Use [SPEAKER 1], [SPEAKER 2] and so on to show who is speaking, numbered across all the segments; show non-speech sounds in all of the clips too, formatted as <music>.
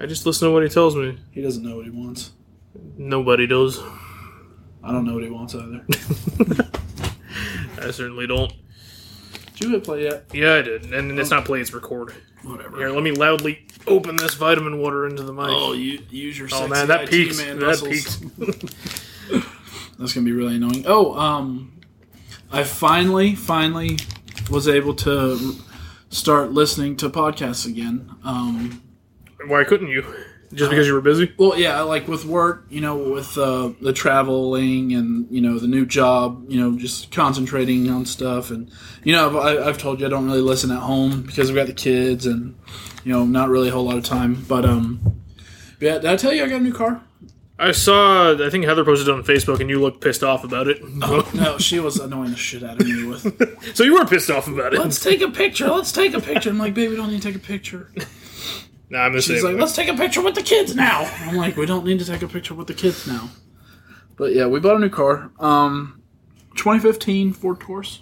[SPEAKER 1] I just listen to what he tells me.
[SPEAKER 2] He doesn't know what he wants.
[SPEAKER 1] Nobody does.
[SPEAKER 2] I don't know what he wants either. <laughs> <laughs>
[SPEAKER 1] I certainly don't.
[SPEAKER 2] Did you hit play yet?
[SPEAKER 1] Yeah, I did. And it's not play, it's record.
[SPEAKER 2] Whatever.
[SPEAKER 1] Here, let me loudly open this vitamin water into the mic.
[SPEAKER 2] Oh, you use your
[SPEAKER 1] Oh, man, that
[SPEAKER 2] IT
[SPEAKER 1] peaks.
[SPEAKER 2] man
[SPEAKER 1] That peaks. <laughs>
[SPEAKER 2] That's gonna be really annoying. Oh, um, I finally, finally was able to start listening to podcasts again. Um,
[SPEAKER 1] Why couldn't you? Just because you were busy?
[SPEAKER 2] well, yeah, like with work, you know, with uh, the traveling and you know the new job, you know, just concentrating on stuff, and you know, I've, I've told you I don't really listen at home because I've got the kids and you know, not really a whole lot of time. But um, yeah, did I tell you I got a new car?
[SPEAKER 1] I saw, I think Heather posted it on Facebook and you looked pissed off about it.
[SPEAKER 2] No, she was annoying the shit out of me with. <laughs>
[SPEAKER 1] so you were pissed off about it.
[SPEAKER 2] Let's take a picture. Let's take a picture. I'm like, baby, don't need to take a picture.
[SPEAKER 1] Nah, I'm the
[SPEAKER 2] She's
[SPEAKER 1] same
[SPEAKER 2] like,
[SPEAKER 1] way.
[SPEAKER 2] let's take a picture with the kids now. I'm like, we don't need to take a picture with the kids now. But yeah, we bought a new car. Um, 2015 Ford Taurus.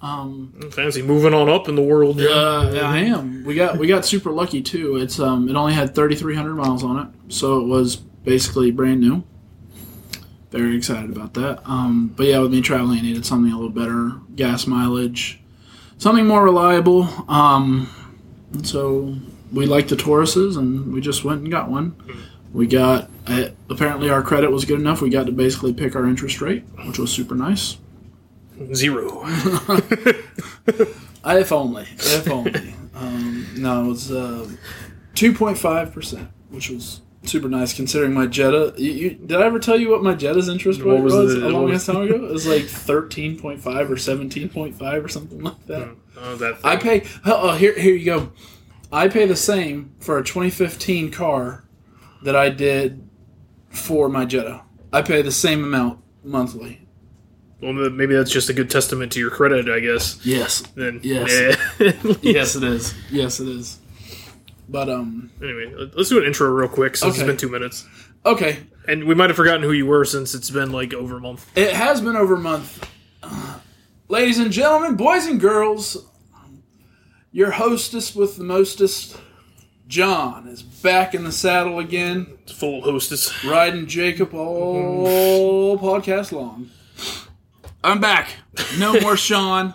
[SPEAKER 2] Um,
[SPEAKER 1] Fancy moving on up in the world.
[SPEAKER 2] uh, yeah, I am. We got we got super lucky too. It's um, it only had 3,300 miles on it, so it was basically brand new. Very excited about that. Um, but yeah, with me traveling, I needed something a little better, gas mileage, something more reliable. Um, and so we liked the Tauruses, and we just went and got one. We got uh, apparently our credit was good enough. We got to basically pick our interest rate, which was super nice.
[SPEAKER 1] Zero. <laughs>
[SPEAKER 2] If only. If only. um, no, it was uh, 2.5%, which was super nice considering my Jetta. You, you, did I ever tell you what my Jetta's interest rate
[SPEAKER 1] was
[SPEAKER 2] was,
[SPEAKER 1] it?
[SPEAKER 2] a long time ago? It was like 13.5 or 17.5 or something like that.
[SPEAKER 1] Oh, that
[SPEAKER 2] I pay. Oh, oh, here, here you go. I pay the same for a 2015 car that I did for my Jetta. I pay the same amount monthly.
[SPEAKER 1] Well, maybe that's just a good testament to your credit, I guess.
[SPEAKER 2] Yes.
[SPEAKER 1] Then,
[SPEAKER 2] Yes.
[SPEAKER 1] yeah. <laughs>
[SPEAKER 2] Yes, it is. Yes, it is. But um,
[SPEAKER 1] Anyway, let's do an intro real quick since
[SPEAKER 2] Okay.
[SPEAKER 1] it's been two minutes.
[SPEAKER 2] okay.
[SPEAKER 1] And we might have forgotten who you were since it's been like over a month.
[SPEAKER 2] It has been over a month. Uh, ladies and gentlemen, boys and girls, your hostess with the mostest, John, is back in the saddle again,
[SPEAKER 1] full hostess.
[SPEAKER 2] riding Jacob all podcast long. I'm back. No more Sean.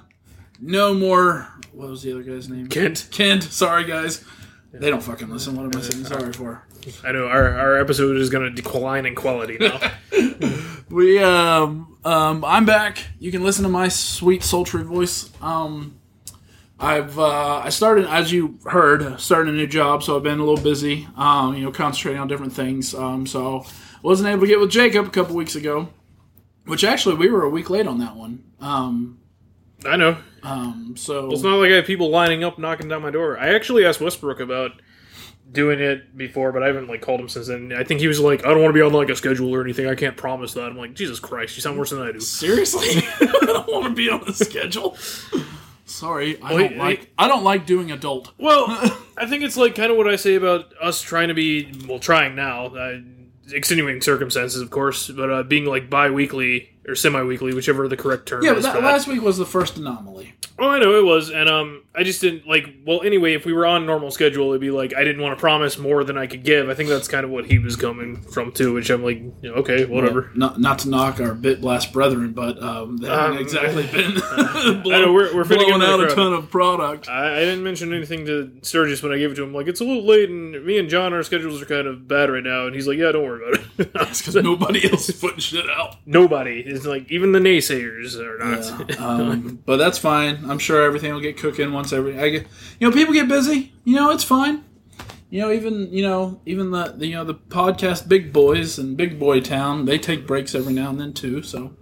[SPEAKER 2] No more. What was the other guy's name?
[SPEAKER 1] Kent.
[SPEAKER 2] Kent. Sorry, guys. They don't fucking listen. What am I saying sorry for?
[SPEAKER 1] I know our, our episode is going to decline in quality now. <laughs>
[SPEAKER 2] We um um I'm back. You can listen to my sweet sultry voice. Um I've uh I started as you heard, starting a new job, so I've been a little busy, um, you know, concentrating on different things. Um so wasn't able to get with Jacob a couple weeks ago. Which actually we were a week late on that one. Um
[SPEAKER 1] I know.
[SPEAKER 2] um so
[SPEAKER 1] It's not like I have people lining up knocking down my door. I actually asked Westbrook about doing it before, but I haven't like called him since then. I think he was like, I don't want to be on like a schedule or anything. I can't promise that. I'm like, Jesus Christ, you sound worse than I do.
[SPEAKER 2] seriously <laughs> I don't want to be on the schedule. <laughs> Sorry, I don't like I don't like doing adult.
[SPEAKER 1] Well, <laughs> I think it's like kind of what I say about us trying to be well, trying now. Uh, extenuating circumstances, of course, but uh, being like bi-weekly or semi-weekly, whichever the correct term
[SPEAKER 2] Yeah,
[SPEAKER 1] is.
[SPEAKER 2] but that,
[SPEAKER 1] for that.
[SPEAKER 2] last week was the first anomaly.
[SPEAKER 1] Oh, I know it was, and um, I just didn't like. Well, anyway, if we were on normal schedule, it'd be like I didn't want to promise more than I could give. I think that's kind of what he was coming from too, which I'm like, yeah, okay, whatever.
[SPEAKER 2] Not not to knock our bit blast brethren, but um, they haven't
[SPEAKER 1] Um,
[SPEAKER 2] exactly been <laughs> <laughs>
[SPEAKER 1] I know we're we're
[SPEAKER 2] blowing out a
[SPEAKER 1] crowd.
[SPEAKER 2] ton of product.
[SPEAKER 1] I, I didn't mention anything to Sturgis when I gave it to him. Like it's a little late, and me and John, our schedules are kind of bad right now. And he's like, "Yeah, don't worry about it." <laughs>
[SPEAKER 2] because nobody else is putting shit out.
[SPEAKER 1] Nobody is like, even the naysayers are not.
[SPEAKER 2] Yeah, um, but that's fine. I'm sure everything will get cooking once every. I get, you know, people get busy. You know, it's fine. You know, even you know, even the, the you know the podcast big boys and big boy town, they take breaks every now and then too. So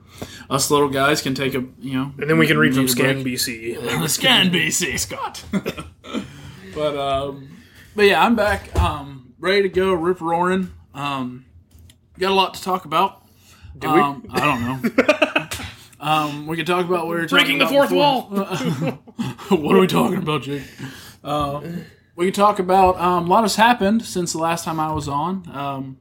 [SPEAKER 2] us little guys can take a you know,
[SPEAKER 1] and then we can read from Scan
[SPEAKER 2] break.
[SPEAKER 1] BC. <laughs>
[SPEAKER 2] Scan BC Scott. <laughs> but um, but yeah, I'm back. Um, ready to go, rip roaring. Um, got a lot to talk about.
[SPEAKER 1] Do we?
[SPEAKER 2] Um, I don't know. <laughs> um, we can talk about what we were
[SPEAKER 1] Breaking the fourth
[SPEAKER 2] about
[SPEAKER 1] wall. <laughs>
[SPEAKER 2] what are we talking about, Jake? Uh, we can talk about um, a lot has happened since the last time I was on. Um,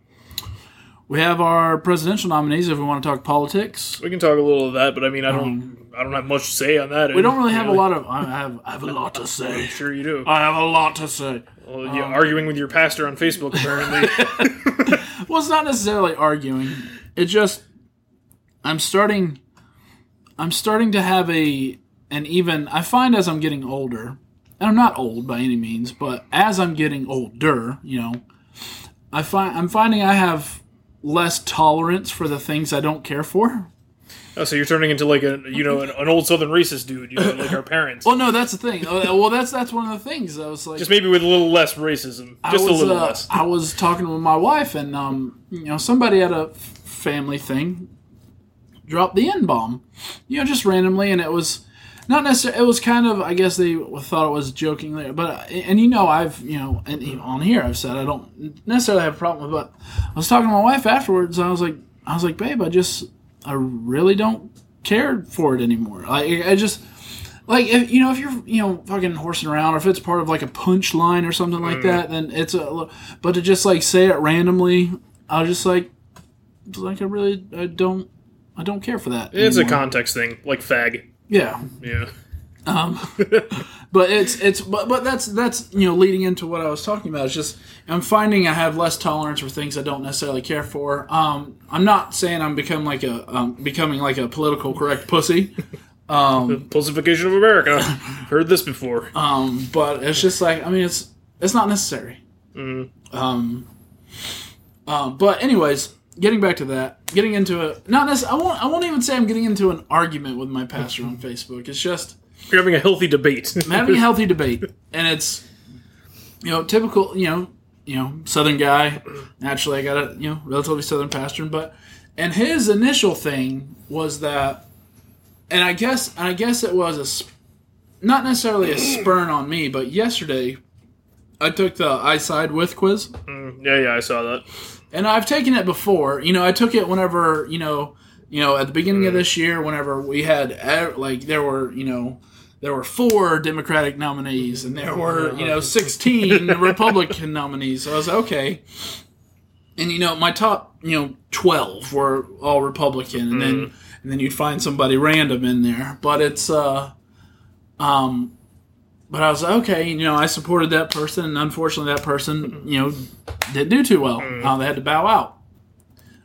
[SPEAKER 2] we have our presidential nominees. If we want to talk politics,
[SPEAKER 1] we can talk a little of that, but I mean, I don't, I don't have much to say on that.
[SPEAKER 2] we don't really have a lot of. I have, I have a lot to <laughs> say.
[SPEAKER 1] Sure, you do.
[SPEAKER 2] I have a lot to say.
[SPEAKER 1] Well, yeah, arguing with your pastor on Facebook apparently. <laughs>
[SPEAKER 2] Well, it's not necessarily arguing. It just I'm starting I'm starting to have a an even I find as I'm getting older, and I'm not old by any means, but as I'm getting older, you know, I find I'm finding I have less tolerance for the things I don't care for.
[SPEAKER 1] oh, so you're turning into like a you know an, an old Southern racist dude, you know, like our parents.
[SPEAKER 2] Well, no, that's the thing. Uh, well, that's that's one of the things. I was like,
[SPEAKER 1] Just maybe with a little less racism, just
[SPEAKER 2] was,
[SPEAKER 1] a little
[SPEAKER 2] uh,
[SPEAKER 1] less.
[SPEAKER 2] I was talking with my wife, and um, you know, somebody had a family thing dropped the N bomb, you know, just randomly, and it was not necessarily. It was kind of, I guess they thought it was jokingly, but uh, and you know, I've you know, and on here I've said I don't necessarily have a problem with, but I was talking to my wife afterwards, and I was like, I was like, babe, I just, I really don't care for it anymore. Like, I just like if you know if you're you know fucking horsing around or if it's part of like a punchline or something like mm. that then it's a but to just like say it randomly i was just like like i really i don't i don't care for that
[SPEAKER 1] it's a context thing, like fag.
[SPEAKER 2] yeah
[SPEAKER 1] Yeah. <laughs>
[SPEAKER 2] but it's it's but, but that's that's you know leading into what i was talking about it's just i'm finding i have less tolerance for things i don't necessarily care for um i'm not saying i'm become like a um, becoming like a political correct pussy <laughs>
[SPEAKER 1] Pulsification of America. Heard this before.
[SPEAKER 2] Um, but it's just like I mean, it's it's not necessary.
[SPEAKER 1] Mm-hmm.
[SPEAKER 2] Um, um, but anyways, getting back to that, getting into a not necessarily. I won't. I won't even say I'm getting into an argument with my pastor on Facebook. It's just
[SPEAKER 1] You're having a healthy debate.
[SPEAKER 2] I'm having a healthy debate, and it's you know typical. You know, you know, Southern guy. Naturally, I got a you know relatively Southern pastor, but and his initial thing was that, and I guess and I guess it was a not necessarily a spurn on me, but yesterday I took the I side with quiz, mm,
[SPEAKER 1] yeah, yeah, I saw that.
[SPEAKER 2] And I've taken it before. You know, I took it whenever you know, you know, at the beginning of this year, whenever we had like there were you know. There were four Democratic nominees, and there were, you know, sixteen <laughs> Republican nominees. So I was like, okay. And you know, my top, you know, twelve were all Republican, and then and then you'd find somebody random in there. But it's, uh, um, but I was like, okay, you know, I supported that person, and unfortunately, that person, you know, didn't do too well. Uh, they had to bow out.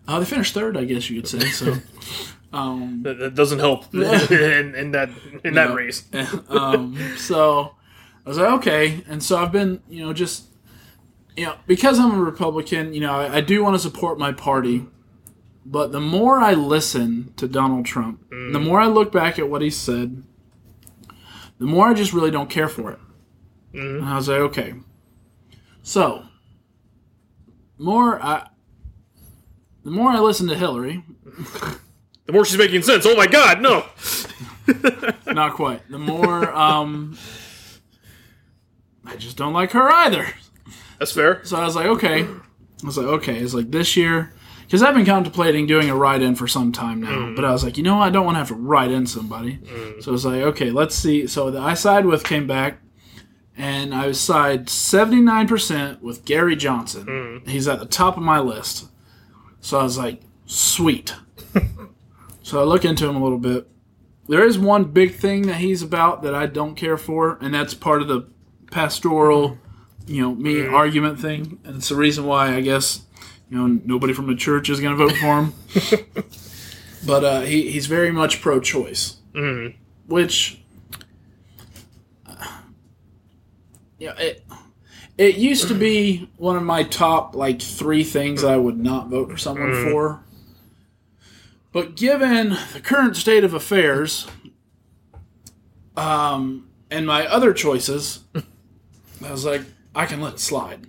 [SPEAKER 2] Uh, they finished third, I guess you could say. So, <laughs> um,
[SPEAKER 1] That, that doesn't help <laughs> <laughs> in, in that in that
[SPEAKER 2] No.
[SPEAKER 1] race.
[SPEAKER 2] um, so I was like, okay. And so I've been, you know, just, you know, because I'm a Republican, you know, I, I do want to support my party. But the more I listen to Donald Trump, the more I look back at what he said, the more I just really don't care for it. And I was like, okay. So, more I, the more I listen to Hillary, <laughs>
[SPEAKER 1] The more she's making sense. Oh my God, no. <laughs>
[SPEAKER 2] not quite. The more um, I just don't like her either.
[SPEAKER 1] That's fair.
[SPEAKER 2] So I was like, okay. I was like, okay. It's like this year, because I've been contemplating doing a write in for some time now. Mm-hmm. But I was like, you know, what? I don't want to have to write in somebody. Mm. So I was like, okay, let's see. So the I side with came back, and I was side seventy nine percent with Gary Johnson. Mm. He's at the top of my list. So I was like, sweet. <laughs> so I look into him a little bit. There is one big thing that he's about that I don't care for, and that's part of the pastoral mm-hmm. you know me mm. argument thing, and it's the reason why I guess you know nobody from the church is going to vote for him. <laughs> but uh, he he's very much pro-choice,
[SPEAKER 1] Mm.
[SPEAKER 2] which uh, yeah it it used to be one of my top like three things I would not vote for someone for. But given the current state of affairs, um, and my other choices, I was like, I can let it slide.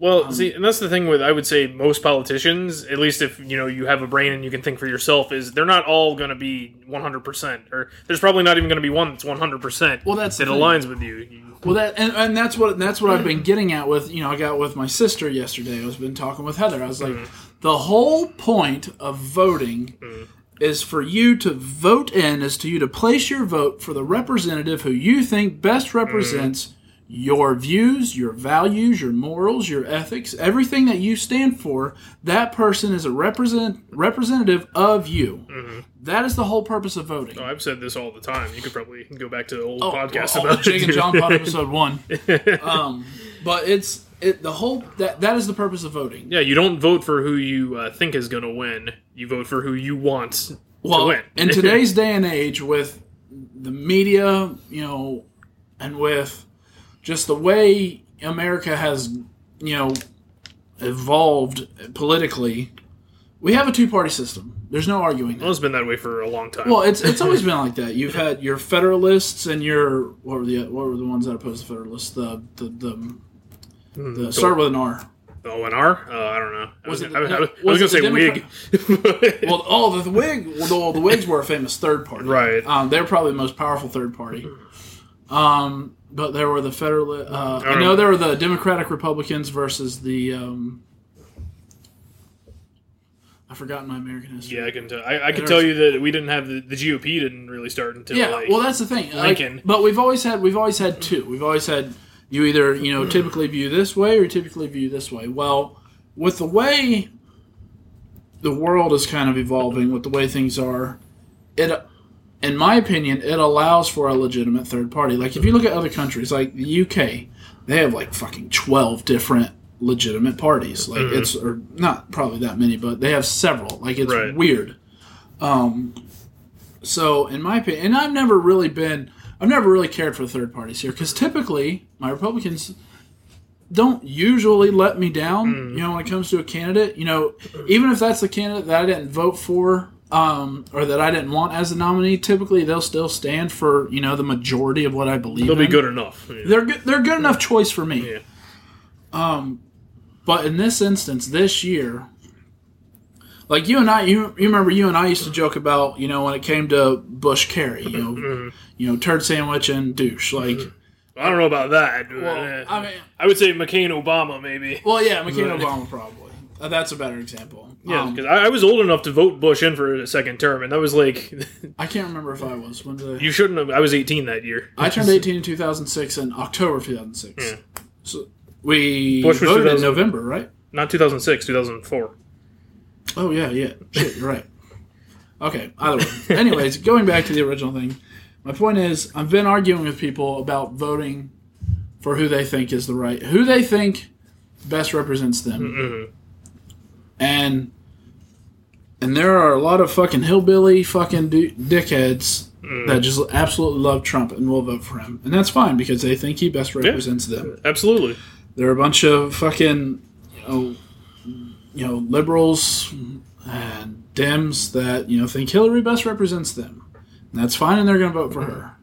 [SPEAKER 1] Well,
[SPEAKER 2] Um,
[SPEAKER 1] see, and that's the thing with I would say most politicians, at least if you know you have a brain and you can think for yourself, is they're not all going to be 100, percent or there's probably not even going to be one that's 100 percent.
[SPEAKER 2] Well, that's
[SPEAKER 1] that aligns with you. You-
[SPEAKER 2] Well, that and, and that's what that's what I've been <clears throat> getting at with you know I got with my sister yesterday. I was been talking with Heather. I was like, mm-hmm. the whole point of voting mm-hmm. is for you to vote in, is to you to place your vote for the representative who you think best mm-hmm. represents your views, your values, your morals, your ethics, everything that you stand for. That person is a represent representative of you. That is the whole purpose of voting.
[SPEAKER 1] Oh, I've said this all the time. You could probably go back to the old
[SPEAKER 2] Oh,
[SPEAKER 1] podcast
[SPEAKER 2] oh,
[SPEAKER 1] about
[SPEAKER 2] Jake and. John Pod <laughs> episode one. <laughs> Um, but it's it the whole that that is the purpose of voting.
[SPEAKER 1] Yeah, you don't vote for who you uh, think is going to win. You vote for who you want to win.
[SPEAKER 2] in <laughs> today's day and age, with the media, you know, and with just the way America has, you know, evolved politically, we have a two-party system. There's no arguing that.
[SPEAKER 1] well, it's been that way for a long time.
[SPEAKER 2] Well, it's it's always <laughs> been like that. You've had your Federalists and your what were the what were the ones that opposed the Federalists? The the the,
[SPEAKER 1] Hmm,
[SPEAKER 2] the start with an R.
[SPEAKER 1] O and R? Uh, I don't know. I
[SPEAKER 2] Was
[SPEAKER 1] was,
[SPEAKER 2] it
[SPEAKER 1] I, was,
[SPEAKER 2] was
[SPEAKER 1] I was going to say Whig.
[SPEAKER 2] Well, oh, the, the Whig. Well, the, the Whigs were a famous third party. <laughs>
[SPEAKER 1] Right.
[SPEAKER 2] Um, they're probably the most powerful third party. Um, but there were the federal. Uh, I
[SPEAKER 1] don't
[SPEAKER 2] know there were the Democratic Republicans versus the. Um, I've forgotten my American history.
[SPEAKER 1] yeah, I can tell. I, I can tell you that we didn't have the, the GOP didn't really start until
[SPEAKER 2] Yeah,
[SPEAKER 1] like,
[SPEAKER 2] well, that's the thing. Like,
[SPEAKER 1] Lincoln.
[SPEAKER 2] but we've always had we've always had two. We've always had you either you know typically view this way or typically view this way. Well, with the way the world is kind of evolving, with the way things are, it, in my opinion, it allows for a legitimate third party. Like if you look at other countries, like the UK, they have like fucking twelve different legitimate parties. Like it's or not probably that many, but they have several. Like it's
[SPEAKER 1] Right.
[SPEAKER 2] weird. Um, so in my opinion, and I've never really been, I've never really cared for third parties here because typically my Republicans don't usually let me down. You know, when it comes to a candidate, you know, even if that's the candidate that I didn't vote for. Um, or that I didn't want as a nominee. Typically, they'll still stand for you know the majority of what I believe.
[SPEAKER 1] they'll be good enough.
[SPEAKER 2] They're good. They're good enough choice for me.
[SPEAKER 1] Yeah.
[SPEAKER 2] But in this instance, this year, like you and I, you, you remember you and I used to joke about, you know, when it came to Bush Kerry, you know,
[SPEAKER 1] Mm-hmm.
[SPEAKER 2] you know, turd sandwich and douche. Like,
[SPEAKER 1] I don't know about that.
[SPEAKER 2] well, I mean,
[SPEAKER 1] I would say McCain Obama maybe.
[SPEAKER 2] well, yeah, McCain. <laughs> Obama probably. Uh, that's a better example.
[SPEAKER 1] Yeah,
[SPEAKER 2] Um,
[SPEAKER 1] because I, I was old enough to vote Bush in for a second term, and that was like
[SPEAKER 2] I can't remember if I was. When did I?
[SPEAKER 1] you shouldn't have. I was 18 that year.
[SPEAKER 2] I turned 18 in 2006 in October 2006.
[SPEAKER 1] Yeah.
[SPEAKER 2] So we
[SPEAKER 1] Bush was
[SPEAKER 2] voted in November, right?
[SPEAKER 1] Not 2006, 2004.
[SPEAKER 2] Oh yeah, yeah. Shit, you're right. Okay. Either way. Anyways, <laughs> going back to the original thing, my point is I've been arguing with people about voting for who they think is the right, who they think best represents them,
[SPEAKER 1] Mhm.
[SPEAKER 2] And and there are a lot of fucking hillbilly fucking du- dickheads mm. that just absolutely love Trump and will vote for him, and that's fine because they think he best represents them.
[SPEAKER 1] Absolutely.
[SPEAKER 2] There are a bunch of fucking, you know, you know, liberals and Dems that you know think Hillary best represents them. And that's fine, and they're going to vote for her.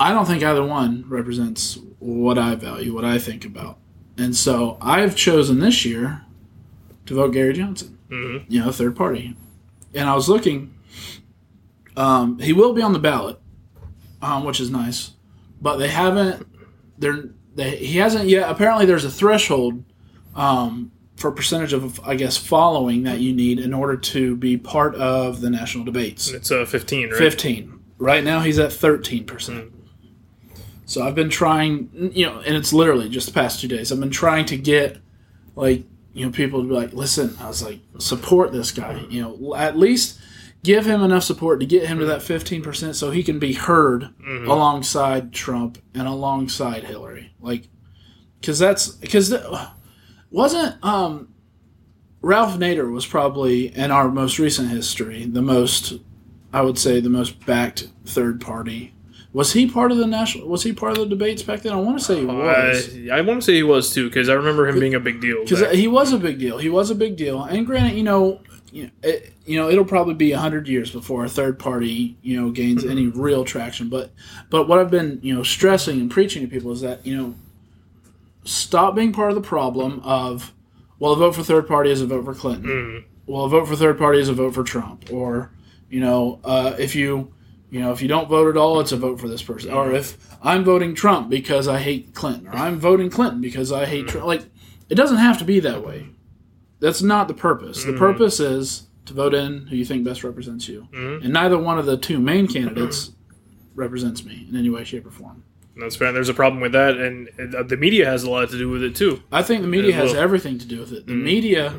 [SPEAKER 2] I don't think either one represents what I value, what I think about, and so I've chosen this year to vote Gary Johnson.
[SPEAKER 1] hmm
[SPEAKER 2] You know, third party, and I was looking. Um, he will be on the ballot, um, which is nice, but they haven't. They're they, he hasn't yet. Apparently, there's a threshold um, for percentage of, I guess, following that you need in order to be part of the national debates.
[SPEAKER 1] It's uh, 15, right?
[SPEAKER 2] 15. Right now, he's at 13%. So I've been trying, you know, and it's literally just the past two days. I've been trying to get, like, you know, people to be like, listen, I was like, support this guy. You know, at least give him enough support to get him to that 15% so he can be heard alongside Trump and alongside Hillary. Like, because that's, because wasn't, um, Ralph Nader was probably in our most recent history the most, I would say, the most backed third party. Was he part of the national? Was he part of the debates back then? I want to say he was.
[SPEAKER 1] I, I want to say he was too, because I remember him being a big deal.
[SPEAKER 2] because he was a big deal. He was a big deal. And granted, you know, you know, it, you know, it'll probably be hundred years before a third party, you know, gains any real traction. But, but what I've been, you know, stressing and preaching to people is that you know, stop being part of the problem of, well, a vote for third party is a vote for Clinton.
[SPEAKER 1] Mm.
[SPEAKER 2] Well, a vote for third party is a vote for Trump. Or, you know, uh, if you, you know, if you don't vote at all, it's a vote for this person. Or if I'm voting Trump because I hate Clinton, or I'm voting Clinton because I hate Trump. Like, it doesn't have to be that way. That's not the purpose. The purpose is to vote in who you think best represents you.
[SPEAKER 1] Mhm.
[SPEAKER 2] And neither one of the two main candidates represents me in any way, shape, or form.
[SPEAKER 1] That's fair. There's a problem with that, and uh, the media has a lot to do with it too.
[SPEAKER 2] I think the media has everything to do with it. The media,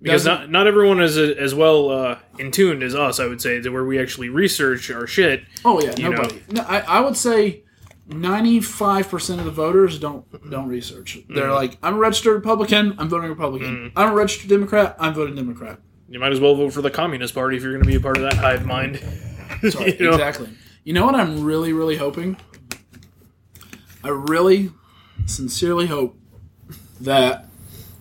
[SPEAKER 1] Because not, not everyone is a, as well uh, in tune as us, I would say, to where we actually research our shit.
[SPEAKER 2] oh yeah, nobody. No, I, I would say ninety five percent of the voters don't don't research. They're like, I'm a registered Republican. I'm voting Republican. I'm a registered Democrat. I'm voting Democrat.
[SPEAKER 1] You might as well vote for the Communist Party if you're going to be a part of that hive mind.
[SPEAKER 2] Sorry, <laughs>
[SPEAKER 1] You know?
[SPEAKER 2] exactly. You know what I'm really, really hoping? I really, sincerely hope that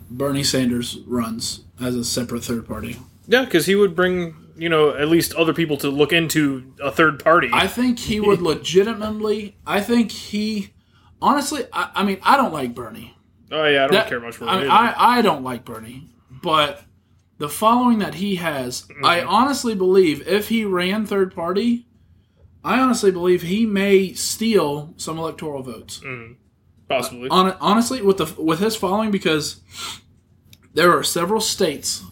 [SPEAKER 2] Bernie Sanders runs as a separate third party.
[SPEAKER 1] Yeah, because he would bring you know at least other people to look into a third party.
[SPEAKER 2] I think he would <laughs> legitimately. I think he, honestly, I, I mean, I don't like Bernie.
[SPEAKER 1] oh yeah, I don't
[SPEAKER 2] That-
[SPEAKER 1] care much for
[SPEAKER 2] I,
[SPEAKER 1] him.
[SPEAKER 2] mean. I, I don't like Bernie, but the following that he has, mm-hmm. I honestly believe if he ran third party, I honestly believe he may steal some electoral votes. Mm-hmm.
[SPEAKER 1] Possibly.
[SPEAKER 2] Hon- honestly, with the with his following, because there are several states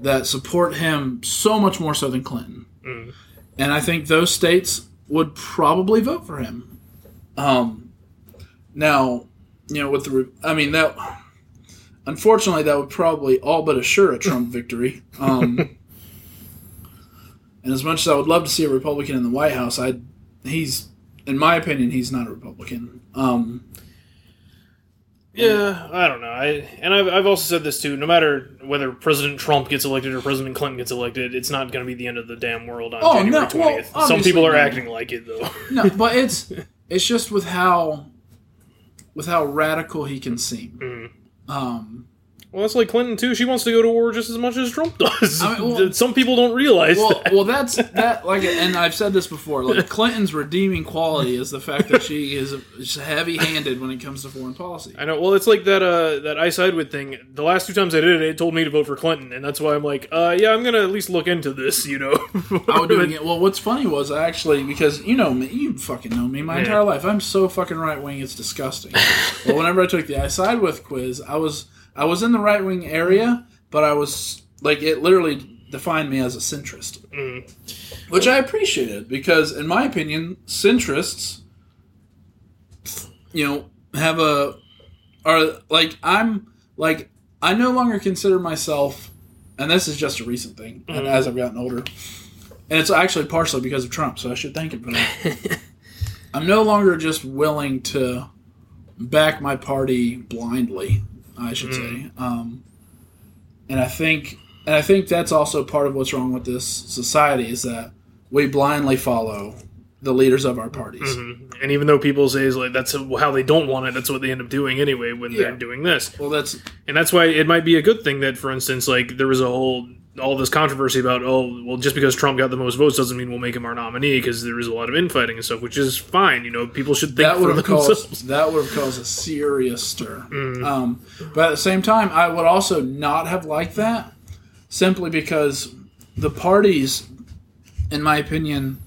[SPEAKER 2] that support him so much more so than Clinton, and I think those states would probably vote for him. Um, now, you know, with the, I mean that. Unfortunately, that would probably all but assure a Trump <laughs> victory. Um, and as much as I would love to see a Republican in the White House, I, he's, in my opinion, he's not a Republican. Um,
[SPEAKER 1] Yeah, I don't know. I and I've, I've also said this too. No matter whether President Trump gets elected or President Clinton gets elected, it's not going to be the end of the damn world on
[SPEAKER 2] Oh,
[SPEAKER 1] January
[SPEAKER 2] no, well,
[SPEAKER 1] twentieth. Some people are
[SPEAKER 2] not.
[SPEAKER 1] acting like it though.
[SPEAKER 2] No, <laughs> but it's it's just with how with how radical he can seem.
[SPEAKER 1] Mm-hmm.
[SPEAKER 2] Um,
[SPEAKER 1] well, that's like Clinton too. She wants to go to war just as much as Trump does.
[SPEAKER 2] I mean, well- <laughs>
[SPEAKER 1] Some people don't realize
[SPEAKER 2] well,
[SPEAKER 1] that.
[SPEAKER 2] well, that's that. Like, and I've said this before. Like, <laughs> Clinton's redeeming quality is the fact that she is heavy-handed when it comes to foreign policy.
[SPEAKER 1] I know. Well, it's like that uh, that I side with thing. The last two times I did it, it told me to vote for Clinton, and that's why I'm like, uh, yeah, I'm gonna at least look into this. You know. <laughs>
[SPEAKER 2] I would do it. Well, what's funny was I actually because you know me, you fucking know me my
[SPEAKER 1] Yeah.
[SPEAKER 2] entire life. I'm so fucking right wing. It's disgusting. well, whenever I took the I side with quiz, I was I was in the right wing area, but I was like it literally defined me as a centrist, mm. which I appreciated because, in my opinion, centrists, you know, have a are like I'm like I no longer consider myself, and this is just a recent thing, and mm. as I've gotten older, and it's actually partially because of Trump, so I should thank him for that. <laughs> I'm no longer just willing to back my party blindly, I should say, um, and I think, and I think that's also part of what's wrong with this society is that we blindly follow the leaders of our parties.
[SPEAKER 1] and even though people say is like that's how they don't want it, that's what they end up doing anyway when
[SPEAKER 2] Yeah.
[SPEAKER 1] they're doing this.
[SPEAKER 2] Well, that's
[SPEAKER 1] And that's why it might be a good thing that, for instance, like there was a whole all this controversy about oh well just because Trump got the most votes doesn't mean we'll make him our nominee because there is a lot of infighting and stuff, which is fine. You know, people should think
[SPEAKER 2] that would have caused <laughs> that would have caused a serious stir.
[SPEAKER 1] Mm.
[SPEAKER 2] Um, but at the same time, I would also not have liked that simply because the parties, in my opinion,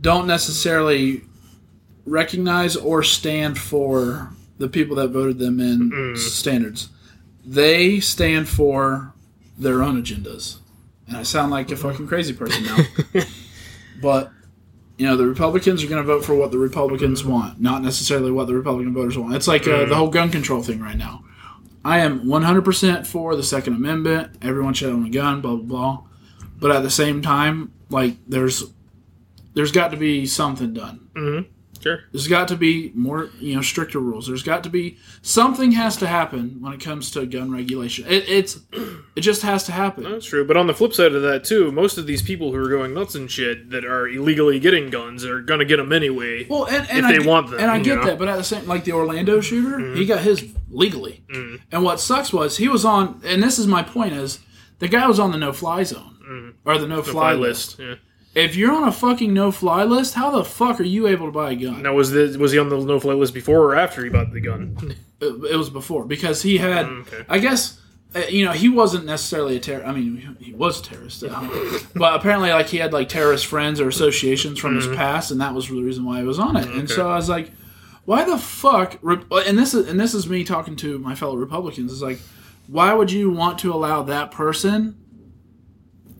[SPEAKER 2] don't necessarily recognize or stand for the people that voted them in
[SPEAKER 1] Mm.
[SPEAKER 2] standards. They stand for their own agendas. And I sound like a fucking crazy person now. <laughs> but you know, the Republicans are going to vote for what the Republicans want, not necessarily what the Republican voters want. It's like uh, the whole gun control thing right now. I am 100% for the Second Amendment. Everyone should own a gun, blah, blah, blah. But at the same time, like, there's there's got to be something done.
[SPEAKER 1] Sure.
[SPEAKER 2] There's got to be more, you know, stricter rules. There's got to be something has to happen when it comes to gun regulation. It, it's it just has to happen.
[SPEAKER 1] That's true. But on the flip side of that, too, most of these people who are going nuts and shit that are illegally getting guns are going to get them anyway.
[SPEAKER 2] Well, and, and
[SPEAKER 1] If
[SPEAKER 2] I
[SPEAKER 1] they
[SPEAKER 2] get-
[SPEAKER 1] want them,
[SPEAKER 2] and I get
[SPEAKER 1] know?
[SPEAKER 2] that, but at the same, like the Orlando shooter, he mm-hmm. got his legally. Mm-hmm. And what sucks was he was on, and this is my point is the guy was on the no fly zone mm-hmm. or the no fly
[SPEAKER 1] Fly
[SPEAKER 2] list.
[SPEAKER 1] list. Yeah.
[SPEAKER 2] If you're on a fucking no fly list, how the fuck are you able to buy a gun?
[SPEAKER 1] Now, was the was he on the no fly list before or after he bought the gun? <laughs>
[SPEAKER 2] It, it was before because he had,
[SPEAKER 1] okay.
[SPEAKER 2] I guess. uh, You know, he wasn't necessarily a terror. I mean, he was a terrorist, uh, <laughs> but apparently, like he had like terrorist friends or associations from his past, and that was the reason why he was on it. And so I was like, why the fuck? And this is and this is me talking to my fellow Republicans. Is like, why would you want to allow that person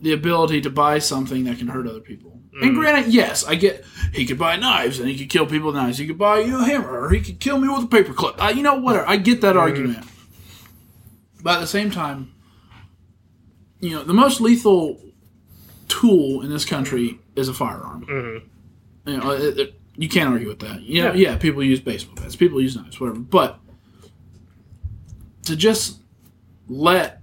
[SPEAKER 2] the ability to buy something that can hurt other people? And mm. granted, yes, I get he could buy knives and he could kill people with knives. He could buy you know, a hammer or he could kill me with a paperclip. I, you know, whatever. I get that mm. argument. But at the same time, you know, the most lethal tool in this country is a firearm. Mm-hmm. You know, it, it, You can't argue with that. You know,
[SPEAKER 1] Yeah.
[SPEAKER 2] yeah, people use baseball bats, people use knives, whatever. But to just let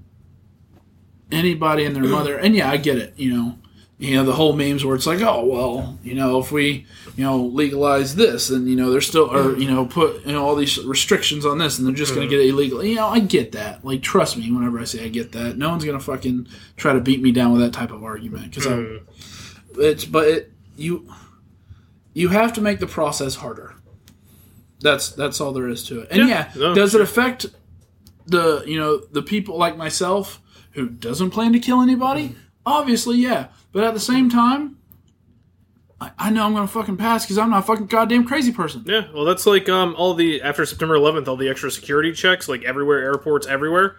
[SPEAKER 2] anybody and their <clears throat> mother, and yeah, I get it. You know, you know the whole memes where it's like, oh well, you know, if we you know legalize this, and you know they're still or you know put you know all these restrictions on this, and they're just going to get it illegal. You know, I get that. Like, trust me, whenever I say I get that, no one's going to fucking try to beat me down with that type of argument because
[SPEAKER 1] Mm.
[SPEAKER 2] it's but it, you you have to make the process harder. That's that's all there is to it. And
[SPEAKER 1] Yeah,
[SPEAKER 2] yeah,
[SPEAKER 1] no,
[SPEAKER 2] does
[SPEAKER 1] sure.
[SPEAKER 2] it affect the you know the people like myself who doesn't plan to kill anybody? Obviously, yeah. But at the same time, I, I know I'm gonna fucking pass because I'm not a fucking goddamn crazy person.
[SPEAKER 1] Yeah, well, that's like um all the after September 11th, all the extra security checks, like everywhere, airports, everywhere.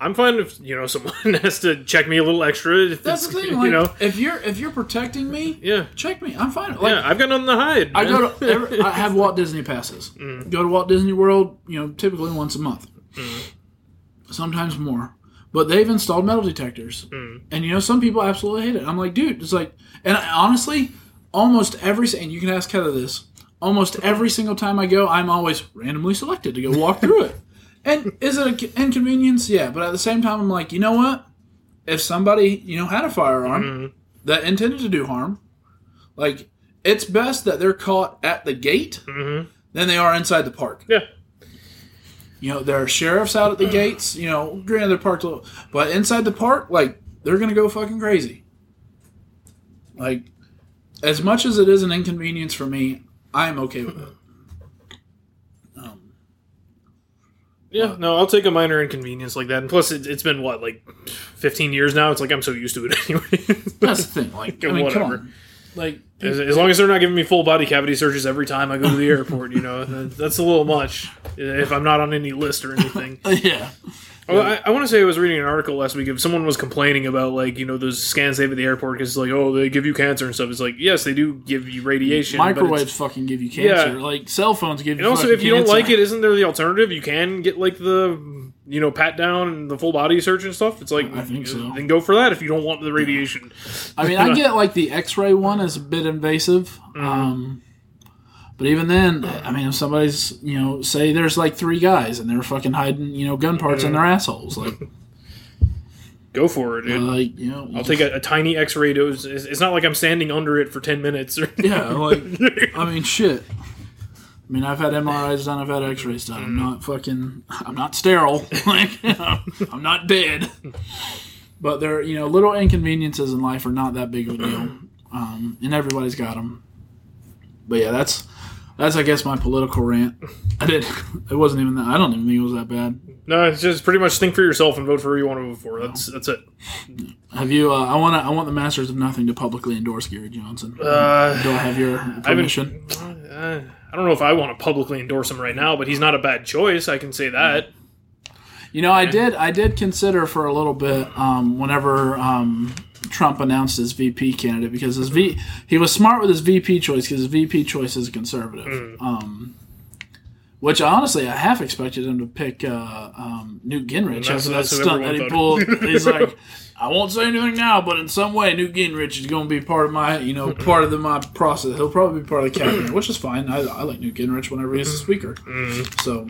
[SPEAKER 1] I'm fine if you know <laughs> someone has to check me a little extra. If
[SPEAKER 2] That's
[SPEAKER 1] it's,
[SPEAKER 2] the thing.
[SPEAKER 1] you know.
[SPEAKER 2] if you're if you're protecting me,
[SPEAKER 1] Yeah,
[SPEAKER 2] check me. I'm fine. Like,
[SPEAKER 1] yeah, I've got nothing to hide.
[SPEAKER 2] I
[SPEAKER 1] man.
[SPEAKER 2] go to every, I have <laughs> Walt Disney passes.
[SPEAKER 1] Mm.
[SPEAKER 2] Go to Walt Disney World, you know, typically once a month,
[SPEAKER 1] Mm.
[SPEAKER 2] sometimes more. But they've installed metal detectors,
[SPEAKER 1] Mm.
[SPEAKER 2] and you know, some people absolutely hate it. I'm like, dude, it's like, and I, honestly, almost every and you can ask Heather this. Almost every single time I go, I'm always randomly selected to go walk through it. <laughs> And is it an inconvenience? Yeah, but at the same time, I'm like, you know what? If somebody, you know, had a firearm
[SPEAKER 1] Mhm.
[SPEAKER 2] that intended to do harm, like it's best that they're caught at the gate
[SPEAKER 1] Mhm.
[SPEAKER 2] than they are inside the park.
[SPEAKER 1] Yeah,
[SPEAKER 2] You know, there are sheriffs out at the gates. You know, granted they're parked, a little, but inside the park, like they're gonna go fucking crazy. Like, as much as it is an inconvenience for me, I am okay with it. Um,
[SPEAKER 1] yeah. No, I'll take a minor inconvenience like that. And plus, it, it's been what like 15 years now. It's like I'm so used to it <laughs> anyway.
[SPEAKER 2] that's the thing. Like, <laughs> I mean, come
[SPEAKER 1] Whatever.
[SPEAKER 2] on. Like,
[SPEAKER 1] As, as long as they're not giving me full body cavity searches every time I go to the airport, you know, that's a little much. If I'm not on any list or anything. <laughs>
[SPEAKER 2] yeah,
[SPEAKER 1] Well, I, I want to say I was reading an article last week if someone was complaining about like you know those scans they have at the airport because it's like oh they give you cancer and stuff. It's like yes they do give you radiation. but
[SPEAKER 2] microwaves fucking give you cancer.
[SPEAKER 1] Yeah.
[SPEAKER 2] Like cell phones give you.
[SPEAKER 1] And also,
[SPEAKER 2] fucking
[SPEAKER 1] if you don't like it, isn't there the alternative? You can get like the you know pat down and the full body search and stuff. It's like
[SPEAKER 2] I think so.
[SPEAKER 1] Then go for that if you don't want the radiation.
[SPEAKER 2] I mean, I get like the X-ray one is a bit invasive.
[SPEAKER 1] Mm-hmm.
[SPEAKER 2] Um, but even then, I mean, if somebody's you know, say there's like three guys and they're fucking hiding you know gun parts in
[SPEAKER 1] Mm-hmm.
[SPEAKER 2] their assholes, like <laughs>
[SPEAKER 1] Go for it, dude.
[SPEAKER 2] like you know,
[SPEAKER 1] I'll take a, a tiny X-ray dose. It's, it's not like I'm standing under it for ten minutes. Or
[SPEAKER 2] yeah, like <laughs> I mean, shit. I mean, I've had MRIs done, I've had X-rays done. I'm not fucking, I'm not sterile. <laughs> like, you know, I'm not dead. But there, you know, little inconveniences in life are not that big of a deal, <clears throat> um, and everybody's got them. But yeah, that's that's I guess my political rant. I did. It wasn't even that. I don't even think it was that bad.
[SPEAKER 1] no, it's just pretty much think for yourself and vote for who you want to vote for. That's that's it.
[SPEAKER 2] Have you? Uh, I want to. I want the Masters of Nothing to publicly endorse Gary Johnson.
[SPEAKER 1] Uh,
[SPEAKER 2] Do I have your
[SPEAKER 1] I haven't.
[SPEAKER 2] permission?
[SPEAKER 1] Uh, I don't know if I want to publicly endorse him right now, but he's not a bad choice. I can say that.
[SPEAKER 2] You know, I did. I did consider for a little bit um, whenever um, Trump announced his VP candidate because his V he was smart with his VP choice because his VP choice is a conservative. Um, which honestly, I half expected him to pick uh, um, Newt Gingrich
[SPEAKER 1] That's-
[SPEAKER 2] after that stunt that he pulled. He's like, <laughs> I won't say anything now, but in some way, Newt Gingrich is going to be part of my, you know, <laughs> part of the, my process. He'll probably be part of the cabinet, which is fine. I, I like Newt Gingrich whenever he's the speaker. So,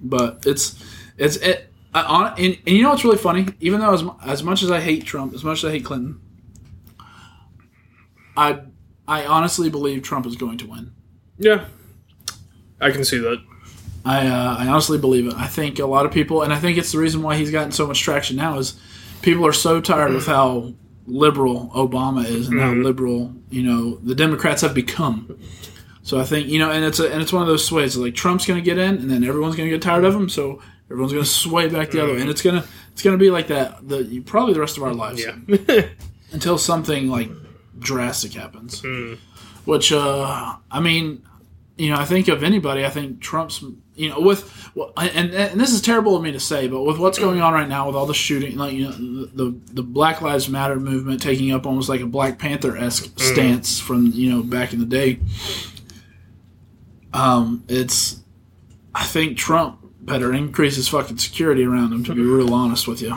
[SPEAKER 2] but it's it's it. I, on, and, and you know what's really funny? Even though as, as much as I hate Trump, as much as I hate Clinton, I I honestly believe Trump is going to win.
[SPEAKER 1] Yeah, I can see that.
[SPEAKER 2] I uh, I honestly believe it. I think a lot of people, and I think it's the reason why he's gotten so much traction now is people are so tired with how liberal Obama is and how mm-hmm. liberal you know the Democrats have become. So I think you know, and it's a, and it's one of those sways. Like Trump's going to get in, and then everyone's going to get tired of him. So everyone's going to sway back the other way, mm-hmm. and it's gonna it's gonna be like that. The probably the rest of our lives
[SPEAKER 1] Yeah. <laughs>
[SPEAKER 2] until something like drastic happens. Mm. Which, uh, I mean, you know, I think of anybody, I think Trump's, you know, with, and, and this is terrible of me to say, but with what's going on right now, with all the shooting, like, you know, the, the Black Lives Matter movement taking up almost like a Black Panther esque stance from, you know, back in the day, um, it's, I think Trump better increase his fucking security around him, to be real honest with you.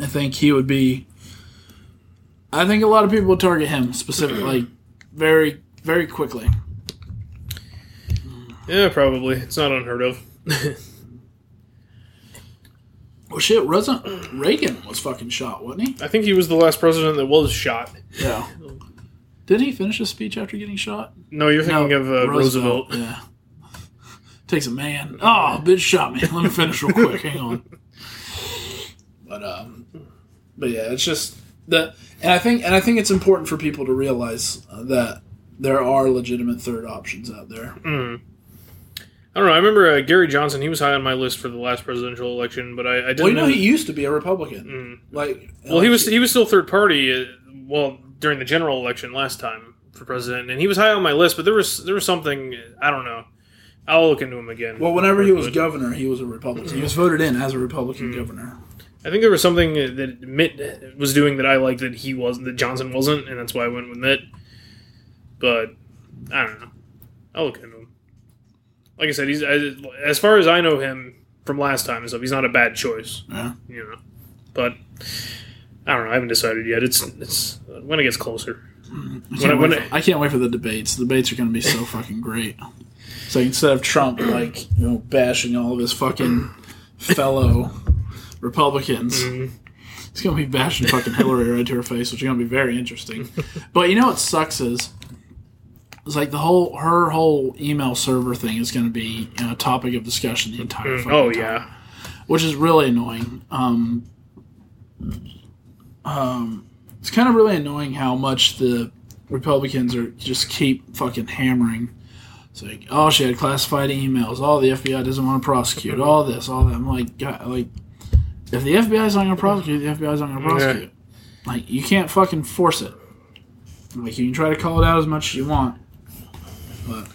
[SPEAKER 2] I think he would be. I think a lot of people would target him specifically, like very, very quickly.
[SPEAKER 1] Yeah, probably. It's not unheard of. <laughs>
[SPEAKER 2] Well, shit, wasn't Reagan was fucking shot, wasn't he?
[SPEAKER 1] I think he was the last president that was shot.
[SPEAKER 2] Yeah. Did he finish his speech after getting shot?
[SPEAKER 1] No, you're thinking of uh, Roosevelt.
[SPEAKER 2] Yeah. Takes a man. Oh, bitch shot me. Let me finish real quick. Hang on. But um, but yeah, it's just that, and I think, and I think it's important for people to realize uh, that there are legitimate third options out there.
[SPEAKER 1] Mm. I don't know. I remember uh, Gary Johnson. He was high on my list for the last presidential election, but I, I didn't
[SPEAKER 2] Well, you know,
[SPEAKER 1] know.
[SPEAKER 2] he used to be a Republican.
[SPEAKER 1] Mm.
[SPEAKER 2] Like,
[SPEAKER 1] Well, he was he was still third party. Uh, well, during the general election last time for president, and he was high on my list. But there was there was something I don't know. I'll look into him again.
[SPEAKER 2] Well, whenever he was
[SPEAKER 1] But
[SPEAKER 2] governor, he was a Republican. He was voted in as a Republican governor.
[SPEAKER 1] I think there was something that Mitt was doing that I liked that he wasn't, that Johnson wasn't, and that's why I went with Mitt. But I don't know. I'll look into him. Like I said, he's as far as I know him from last time and stuff. He's not a bad choice,
[SPEAKER 2] Yeah.
[SPEAKER 1] you know. But I don't know. I haven't decided yet. It's it's when it gets closer.
[SPEAKER 2] I
[SPEAKER 1] When I-
[SPEAKER 2] can't,
[SPEAKER 1] when
[SPEAKER 2] wait for, I can't wait for the debates. The debates are going to be so <laughs> fucking great. So instead of Trump like you know bashing all of his fucking fellow Republicans,
[SPEAKER 1] Mm,
[SPEAKER 2] he's going to be bashing fucking Hillary right to her face, which is going to be very interesting. But you know what sucks is, it's like the whole her whole email server thing is going to be you know, a topic of discussion the entire.
[SPEAKER 1] mm,
[SPEAKER 2] fucking
[SPEAKER 1] oh
[SPEAKER 2] time
[SPEAKER 1] yeah.
[SPEAKER 2] which is really annoying. Um, um, it's kind of really annoying how much the Republicans are just keep fucking hammering. It's like, oh, she had classified emails. Oh, the FBI doesn't want to prosecute. All this, all that. I'm like, God, like, if the FBI's not going to prosecute, the FBI's not going to prosecute. Like, you can't fucking force it. Like, you can try to call it out as much as you want, but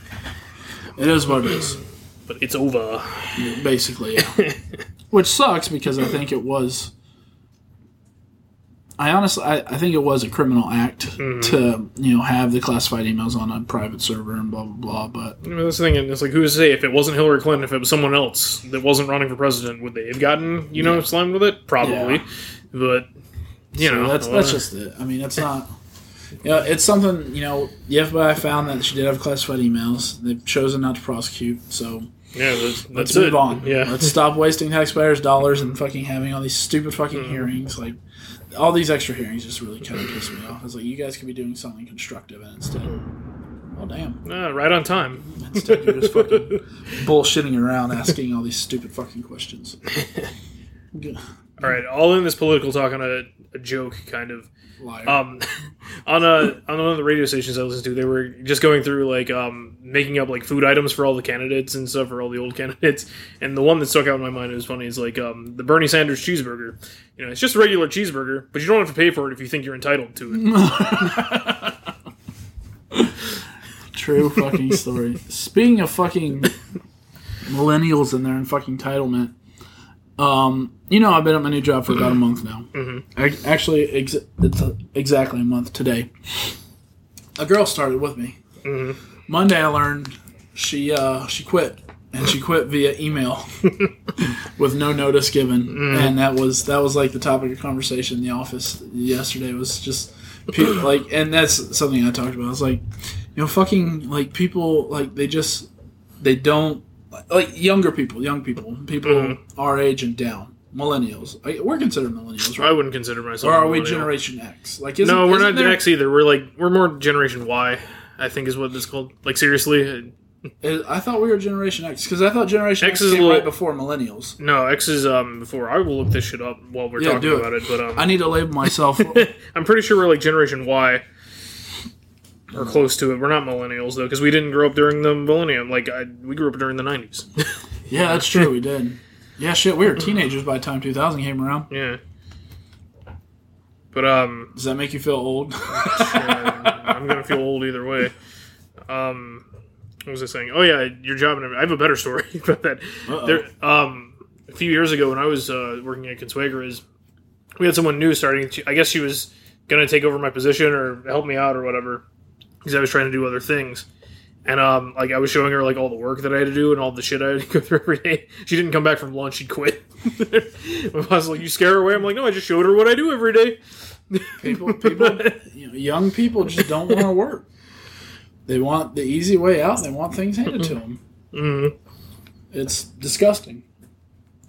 [SPEAKER 2] it is what it is.
[SPEAKER 1] But it's over.
[SPEAKER 2] Basically, yeah. <laughs> Which sucks because I think it was. I honestly, I, I think it was a criminal act mm-hmm. to you know have the classified emails on a private server and blah blah blah. But
[SPEAKER 1] I mean, that's the thing. and It's like who's to say if it wasn't Hillary Clinton, if it was someone else that wasn't running for president, would they have gotten you know
[SPEAKER 2] Yeah.
[SPEAKER 1] slammed with it? Probably,
[SPEAKER 2] Yeah.
[SPEAKER 1] but you
[SPEAKER 2] so
[SPEAKER 1] know
[SPEAKER 2] that's that's just it. I mean, it's not. You know, it's something. You know, the FBI found that she did have classified emails. They've chosen not to prosecute. So
[SPEAKER 1] yeah. That's, that's
[SPEAKER 2] let's
[SPEAKER 1] it.
[SPEAKER 2] move on.
[SPEAKER 1] Yeah,
[SPEAKER 2] let's stop wasting taxpayers' dollars and fucking having all these stupid fucking
[SPEAKER 1] Mm-hmm.
[SPEAKER 2] hearings. Like all these extra hearings just really kind of piss me off. It's like you guys could be doing something constructive, and instead, oh damn,
[SPEAKER 1] Ah, right on time.
[SPEAKER 2] instead you're just fucking <laughs> bullshitting around, asking all these stupid fucking questions. <laughs>
[SPEAKER 1] All right, all in this political talk on a, a joke kind of.
[SPEAKER 2] Liar.
[SPEAKER 1] Um, <laughs> on a on one of the radio stations I listened to, they were just going through like um making up like food items for all the candidates and stuff for all the old <laughs> candidates. And the one that stuck out in my mind it was funny is like um the Bernie Sanders cheeseburger. You know, it's just a regular cheeseburger, but you don't have to pay for it if you think you're entitled to it. <laughs>
[SPEAKER 2] True fucking story. Speaking of fucking millennials and their fucking entitlement, um, you know I've been at my new job for about a month now. Mm-hmm. Actually, ex- it's uh exactly a month today. A girl started with me.
[SPEAKER 1] Mhm.
[SPEAKER 2] Monday, I learned she uh, she quit, and she quit via email <laughs> with no notice given, and that was that was like the topic of conversation in the office yesterday. Was just pe- like, and that's something I talked about. I was like, you know, fucking like people like they just they don't like younger people, young people, people
[SPEAKER 1] Mhm.
[SPEAKER 2] our age and down, millennials. We're considered millennials,
[SPEAKER 1] I wouldn't consider myself.
[SPEAKER 2] Or are we. Generation X? Like, isn't,
[SPEAKER 1] No, we're not
[SPEAKER 2] there-
[SPEAKER 1] X either. We're like we're more Generation Y. I think is what it's called. Like seriously,
[SPEAKER 2] I thought we were Generation X because I thought Generation
[SPEAKER 1] X
[SPEAKER 2] X,
[SPEAKER 1] is a
[SPEAKER 2] came
[SPEAKER 1] little-
[SPEAKER 2] right before Millennials.
[SPEAKER 1] no X is um before. I will look this shit up while we're
[SPEAKER 2] Yeah,
[SPEAKER 1] talking
[SPEAKER 2] do it.
[SPEAKER 1] about it. But um,
[SPEAKER 2] I need to label myself. <laughs>
[SPEAKER 1] I'm pretty sure we're like Generation Y or close to it. We're not millennials though, because we didn't grow up during the millennium. Like I, we grew up during the '90s. <laughs>
[SPEAKER 2] yeah, that's true. We did. Yeah, shit. We were teenagers by the time 2000 came around.
[SPEAKER 1] yeah. But um,
[SPEAKER 2] Does that make you feel old? <laughs>
[SPEAKER 1] I'm gonna feel old either way. Um, what was I saying? Oh yeah, your job. And I have a better story <laughs> about that.
[SPEAKER 2] Uh-oh.
[SPEAKER 1] There, um, a few years ago when I was uh, working at Consuegra, we had someone new starting. I guess she was gonna take over my position or help me out or whatever, because I was trying to do other things. And um, like I was showing her like all the work that I had to do and all the shit I had to go <laughs> through every day. She didn't come back from lunch; she quit. <laughs> I was like, "You scare her away." I'm like, "No, I just showed her what I do every day."
[SPEAKER 2] people, <laughs> people, you know, young people just don't want to work. They want the easy way out. They want things handed to them.
[SPEAKER 1] Mm.
[SPEAKER 2] It's disgusting.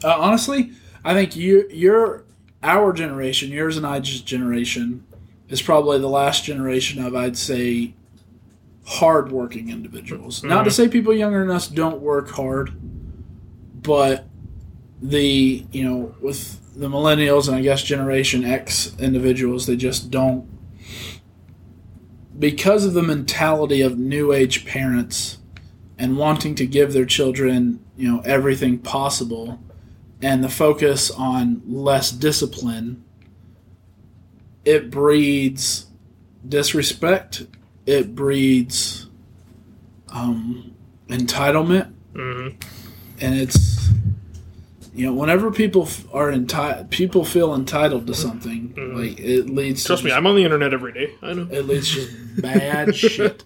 [SPEAKER 2] Uh, honestly, I think you, your, our generation, yours and I's generation, is probably the last generation of, I'd say, hardworking individuals. Not to mm-hmm. say people younger than us don't work hard, but the you know with the millennials and I guess Generation X individuals, they just don't because of the mentality of new age parents and wanting to give their children you know everything possible and the focus on less discipline it breeds disrespect it breeds um, entitlement
[SPEAKER 1] hmm
[SPEAKER 2] and it's you know whenever people are entitled people feel entitled to something like it leads
[SPEAKER 1] Trust me, I'm on the internet every day. I know.
[SPEAKER 2] it leads to just bad <laughs> shit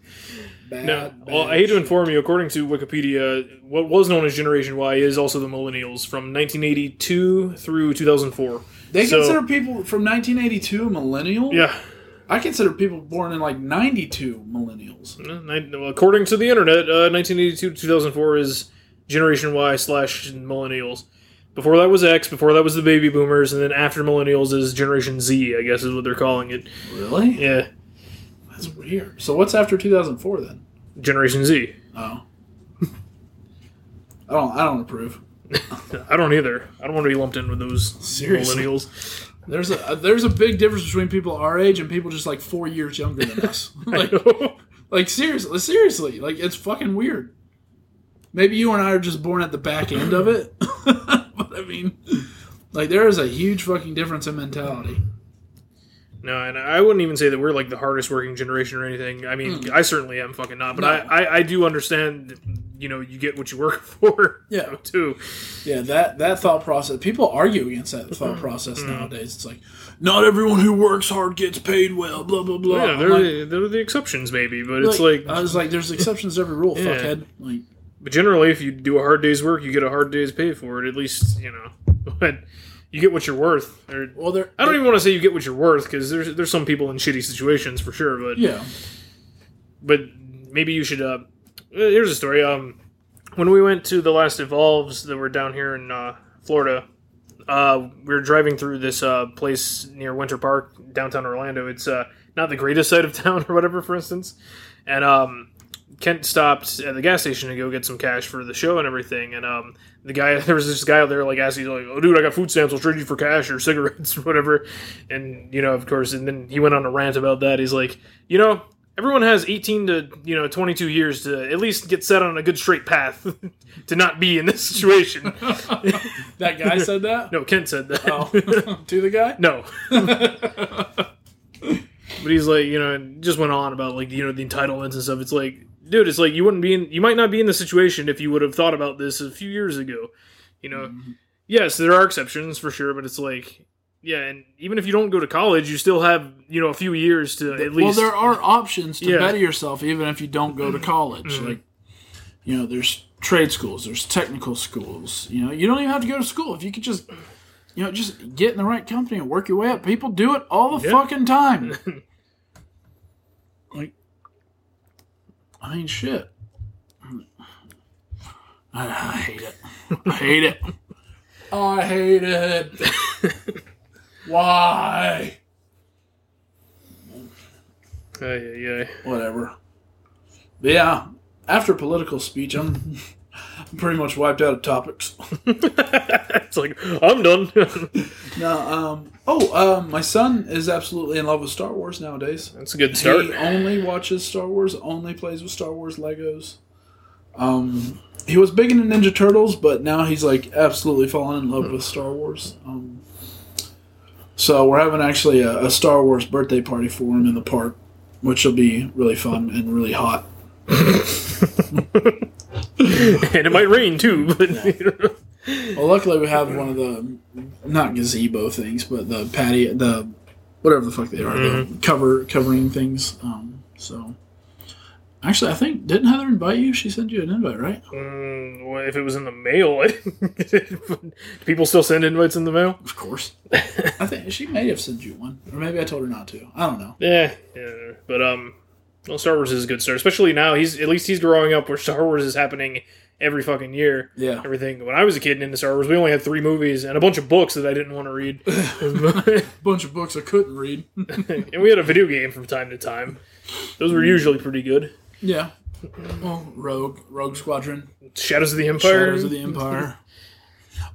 [SPEAKER 2] bad,
[SPEAKER 1] No,
[SPEAKER 2] bad
[SPEAKER 1] well, I hate to inform you. According to Wikipedia, what was known as Generation Y is also the millennials from 1982 through 2004.
[SPEAKER 2] they
[SPEAKER 1] so-
[SPEAKER 2] consider people from 1982 millennial
[SPEAKER 1] Yeah,
[SPEAKER 2] i consider people born in like 92 millennials
[SPEAKER 1] well, according to the internet, uh, 1982 to 2004 is Generation Y slash millennials. Before that was X. Before that was the baby boomers, and then after millennials is Generation Z. I guess is what they're calling it.
[SPEAKER 2] really
[SPEAKER 1] Yeah,
[SPEAKER 2] that's weird so what's after 2004 then
[SPEAKER 1] Generation Z.
[SPEAKER 2] oh <laughs> i don't i don't approve <laughs>
[SPEAKER 1] I don't either. I don't want to be lumped in with those
[SPEAKER 2] Seriously.
[SPEAKER 1] millennials.
[SPEAKER 2] There's a there's a big difference between people our age and people just like four years younger than us <laughs> like Like seriously, seriously, like it's fucking weird. Maybe you and I are just born at the back end of it, <laughs> but I mean, like there is a huge fucking difference in mentality.
[SPEAKER 1] No, and I wouldn't even say that we're like the hardest working generation or anything. I mean, hmm. I certainly am fucking not, but
[SPEAKER 2] No.
[SPEAKER 1] I, I, I do understand. that, You know, you get what you work <laughs> for.
[SPEAKER 2] Yeah.
[SPEAKER 1] too.
[SPEAKER 2] Yeah, that that thought process. People argue against that thought mm-hmm. process mm-hmm. nowadays. It's like not everyone who works hard gets paid well. Blah blah blah.
[SPEAKER 1] Yeah, they're,
[SPEAKER 2] like,
[SPEAKER 1] the, they're the exceptions, maybe, but it's like,
[SPEAKER 2] I was like, there's exceptions to every rule, <laughs>
[SPEAKER 1] Yeah.
[SPEAKER 2] fuckhead. Like,
[SPEAKER 1] but generally, if you do a hard day's work, you get a hard day's pay for it. At least, you know, <laughs> but you get what you're worth. Or,
[SPEAKER 2] well, they're
[SPEAKER 1] I don't even want to say you get what you're worth because there's there's some people in shitty situations for sure, but
[SPEAKER 2] Yeah,
[SPEAKER 1] but maybe you should. Uh, here's a story. Um, when we went to the last Evolves that were down here in uh, Florida, uh, we were driving through this uh, place near Winter Park, downtown Orlando. It's uh, not the greatest side of <laughs> town or whatever, for instance. And um, Kent stopped at the gas station to go get some cash for the show and everything. And um, the guy, <laughs> there was this guy out there like asking, like, "Oh, dude, I got food stamps. I'll trade you for cash or <laughs> cigarettes or whatever." And you know, of course, and then he went on a rant about that. He's like, you know. Everyone has 18 to you know 22 years to at least get set on a good straight path <laughs> to not be in this situation.
[SPEAKER 2] that guy said that.
[SPEAKER 1] no, Kent said that.
[SPEAKER 2] Oh, to the guy.
[SPEAKER 1] No. but he's like, you know, just went on about like, you know, the entitlements and stuff. It's like, dude, it's like you wouldn't be in, you might not be in the situation if you would have thought about this a few years ago. You know,
[SPEAKER 2] Mm-hmm.
[SPEAKER 1] yes, there are exceptions for sure, but it's like, yeah, and even if you don't go to college, you still have, you know, a few years to at least.
[SPEAKER 2] Well, there are options to
[SPEAKER 1] Yeah.
[SPEAKER 2] better yourself even if you don't go to college. Like, you know, there's trade schools, there's technical schools. You know, you don't even have to go to school if you could just, you know, just get in the right company and work your way up. People do it all the
[SPEAKER 1] Yeah.
[SPEAKER 2] fucking time. <laughs> like, I mean, shit. I, I hate it. I hate it. I hate it. Why?
[SPEAKER 1] Ay, ay, ay.
[SPEAKER 2] whatever. But yeah, after political speech, I'm, I'm pretty much wiped out of topics. <laughs>
[SPEAKER 1] it's like I'm done. <laughs>
[SPEAKER 2] no, um, oh, um, my son is absolutely in love with Star Wars nowadays.
[SPEAKER 1] That's a good start.
[SPEAKER 2] He only watches Star Wars, only plays with Star Wars Legos. Um, he was big into Ninja Turtles, but now he's like absolutely fallen in love with Star Wars. Um, so we're having actually a, a Star Wars birthday party for him in the park, which will be really fun and really hot. <laughs> <laughs>
[SPEAKER 1] and it might rain too, but <laughs>
[SPEAKER 2] Well, luckily we have one of the not gazebo things, but the patio, the whatever the fuck they are, the cover covering things. Um, so actually, I think didn't Heather invite you? She sent you an invite, right?
[SPEAKER 1] Mm, well, if it was in the mail, I didn't get it. Do people still send invites in the mail?
[SPEAKER 2] Of course. I think she may have sent you one, or maybe I told her not to. I don't know. <laughs>
[SPEAKER 1] Yeah, yeah. But um, well, Star Wars is a good start, especially now. He's at least he's growing up where <laughs> Star Wars is happening every fucking year.
[SPEAKER 2] Yeah.
[SPEAKER 1] Everything. When I was a kid and into Star Wars, we only had three movies and a bunch of books that I didn't want to read.
[SPEAKER 2] A <laughs> bunch of books I couldn't read. <laughs>
[SPEAKER 1] and we had a video game from time to time. Those were usually pretty good.
[SPEAKER 2] yeah. Well, Rogue, Rogue Squadron,
[SPEAKER 1] Shadows of the Empire.
[SPEAKER 2] Shadows of the Empire.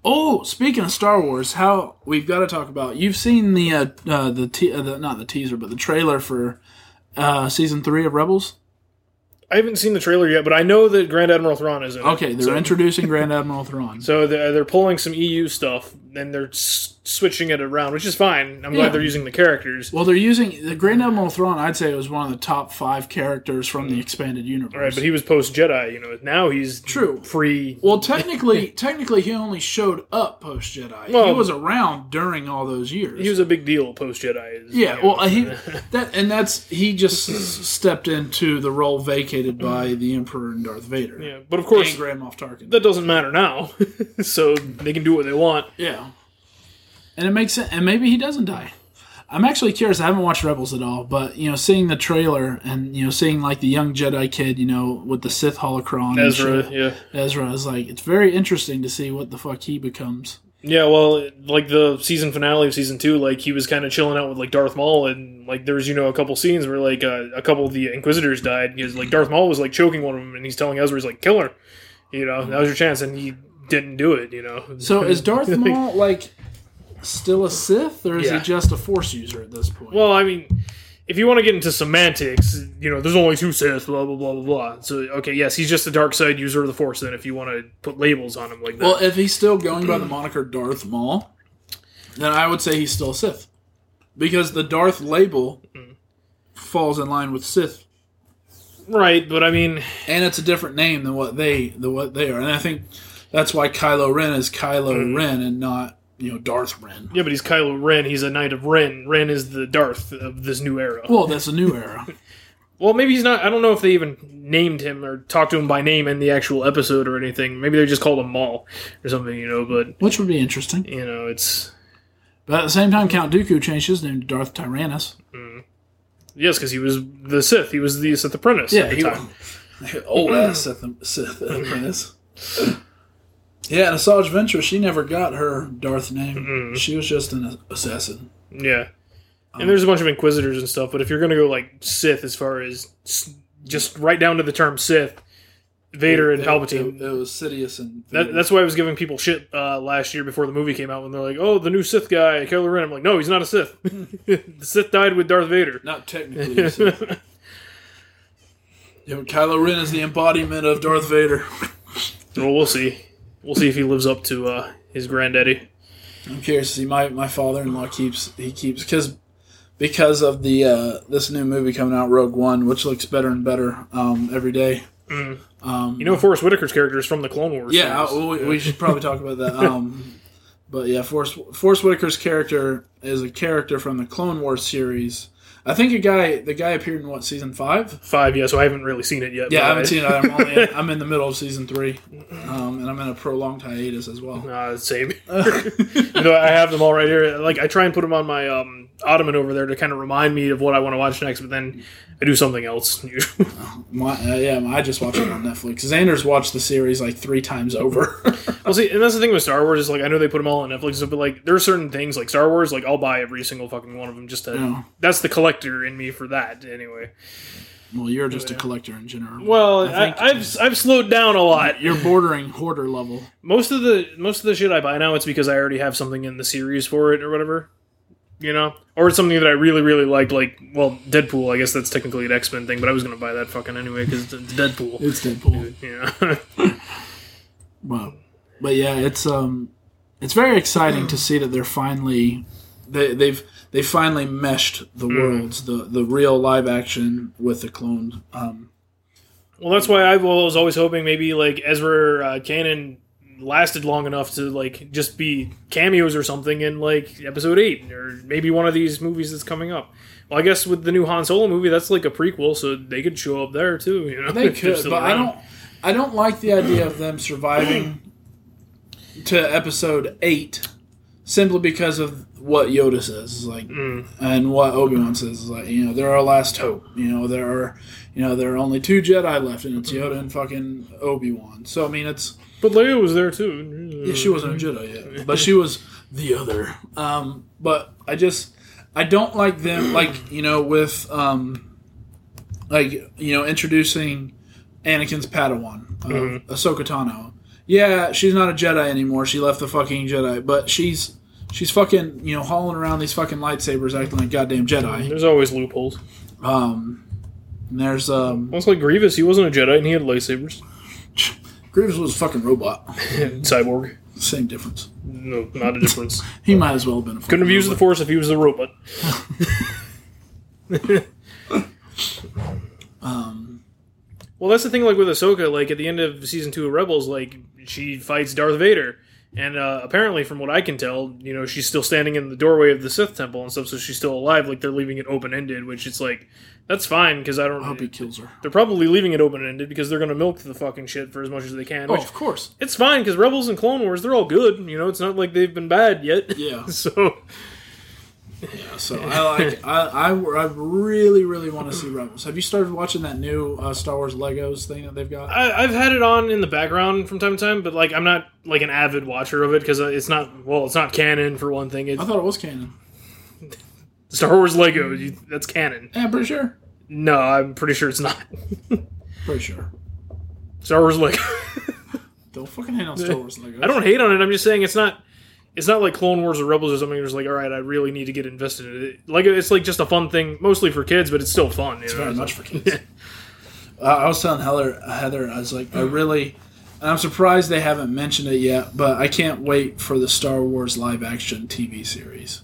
[SPEAKER 2] Oh, speaking of Star Wars, how we've got to talk about. You've seen the uh, uh, the, te- uh, the not the teaser, but the trailer for uh, season three of Rebels.
[SPEAKER 1] I haven't seen the trailer yet, but I know that Grand Admiral Thrawn is in it.
[SPEAKER 2] Okay, they're
[SPEAKER 1] so,
[SPEAKER 2] introducing Grand <laughs> Admiral Thrawn.
[SPEAKER 1] so they're, they're pulling some EU stuff and they're s- switching it around, which is fine. I'm
[SPEAKER 2] Yeah.
[SPEAKER 1] glad they're using the characters.
[SPEAKER 2] Well, they're using the Grand Admiral Thrawn. I'd say it was one of the top five characters from the mm. expanded universe.
[SPEAKER 1] Right, but he was post Jedi. You know, now he's
[SPEAKER 2] True.
[SPEAKER 1] free.
[SPEAKER 2] well, <laughs> technically, technically, he only showed up post Jedi. he was around during all those years.
[SPEAKER 1] He was a big deal post Jedi.
[SPEAKER 2] yeah, well, he <laughs> that and that's he just stepped into the role vacated by the Emperor and Darth Vader.
[SPEAKER 1] yeah, but of course
[SPEAKER 2] and Grand Moff Tarkin.
[SPEAKER 1] that doesn't matter now. <laughs> so they can do what they want.
[SPEAKER 2] Yeah. And it makes sense. And maybe he doesn't die. I'm actually curious. I haven't watched Rebels at all, but you know, seeing the trailer and you know, seeing like the young Jedi kid, you know, with the Sith holocron,
[SPEAKER 1] Ezra,
[SPEAKER 2] shit,
[SPEAKER 1] yeah,
[SPEAKER 2] Ezra is like, it's very interesting to see what the fuck he becomes.
[SPEAKER 1] yeah. Well, like the season finale of season two, like he was kind of chilling out with like Darth Maul, and like there was you know a couple scenes where like uh, a couple of the Inquisitors died because like Darth Maul was like choking one of them, and he's telling Ezra, he's like, "Kill her," you know, that was your chance, and he didn't do it. You know,
[SPEAKER 2] So is Darth <laughs> Maul like still a Sith, or is
[SPEAKER 1] Yeah.
[SPEAKER 2] he just a Force user at this point?
[SPEAKER 1] Well, I mean, if you want to get into semantics, you know, there's only two Sith, blah blah blah blah blah. So, okay, yes, he's just a dark side user of the Force. Then, if you want to put labels on him like that,
[SPEAKER 2] Well, if he's still going by the moniker Darth Maul, then I would say he's still a Sith. Because the Darth label falls in line with Sith.
[SPEAKER 1] right? But I mean,
[SPEAKER 2] And it's a different name than what they than what they are. And I think that's why Kylo Ren is Kylo mm-hmm. Ren and not, you know, Darth Ren.
[SPEAKER 1] yeah, but he's Kylo Ren. He's a knight of Ren. Ren is the Darth of this new era.
[SPEAKER 2] Well, that's a new era. <laughs>
[SPEAKER 1] Well, maybe he's not. I don't know if they even named him or talked to him by name in the actual episode or anything. Maybe they just called him Maul or something, you know. But
[SPEAKER 2] Which would be interesting.
[SPEAKER 1] you know, it's
[SPEAKER 2] But at the same time, Count Dooku changed his name to Darth Tyrannus. Mm.
[SPEAKER 1] yes, because he was the Sith. He was the Sith apprentice. at the
[SPEAKER 2] he
[SPEAKER 1] time. <laughs>
[SPEAKER 2] old ass Sith, Sith apprentice. <laughs> Yeah, and Asajj Ventress, she never got her Darth name. She was just an assassin.
[SPEAKER 1] Yeah. And there's a bunch of Inquisitors and stuff, but if you're going to go like Sith as far as just right down to the term Sith, Vader and
[SPEAKER 2] It-
[SPEAKER 1] Palpatine.
[SPEAKER 2] It, it was Sidious and
[SPEAKER 1] that, that's why I was giving people shit uh, last year before the movie came out when they're like, "Oh, the new Sith guy, Kylo Ren." I'm like, "No, he's not a Sith. <laughs> <laughs> the Sith died with Darth Vader."
[SPEAKER 2] not technically. a Sith. <laughs> yeah, Kylo Ren is the embodiment of Darth Vader.
[SPEAKER 1] well, we'll see. We'll see if he lives up to uh, his granddaddy.
[SPEAKER 2] I'm curious to see. My my father in law keeps he keeps because because of the uh, this new movie coming out, Rogue One, which looks better and better um, every day. Um,
[SPEAKER 1] You know, Forest Whitaker's character is from the Clone Wars.
[SPEAKER 2] Yeah, uh, we, we should probably talk about that. <laughs> Um, but yeah, Force Force Whitaker's character is a character from the Clone Wars series. I think a guy, the guy appeared in what season five?
[SPEAKER 1] five. Yeah, so I haven't really seen it yet.
[SPEAKER 2] Yeah, I haven't seen it. I'm only in, <laughs> I'm in the middle of season three, um, and I'm in a prolonged hiatus as well.
[SPEAKER 1] Uh, same. <laughs> you know, I have them all right here. Like I try and put them on my um, ottoman over there to kind of remind me of what I want to watch next, but then I do something else. <laughs>
[SPEAKER 2] My, uh, yeah, I just watched it on Netflix. Xander's watched the series like three times over. <laughs>
[SPEAKER 1] well, see, and that's the thing with Star Wars is like I know they put them all on Netflix, but like there are certain things like Star Wars, like I'll buy every single fucking one of them just to.
[SPEAKER 2] Yeah.
[SPEAKER 1] That's the collector in me for that, anyway.
[SPEAKER 2] well, you're just a collector in general.
[SPEAKER 1] Well,
[SPEAKER 2] I
[SPEAKER 1] I've I've slowed down a lot.
[SPEAKER 2] you're bordering hoarder level.
[SPEAKER 1] Most of the most of the shit I buy now, it's because I already have something in the series for it or whatever. You know, or something that I really, really like. Like, well, Deadpool. I guess that's technically an X Men thing, but I was gonna buy that fucking anyway because it's Deadpool.
[SPEAKER 2] It's Deadpool. <laughs>
[SPEAKER 1] Yeah, <laughs>
[SPEAKER 2] Well, but yeah, it's um, it's very exciting to see that they're finally they they've they finally meshed the worlds, the the real live action with the cloned. Um,
[SPEAKER 1] well, that's why I was always hoping maybe like Ezra uh, Kanan lasted long enough to like just be cameos or something in like Episode Eight or maybe one of these movies that's coming up. Well, I guess with the new Han Solo movie, that's like a prequel, so they could show up there too. You know,
[SPEAKER 2] they <laughs> could, but I don't. I don't like the idea of them surviving to episode eight, simply because of what Yoda says. Is like,
[SPEAKER 1] Mm.
[SPEAKER 2] and what Obi Wan says is like, you know, they're our last hope. You know, there are, you know, there are only two Jedi left, and it's Yoda and fucking Obi Wan. So I mean, it's
[SPEAKER 1] But Leia was there too.
[SPEAKER 2] yeah, she wasn't a Jedi yet, but she was the other. Um, but I just I don't like them like you know with um, like you know introducing Anakin's Padawan, uh,
[SPEAKER 1] Mhm.
[SPEAKER 2] Ahsoka Tano. Yeah, she's not a Jedi anymore. She left the fucking Jedi, but she's she's fucking you know hauling around these fucking lightsabers, acting like goddamn Jedi.
[SPEAKER 1] There's always loopholes.
[SPEAKER 2] Um, and there's um,
[SPEAKER 1] Almost like Grievous, he wasn't a Jedi and he had lightsabers.
[SPEAKER 2] Grievous was a fucking robot. <laughs>
[SPEAKER 1] Cyborg.
[SPEAKER 2] Same difference.
[SPEAKER 1] No, not a difference. <laughs>
[SPEAKER 2] He might as well have been. A
[SPEAKER 1] Couldn't have used the. Force if he was a robot. <laughs>
[SPEAKER 2] Um,
[SPEAKER 1] Well, that's the thing. Like with Ahsoka, like at the end of season two of Rebels, like she fights Darth Vader, and uh, apparently, from what I can tell, you know, she's still standing in the doorway of the Sith temple and stuff, so she's still alive. Like they're leaving it open ended, which it's like that's fine because I don't.
[SPEAKER 2] I hope he kills her.
[SPEAKER 1] They're probably leaving it open ended because they're going to milk the fucking shit for as much as they can.
[SPEAKER 2] Oh,
[SPEAKER 1] Which
[SPEAKER 2] of course.
[SPEAKER 1] it's fine because Rebels and Clone Wars they're all good. You know, it's not like they've been bad yet.
[SPEAKER 2] Yeah. <laughs>
[SPEAKER 1] So
[SPEAKER 2] Yeah, so I like I, I I really really want to see Rebels. Have you started watching that new uh, Star Wars Legos thing that they've got?
[SPEAKER 1] I, I've had it on in the background from time to time, but like I'm not like an avid watcher of it because it's not well, it's not canon for one thing. It's
[SPEAKER 2] I thought it was canon. <laughs>
[SPEAKER 1] Star Wars Lego. You, that's canon.
[SPEAKER 2] Yeah, pretty sure.
[SPEAKER 1] No, I'm pretty sure it's not. <laughs>
[SPEAKER 2] Pretty sure.
[SPEAKER 1] Star Wars Lego.
[SPEAKER 2] Don't fucking hate on Star Wars Legos. <laughs>
[SPEAKER 1] I don't hate on it. I'm just saying it's not. It's not like Clone Wars or Rebels or something. You're just like, all right, I really need to get invested in it. Like it's like just a fun thing, mostly for kids, but it's still fun. You
[SPEAKER 2] It's
[SPEAKER 1] know?
[SPEAKER 2] very much for kids. <laughs> uh, I was telling Heather, Heather, I was like, I really, and I'm surprised they haven't mentioned it yet, but I can't wait for the Star Wars live action TV series.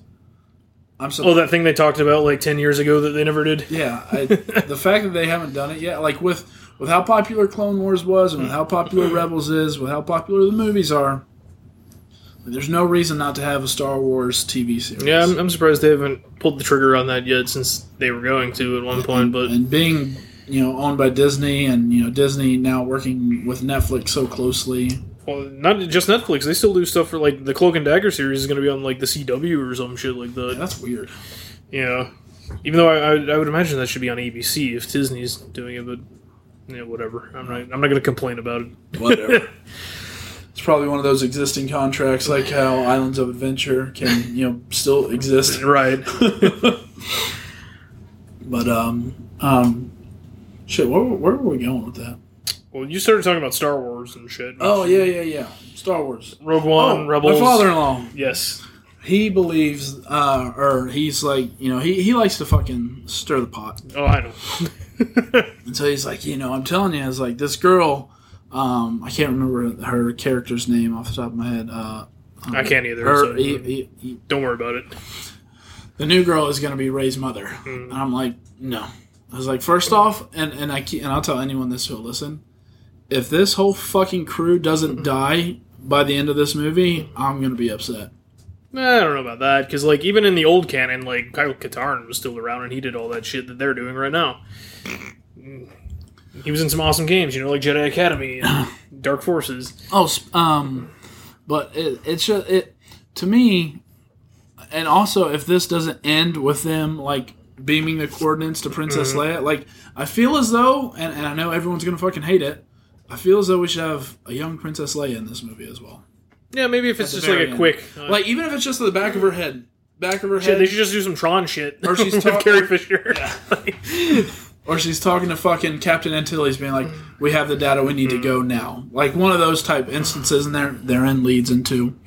[SPEAKER 2] I'm so
[SPEAKER 1] Oh, that thing they talked about like ten years ago that they never did.
[SPEAKER 2] Yeah, I, <laughs> the fact that they haven't done it yet, like with with how popular Clone Wars was, and with how popular <clears throat> Rebels is, with how popular the movies are, there's no reason not to have a Star Wars TV series.
[SPEAKER 1] Yeah, I'm, I'm surprised they haven't pulled the trigger on that yet, since they were going to at one point. But
[SPEAKER 2] and being you know owned by Disney, and you know Disney now working with Netflix so closely.
[SPEAKER 1] well, not just Netflix. They still do stuff for like the Cloak and Dagger series is going to be on like the CW or some shit like that.
[SPEAKER 2] That's weird.
[SPEAKER 1] Yeah, even though I, I, I would imagine that should be on ABC if Disney's doing it, but yeah, whatever. I'm not. I'm not going to complain about it.
[SPEAKER 2] Whatever. <laughs> it's probably one of those existing contracts, like how Islands of Adventure can you know still exist.
[SPEAKER 1] right. <laughs>
[SPEAKER 2] But um um, shit, where, where were we going with that?
[SPEAKER 1] Well, you started talking about Star Wars and shit.
[SPEAKER 2] Oh yeah, yeah, yeah. Star Wars.
[SPEAKER 1] Rogue One,
[SPEAKER 2] oh,
[SPEAKER 1] Rebels.
[SPEAKER 2] My father-in-law.
[SPEAKER 1] Yes.
[SPEAKER 2] He believes, uh, or he's like, you know, he, he likes to fucking stir the pot.
[SPEAKER 1] Oh, I know. <laughs>
[SPEAKER 2] And so he's like, you know, I'm telling you, I was like this girl. Um, I can't remember her character's name off the top of my head. Uh, um,
[SPEAKER 1] I can't either.
[SPEAKER 2] Her,
[SPEAKER 1] so
[SPEAKER 2] he- he- he-
[SPEAKER 1] don't worry about it.
[SPEAKER 2] the new girl is going to be Rey's mother,
[SPEAKER 1] Mm.
[SPEAKER 2] and I'm like, no. I was like, first off, and and I and I'll tell anyone this who'll listen. If this whole fucking crew doesn't die by the end of this movie, I'm gonna be upset.
[SPEAKER 1] Nah, I don't know about that because, like, even in the old canon, like Kyle Katarn was still around and he did all that shit that they're doing right now. He was in some awesome games, you know, like Jedi Academy and <clears throat> Dark Forces.
[SPEAKER 2] Oh, um, but it, it's just it to me, and also if this doesn't end with them like beaming the coordinates to Princess Leia, like I feel as though, and, and I know everyone's gonna fucking hate it. I feel as though we should have a young Princess Leia in this movie as well.
[SPEAKER 1] Yeah, maybe if it's just like a
[SPEAKER 2] end.
[SPEAKER 1] quick. Uh,
[SPEAKER 2] Like even if it's just the back of her head, back of her
[SPEAKER 1] shit,
[SPEAKER 2] head,
[SPEAKER 1] they should just do some Tron shit.
[SPEAKER 2] Or she's <laughs>
[SPEAKER 1] with
[SPEAKER 2] talk-
[SPEAKER 1] Carrie Fisher. <laughs> <laughs>
[SPEAKER 2] or she's talking to fucking Captain Antilles, being like, "We have the data. We need to go now." Like one of those type instances, and they're they're in leads into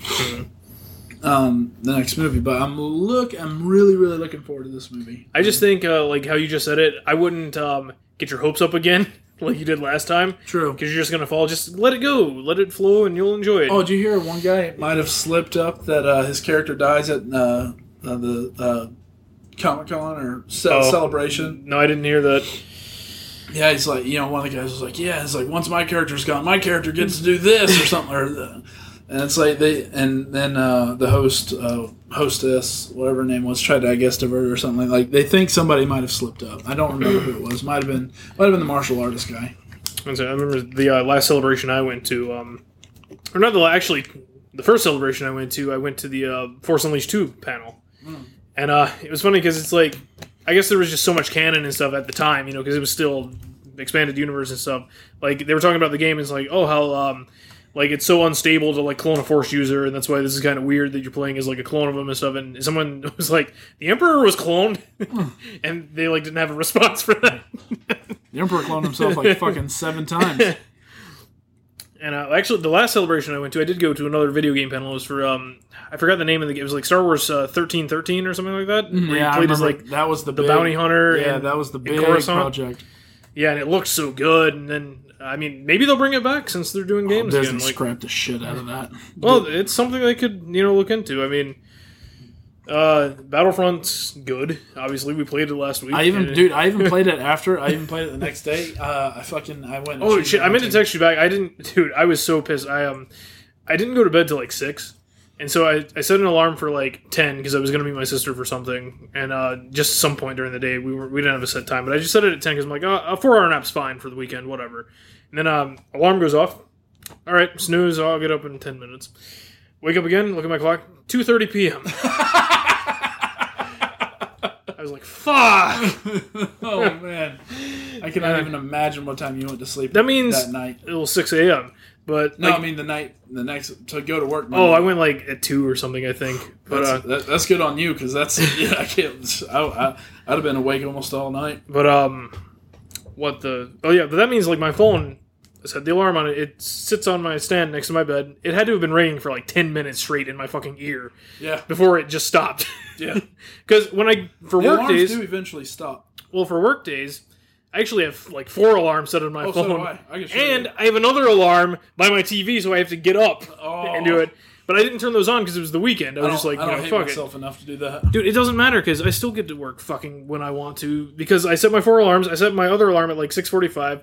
[SPEAKER 2] um, the next movie. But I'm look, I'm really really looking forward to this movie.
[SPEAKER 1] I just think, uh, like how you just said it, I wouldn't um, get your hopes up again <laughs> like you did last time
[SPEAKER 2] True.
[SPEAKER 1] because you're just gonna fall. Just let it go, let it flow, and you'll enjoy it.
[SPEAKER 2] Oh, did you hear one guy might have slipped up that uh, his character dies at uh, uh, the uh, Comic Con or ce-
[SPEAKER 1] Oh.
[SPEAKER 2] celebration?
[SPEAKER 1] no, I didn't hear that.
[SPEAKER 2] Yeah, he's like, you know, one of the guys was like, yeah, it's like once my character's gone, my character gets to do this or something, or the, and it's like they, and then uh, the host, uh, hostess, whatever her name was, tried to I guess divert or something like. They think somebody might have slipped up. I don't remember who it was. Might have been, might have been the martial artist guy.
[SPEAKER 1] I remember the uh, last celebration I went to, um, or not the actually, the first celebration I went to, I went to the uh, Force Unleashed two panel, and uh, it was funny because it's like, I guess there was just so much canon and stuff at the time, you know, because it was still expanded universe and stuff. Like they were talking about the game, and it's like, oh, how um, like it's so unstable to like clone a Force user, and that's why this is kind of weird that you're playing as like a clone of him and stuff. And someone <laughs> was like, the Emperor was cloned, <laughs> and they like didn't have a response for that.
[SPEAKER 2] The Emperor cloned himself like <laughs> fucking seven times.
[SPEAKER 1] And uh, actually, the last celebration I went to, I did go to another video game panel. It was for um, I forgot the name of the game. It was like Star Wars uh, thirteen thirteen or something like that. you
[SPEAKER 2] Yeah, I
[SPEAKER 1] played as like
[SPEAKER 2] that was the
[SPEAKER 1] the
[SPEAKER 2] big,
[SPEAKER 1] bounty hunter.
[SPEAKER 2] Yeah,
[SPEAKER 1] and,
[SPEAKER 2] that was the big project.
[SPEAKER 1] yeah, and it looked so good. And then I mean, maybe they'll bring it back since they're doing games
[SPEAKER 2] Disney
[SPEAKER 1] again. Like,
[SPEAKER 2] scrapped the shit out of that.
[SPEAKER 1] well, it's something they could you know look into. I mean, uh, Battlefront's good. Obviously, we played it last week.
[SPEAKER 2] I even, dude, I <laughs> even played it after. I even played it the next day. Uh, I fucking, I went.
[SPEAKER 1] Oh shit! I meant to text you back. I didn't, <laughs> dude. I was so pissed. I um, I didn't go to bed till like six, and so I, I set an alarm for like ten because I was gonna meet my sister for something, and uh, just some point during the day we were we didn't have a set time, but I just set it at ten because I'm like, oh, a four hour nap's fine for the weekend, whatever. And then um, alarm goes off. All right, snooze. I'll get up in ten minutes. Wake up again. Look at my clock. Two thirty p.m. <laughs> Was like, fuck. <laughs>
[SPEAKER 2] oh man, I cannot even imagine what time you went to sleep.
[SPEAKER 1] That means
[SPEAKER 2] that night.
[SPEAKER 1] it was six a.m. But
[SPEAKER 2] No,
[SPEAKER 1] like,
[SPEAKER 2] I mean the night, the next to go to work.
[SPEAKER 1] Oh, I went like at two or something, I think. But
[SPEAKER 2] That's,
[SPEAKER 1] uh,
[SPEAKER 2] that, that's good on you because that's <laughs> yeah. I can't. I, I, I'd have been awake almost all night.
[SPEAKER 1] but um, what the? Oh yeah, but that means like my phone set the alarm on it. It sits on my stand next to my bed. It had to have been ringing for like ten minutes straight in my fucking ear
[SPEAKER 2] Yeah,
[SPEAKER 1] before it just stopped.
[SPEAKER 2] yeah. <laughs>
[SPEAKER 1] Because when I for
[SPEAKER 2] The
[SPEAKER 1] work days,
[SPEAKER 2] do eventually stop.
[SPEAKER 1] well for work days, I actually have like four alarms set on my
[SPEAKER 2] Oh, so
[SPEAKER 1] phone,
[SPEAKER 2] do I. I
[SPEAKER 1] and
[SPEAKER 2] you.
[SPEAKER 1] I have another alarm by my TV, so I have to get up
[SPEAKER 2] Oh.
[SPEAKER 1] and do it. But I didn't turn those on because it was the weekend. I was
[SPEAKER 2] I
[SPEAKER 1] just like,
[SPEAKER 2] I
[SPEAKER 1] you
[SPEAKER 2] don't
[SPEAKER 1] know,
[SPEAKER 2] hate
[SPEAKER 1] fuck it.
[SPEAKER 2] myself enough to do that.
[SPEAKER 1] Dude, it doesn't matter because I still get to work fucking when I want to because I set my four alarms. I set my other alarm at like six forty five.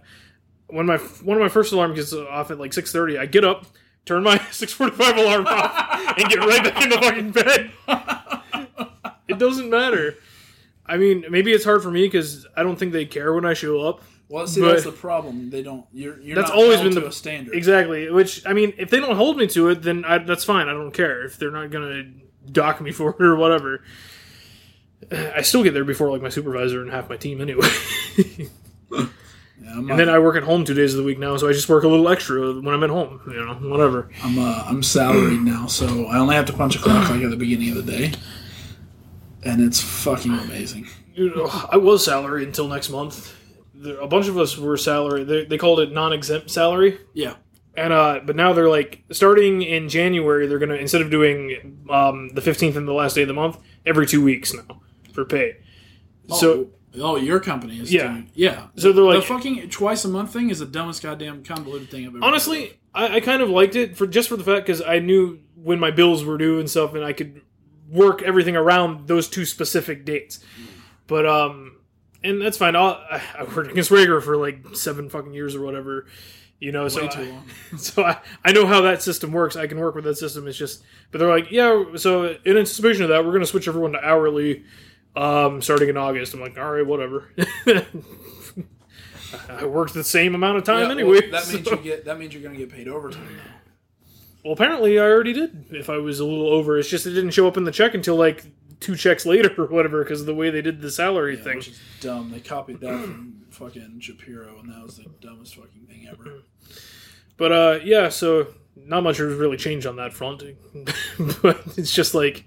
[SPEAKER 1] When my one of my first alarm gets off at like six thirty, I get up, turn my <laughs> six forty five alarm off, and get right back in the fucking bed. it doesn't matter. I mean, maybe it's hard for me because I don't think they care when I show up.
[SPEAKER 2] Well, see, that's the problem. They don't. You're. you're
[SPEAKER 1] That's
[SPEAKER 2] not
[SPEAKER 1] always been
[SPEAKER 2] to
[SPEAKER 1] the-
[SPEAKER 2] a standard.
[SPEAKER 1] Exactly. Which I mean, if they don't hold me to it, then I, that's fine. I don't care if they're not gonna dock me <laughs> for it or whatever. <sighs> I still get there before like my supervisor and half my team anyway. <laughs>
[SPEAKER 2] Yeah,
[SPEAKER 1] and then I work at home two days of the week now, so I just work a little extra when I'm at home. You know, whatever.
[SPEAKER 2] I'm uh, I'm salaried now, so I only have to punch a clock like at the beginning of the day, and it's fucking amazing.
[SPEAKER 1] Dude, ugh, I was salary until next month. There, a bunch of us were salary. They, they called it non-exempt salary.
[SPEAKER 2] Yeah.
[SPEAKER 1] And uh, but now they're like starting in January. They're gonna instead of doing um, the fifteenth and the last day of the month every two weeks now for pay. So
[SPEAKER 2] oh, your company is
[SPEAKER 1] Yeah.
[SPEAKER 2] doing, yeah.
[SPEAKER 1] so they're like
[SPEAKER 2] the fucking twice a month thing is the dumbest goddamn convoluted thing I've ever.
[SPEAKER 1] honestly, I, I kind of liked it for just for the fact because I knew when my bills were due and stuff, and I could work everything around those two specific dates. But um, and that's fine. I'll, I, I worked against Rager for like seven fucking years or whatever. You know, so
[SPEAKER 2] too
[SPEAKER 1] I,
[SPEAKER 2] long. <laughs>
[SPEAKER 1] so I, I know how that system works. I can work with that system. It's just, but they're like, yeah. So in anticipation of that, we're going to switch everyone to hourly, um, starting in August. I'm like, all right, whatever. <laughs> I worked the same amount of time
[SPEAKER 2] Yeah, well,
[SPEAKER 1] anyway.
[SPEAKER 2] that means you get that means you're gonna get paid overtime.
[SPEAKER 1] Well, apparently I already did. If I was a little over, it's just it didn't show up in the check until like two checks later <laughs> or whatever because of the way they did the salary
[SPEAKER 2] Yeah,
[SPEAKER 1] thing.
[SPEAKER 2] which is dumb. They copied that from <clears throat> fucking Shapiro, and that was the dumbest fucking thing ever. <clears throat>
[SPEAKER 1] But uh, yeah, so not much has really changed on that front. <laughs> but it's just like,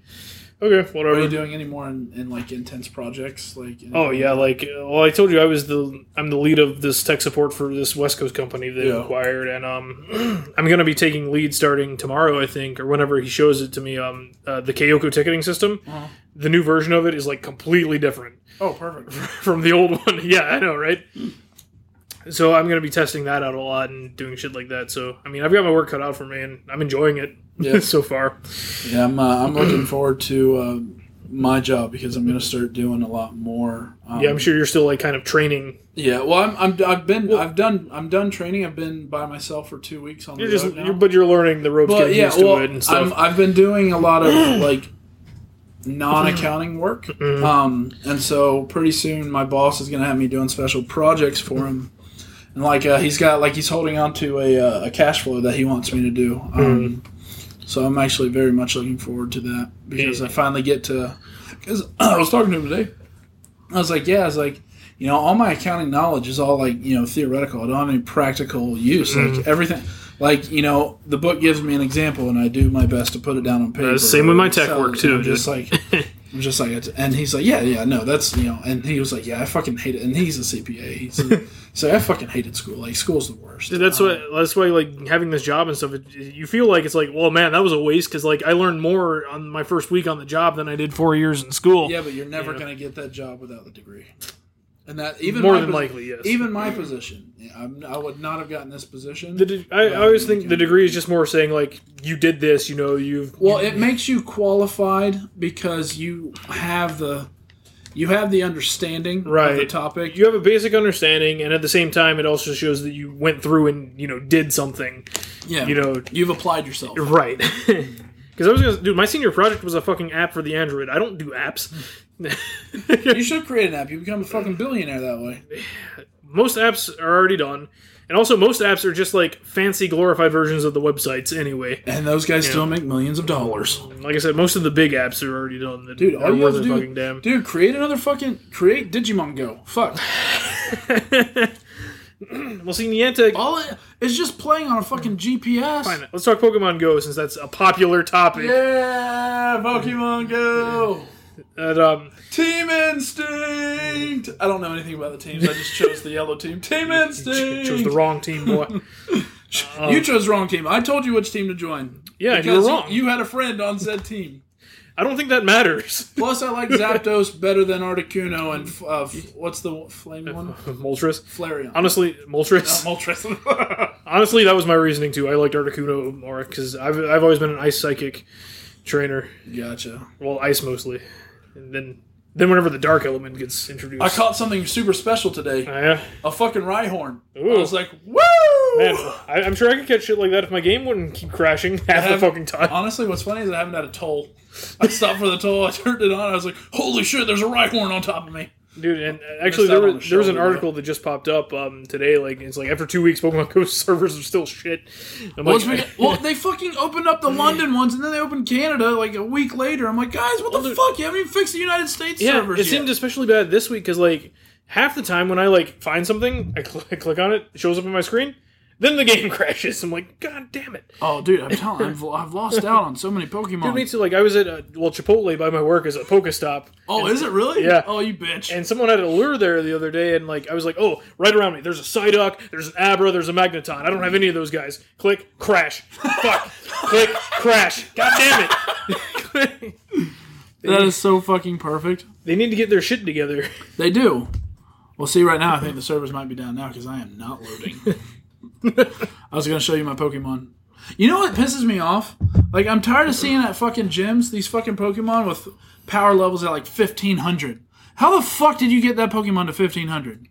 [SPEAKER 1] okay, what
[SPEAKER 2] Are
[SPEAKER 1] whatever.
[SPEAKER 2] you doing any more in, in like intense projects? Like
[SPEAKER 1] Oh yeah, like well, I told you I was the I'm the lead of this tech support for this West Coast company they
[SPEAKER 2] Yeah.
[SPEAKER 1] acquired, and um, <clears throat> I'm gonna be taking lead starting tomorrow, I think, or whenever he shows it to me. Um, uh, the Kyoko ticketing system,
[SPEAKER 2] Uh-huh.
[SPEAKER 1] the new version of it is like completely different
[SPEAKER 2] Oh, perfect. <laughs>
[SPEAKER 1] from the old one. <laughs> yeah, I know, right? So I'm gonna be testing that out a lot and doing shit like that. So I mean, I've got my work cut out for me, and I'm enjoying it
[SPEAKER 2] Yeah. <laughs>
[SPEAKER 1] so far.
[SPEAKER 2] Yeah, I'm. Uh, I'm looking forward to uh, my job because I'm going to start doing a lot more. Um,
[SPEAKER 1] Yeah, I'm sure you're still like kind of training.
[SPEAKER 2] Yeah, well, I'm. I'm I've been. I've done. I'm done training. I've been by myself for two weeks on
[SPEAKER 1] You're
[SPEAKER 2] the
[SPEAKER 1] just,
[SPEAKER 2] road now.
[SPEAKER 1] you're, but you're learning the ropes,
[SPEAKER 2] But
[SPEAKER 1] getting
[SPEAKER 2] yeah,
[SPEAKER 1] used to
[SPEAKER 2] well,
[SPEAKER 1] it and stuff.
[SPEAKER 2] I'm, I've been doing a lot of <clears throat> like non-accounting work,
[SPEAKER 1] Mm-hmm.
[SPEAKER 2] um, and so pretty soon my boss is going to have me doing special projects for him, and like uh, he's got like he's holding on to a, uh, a cash flow that he wants me to do. Um,
[SPEAKER 1] Mm-hmm.
[SPEAKER 2] So I'm actually very much looking forward to that because. I finally get to. Because <clears throat> I was talking to him today. I was like, yeah, I was like, you know, all my accounting knowledge is all like, you know, theoretical. I don't have any practical use.
[SPEAKER 1] Mm-hmm.
[SPEAKER 2] Like everything, like you know, the book gives me an example, and I do my best to put it down on paper.
[SPEAKER 1] Uh, same with my tech work, too,
[SPEAKER 2] just like, <laughs> just like, it's, and he's like, yeah, yeah, no, that's you know, and he was like, yeah, I fucking hate it, and he's a CPA. He's a, <laughs> so I fucking hated school. Like school's the worst.
[SPEAKER 1] Dude, that's
[SPEAKER 2] Um,
[SPEAKER 1] why. That's why, like having this job and stuff. It, you feel like it's like, well, man, that was a waste because like I learned more on my first week on the job than I did four years in school.
[SPEAKER 2] Yeah, but you're never gonna get that job without the degree. And that even
[SPEAKER 1] more
[SPEAKER 2] my
[SPEAKER 1] than
[SPEAKER 2] posi-
[SPEAKER 1] likely, yes.
[SPEAKER 2] Even my position, I'm, I would not have gotten this position.
[SPEAKER 1] de- I, I always think the degree is just more saying like you did this. You know, you've
[SPEAKER 2] well, it makes you qualified because you have the you have the understanding of the topic.
[SPEAKER 1] you have a basic understanding, and at the same time, it also shows that you went through and you know did something.
[SPEAKER 2] yeah,
[SPEAKER 1] You know,
[SPEAKER 2] you've applied yourself.
[SPEAKER 1] right. <laughs> Because I was gonna, dude, my senior project was a fucking app for the Android. I don't do apps.
[SPEAKER 2] You should create an app. You become a fucking billionaire that way.
[SPEAKER 1] most apps are already done, and also most apps are just like fancy glorified versions of the websites anyway.
[SPEAKER 2] And those guys still make millions of dollars.
[SPEAKER 1] Like I said, most of the big apps are already done. That
[SPEAKER 2] Dude,
[SPEAKER 1] are
[SPEAKER 2] all you have to do,
[SPEAKER 1] fucking damn.
[SPEAKER 2] dude, create another fucking create Digimon Go. Fuck. <laughs>
[SPEAKER 1] well, see, Niantic.
[SPEAKER 2] All it is just playing on a fucking GPS.
[SPEAKER 1] Fine, let's talk Pokemon Go since that's a popular topic.
[SPEAKER 2] Yeah, Pokemon Go.
[SPEAKER 1] And, um,
[SPEAKER 2] Team Instinct. I don't know anything about the teams. I just chose the yellow team. <laughs> Team Instinct.
[SPEAKER 1] chose the wrong team, boy. <laughs>
[SPEAKER 2] you chose the wrong team. I told you which team to join.
[SPEAKER 1] Yeah, you were wrong.
[SPEAKER 2] You had a friend on said team.
[SPEAKER 1] I don't think that matters. <laughs>
[SPEAKER 2] Plus, I like Zapdos better than Articuno and uh, f- what's the flame one?
[SPEAKER 1] Moltres.
[SPEAKER 2] Flareon.
[SPEAKER 1] Honestly, Moltres.
[SPEAKER 2] Moltres.
[SPEAKER 1] Honestly, that was my reasoning too. I liked Articuno more because I've, I've always been an ice psychic trainer.
[SPEAKER 2] gotcha.
[SPEAKER 1] Well, ice mostly. And then then whenever the dark element gets introduced.
[SPEAKER 2] I caught something super special today.
[SPEAKER 1] Oh, yeah.
[SPEAKER 2] A fucking Rhyhorn.
[SPEAKER 1] Ooh.
[SPEAKER 2] I was like, woo!
[SPEAKER 1] Man, I, I'm sure I could catch shit like that if my game wouldn't keep crashing <laughs> half the fucking time.
[SPEAKER 2] Honestly, what's funny is I haven't had a toll. I stopped for the toll. I turned it on. I was like, "Holy shit! There's a Rhyhorn on top of me."
[SPEAKER 1] Dude, and uh, actually, there was,
[SPEAKER 2] the
[SPEAKER 1] there was an article that just popped up um, today. Like, it's like after two weeks, Pokemon <laughs> Go servers are still shit. I'm
[SPEAKER 2] Once
[SPEAKER 1] like,
[SPEAKER 2] we, well, they fucking opened up the <laughs> London ones, and then they opened Canada like a week later. I'm like, guys, what the fuck? You haven't even fixed the United States
[SPEAKER 1] yeah,
[SPEAKER 2] servers
[SPEAKER 1] it
[SPEAKER 2] yet.
[SPEAKER 1] seemed especially bad this week because like half the time when I like find something, I, cl- <laughs> I click on it, it shows up on my screen, then the game <laughs> crashes. I'm like, god damn it.
[SPEAKER 2] oh, dude, I'm telling, I've, I've lost out on so many Pokemon.
[SPEAKER 1] Dude, me too. Like I was at uh, well Chipotle by my work as a Pokestop,
[SPEAKER 2] oh, is it really?
[SPEAKER 1] Yeah.
[SPEAKER 2] Oh, you bitch.
[SPEAKER 1] and someone had a lure there the other day, and like I was like, oh, right around me, there's a Psyduck, there's an Abra, there's a Magneton. I don't have any of those guys. Click, crash, fuck, <laughs> click, crash. God damn it.
[SPEAKER 2] that is so fucking perfect.
[SPEAKER 1] they need to get their shit together.
[SPEAKER 2] They do. Well, see, right now I think the servers might be down now because I am not loading. <laughs> <laughs> I was gonna show you my Pokemon. You know what pisses me off? Like I'm tired of seeing at fucking gyms these fucking Pokemon with power levels at like 1500. How the fuck did you get that Pokemon to 1500?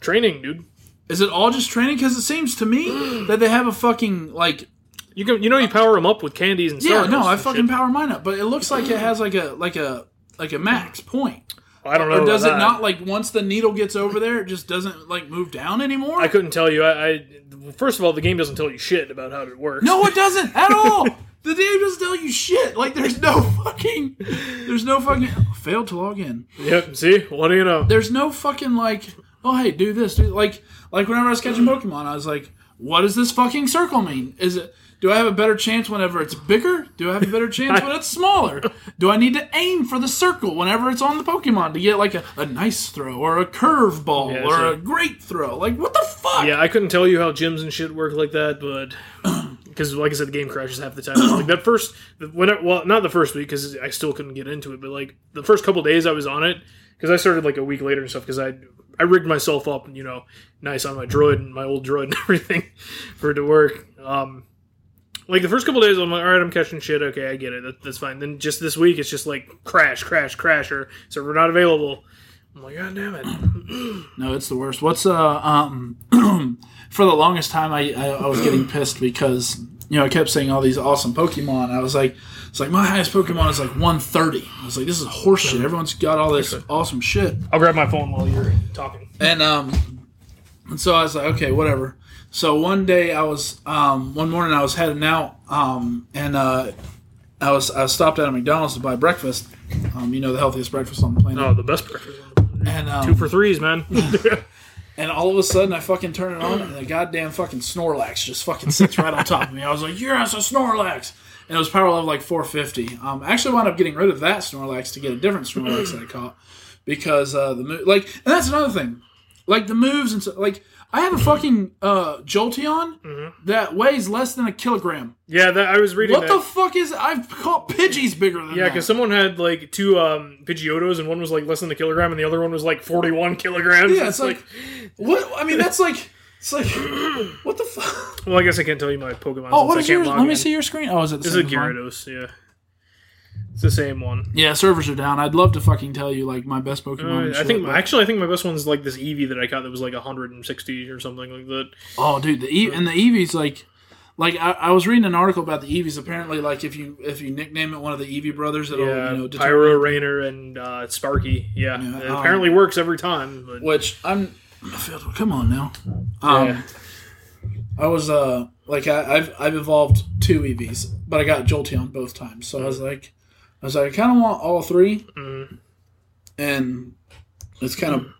[SPEAKER 1] Training, dude.
[SPEAKER 2] Is it all just training? Because it seems to me <gasps> that they have a fucking like
[SPEAKER 1] You can, you know, you power them up with candies and
[SPEAKER 2] stuff.
[SPEAKER 1] yeah
[SPEAKER 2] no I fucking
[SPEAKER 1] shit.
[SPEAKER 2] power mine up, but it looks like it has like a like a like a max point.
[SPEAKER 1] I don't know.
[SPEAKER 2] Or does it
[SPEAKER 1] that.
[SPEAKER 2] not like once the needle gets over there, it just doesn't like move down anymore?
[SPEAKER 1] I couldn't tell you. I, I first of all, the game doesn't tell you shit about how it works.
[SPEAKER 2] No, it doesn't at <laughs> all. The game doesn't tell you shit. Like there's no fucking, there's no fucking failed to log in.
[SPEAKER 1] Yep. See, what do you know?
[SPEAKER 2] There's no fucking like, oh hey, do this, do like, like whenever I was catching <clears throat> Pokemon, I was like, what does this fucking circle mean? Is it? Do I have a better chance whenever it's bigger? Do I have a better chance when it's smaller? Do I need to aim for the circle whenever it's on the Pokemon to get like a, a nice throw or a curveball
[SPEAKER 1] Yeah,
[SPEAKER 2] or a great throw? Like what the fuck?
[SPEAKER 1] Yeah, I couldn't tell you how gyms and shit work like that, but <clears throat> because, like I said, the game crashes half the time. like that first, when I, well, not the first week because I still couldn't get into it, but like the first couple days I was on it because I started like a week later and stuff because I I rigged myself up, you know, nice on my droid and my old droid and <laughs> everything for it to work. Um, like the first couple days, I'm like, all right, I'm catching shit. Okay, I get it. That, that's fine. Then just this week, it's just like crash, crash, crasher so we're not available. I'm like, god damn it. <clears throat>
[SPEAKER 2] No, it's the worst. What's uh um <clears throat> for the longest time I, I I was getting pissed because you know I kept saying all these awesome Pokemon. I was like, it's like my highest Pokemon is like 130. I was like, this is horseshit. Everyone's got all this awesome shit.
[SPEAKER 1] I'll grab my phone while you're talking.
[SPEAKER 2] And um, and so I was like, okay, whatever. So one day I was, um, one morning I was heading out, um, and uh, I was I stopped at a McDonald's to buy breakfast. Um, you know the healthiest breakfast on the planet.
[SPEAKER 1] Oh, the best breakfast. the
[SPEAKER 2] and um,
[SPEAKER 1] Two for threes, man. <laughs>
[SPEAKER 2] and all of a sudden I fucking turn it on, and the goddamn fucking Snorlax just fucking sits right on top of me. I was like, "Yes, a Snorlax!" And it was power level like 450. Um, I actually wound up getting rid of that Snorlax to get a different Snorlax that I caught because uh, the mo- like, and that's another thing, like the moves and so, like. I have a fucking uh, Jolteon that weighs less than a kilogram.
[SPEAKER 1] yeah, that, I was reading
[SPEAKER 2] What
[SPEAKER 1] that.
[SPEAKER 2] the fuck is? I've caught Pidgeys bigger than
[SPEAKER 1] yeah, because someone had like two um, Pidgeotos, and one was like less than a kilogram, and the other one was like forty-one <laughs> kilograms.
[SPEAKER 2] Yeah, it's like, what? I mean, that's like, it's like, <clears throat> what the fuck?
[SPEAKER 1] well, I guess I can't tell you my Pokemon.
[SPEAKER 2] Oh, what is Let me see your screen. Oh, is it the
[SPEAKER 1] This is a? Gyarados. Yeah, it's the same one.
[SPEAKER 2] Yeah, servers are down. I'd love to fucking tell you like my best Pokemon.
[SPEAKER 1] Uh, I
[SPEAKER 2] shit,
[SPEAKER 1] think
[SPEAKER 2] but-
[SPEAKER 1] actually I think my best one's like this Eevee that I caught that was like 160 or something like that.
[SPEAKER 2] Oh, dude, the e- and the Eevees like, like I, I was reading an article about the Eevees. Apparently, like if you if you nickname it one of the Eevee brothers, it'll
[SPEAKER 1] Yeah,
[SPEAKER 2] you know
[SPEAKER 1] Pyro Rainer and uh, Sparky. Yeah,
[SPEAKER 2] Yeah,
[SPEAKER 1] it
[SPEAKER 2] um,
[SPEAKER 1] apparently works every time. But
[SPEAKER 2] Which I'm. Come on now. Um,
[SPEAKER 1] Yeah.
[SPEAKER 2] I was uh like I, I've I've evolved two Eevees, but I got Jolteon both times. So I was like, I was like, I kind of want all three,
[SPEAKER 1] mm,
[SPEAKER 2] and it's kind of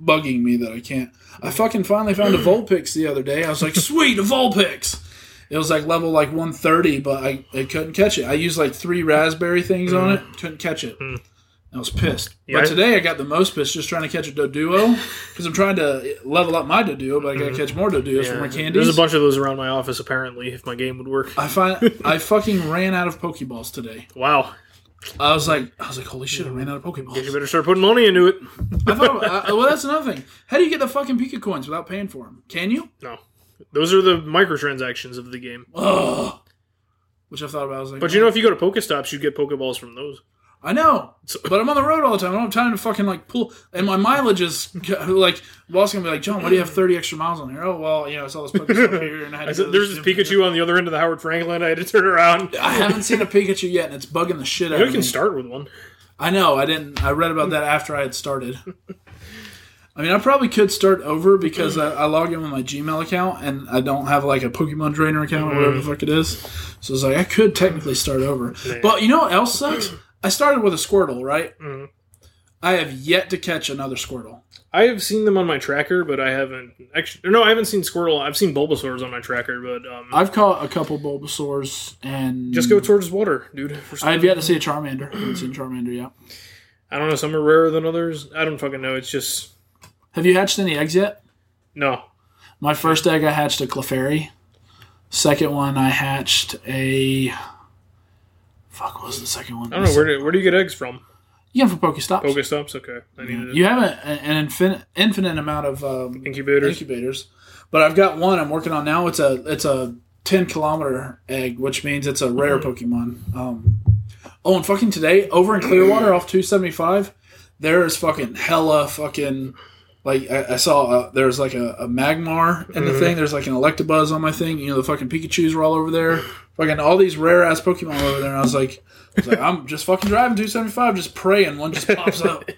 [SPEAKER 2] bugging me that I can't. I fucking finally found a Vulpix the other day. I was like, <laughs> sweet, a Vulpix. It was like level like 130, but I, I couldn't catch it. I used like three raspberry things on mm. it, couldn't catch it. Mm. I was pissed.
[SPEAKER 1] Yeah,
[SPEAKER 2] but today I got the most pissed just trying to catch a Doduo because I'm trying to level up my Doduo, but I gotta mm-hmm. catch more Doduos for my candies.
[SPEAKER 1] There's a bunch of those around my office apparently. If my game would work.
[SPEAKER 2] I find <laughs> I fucking ran out of Pokeballs today.
[SPEAKER 1] Wow,
[SPEAKER 2] I was like, I was like, holy shit, I ran out of
[SPEAKER 1] you better start putting money into it.
[SPEAKER 2] I thought, I, well, that's another thing. How do you get the fucking Pika coins without paying for them? Can you?
[SPEAKER 1] No, those are the microtransactions of the game.
[SPEAKER 2] Ugh. Which I thought about. I was like,
[SPEAKER 1] But you know, oh. if you go to Pokestops, you get Pokeballs from those.
[SPEAKER 2] I know, but I'm on the road all the time. I don't have time to fucking like pull, and my mileage is <laughs> like. Boss gonna be like, John, why do you have 30 extra miles on here? Oh well, you know, I saw this Pokestop here, and I had <laughs>
[SPEAKER 1] I said, there's this Pikachu on the other end of the Howard Frankland. I had to turn around. <laughs>
[SPEAKER 2] I haven't seen a Pikachu yet, and it's bugging the shit out
[SPEAKER 1] You can
[SPEAKER 2] me.
[SPEAKER 1] start with one.
[SPEAKER 2] I know. I didn't. I read about that after I had started. I mean, I probably could start over because I, I log in with my Gmail account and I don't have like a Pokemon Trainer account or whatever the mm. fuck it is. So it's like I could technically start over. But you know what else sucks? I started with a Squirtle, right?
[SPEAKER 1] Mhm.
[SPEAKER 2] I have yet to catch another Squirtle.
[SPEAKER 1] I have seen them on my tracker, but I haven't actually. No, I haven't seen Squirtle. I've seen Bulbasaurs on my tracker, but um,
[SPEAKER 2] I've caught a couple Bulbasaurs and
[SPEAKER 1] just go towards water, dude. For
[SPEAKER 2] I've yet to see a Charmander. I haven't seen Charmander yet.
[SPEAKER 1] I don't know. Some are rarer than others. I don't fucking know. It's just
[SPEAKER 2] Have you hatched any eggs yet?
[SPEAKER 1] no.
[SPEAKER 2] My first egg, I hatched a Clefairy. Second one, I hatched a. Fuck, what was the second one?
[SPEAKER 1] I don't know where do where do you get eggs from?
[SPEAKER 2] You get them from Pokestops.
[SPEAKER 1] Pokestops. Okay, I needed it.
[SPEAKER 2] You have a, an infinite infinite amount of um,
[SPEAKER 1] Incubators.
[SPEAKER 2] incubators, but I've got one I'm working on now. It's a it's a ten kilometer egg, which means it's a rare Pokemon. Um, oh, and fucking today over in Clearwater off two seventy five, there is fucking hella fucking. Like I, I saw, uh, there's like a, a Magmar in the mm-hmm. thing. There's like an Electabuzz on my thing. You know, the fucking Pikachu's were all over there. Fucking all these rare ass Pokemon over there. And I was like, I was like, I'm just fucking driving 275, just praying one just pops up.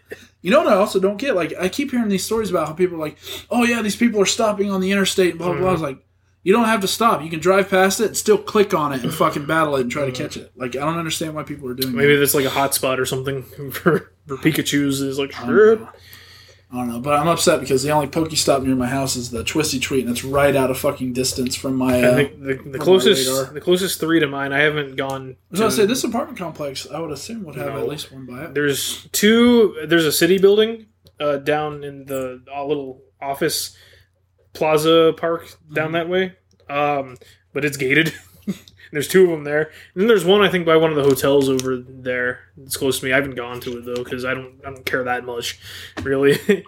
[SPEAKER 2] You know what I also don't get? Like, I keep hearing these stories about how people are like, oh yeah, these people are stopping on the interstate and blah blah blah. I was mm-hmm. like, you don't have to stop. You can drive past it and still click on it and <laughs> fucking battle it and try to mm-hmm. catch it. Like, I don't understand why people are doing
[SPEAKER 1] Maybe
[SPEAKER 2] that.
[SPEAKER 1] that's like a hotspot or something <laughs> for for Pikachu's. Is like
[SPEAKER 2] know. I don't know, but I'm upset because the only Pokestop near my house is the Twisty Treat, and it's right out of fucking distance from my. Uh,
[SPEAKER 1] think the, the
[SPEAKER 2] my
[SPEAKER 1] closest
[SPEAKER 2] radar.
[SPEAKER 1] the closest three to mine. I haven't gone.
[SPEAKER 2] I was gonna say this apartment complex. I would assume would have
[SPEAKER 1] No.
[SPEAKER 2] at least one by it.
[SPEAKER 1] There's two. There's a city building uh, down in the uh, little office plaza park down that way, um, but it's gated. <laughs> there's two of them there, and then there's one I think by one of the hotels over there. It's close to me. I haven't gone to it though because I don't. I don't care that much, really. <laughs>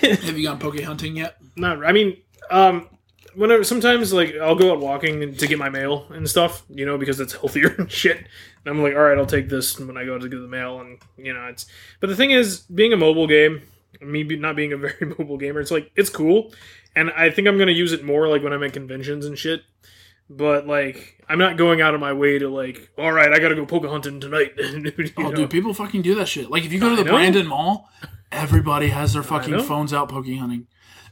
[SPEAKER 2] Have you gone poke hunting yet?
[SPEAKER 1] Not. I mean, um, whenever sometimes like I'll go out walking to get my mail and stuff, you know, because it's healthier <laughs> and shit. And I'm like, all right, I'll take this when I go to get the mail, and you know, it's. But the thing is, being a mobile game, me not being a <laughs> very mobile gamer, it's like it's cool, and I think I'm gonna use it more like when I'm at conventions and shit. But like, I'm not going out of my way to like, all right, I gotta go poke hunting tonight. <laughs> you
[SPEAKER 2] Oh,
[SPEAKER 1] know?
[SPEAKER 2] dude, people fucking do that shit. Like if you go to the. Brandon Mall, everybody has their fucking phones out poking hunting.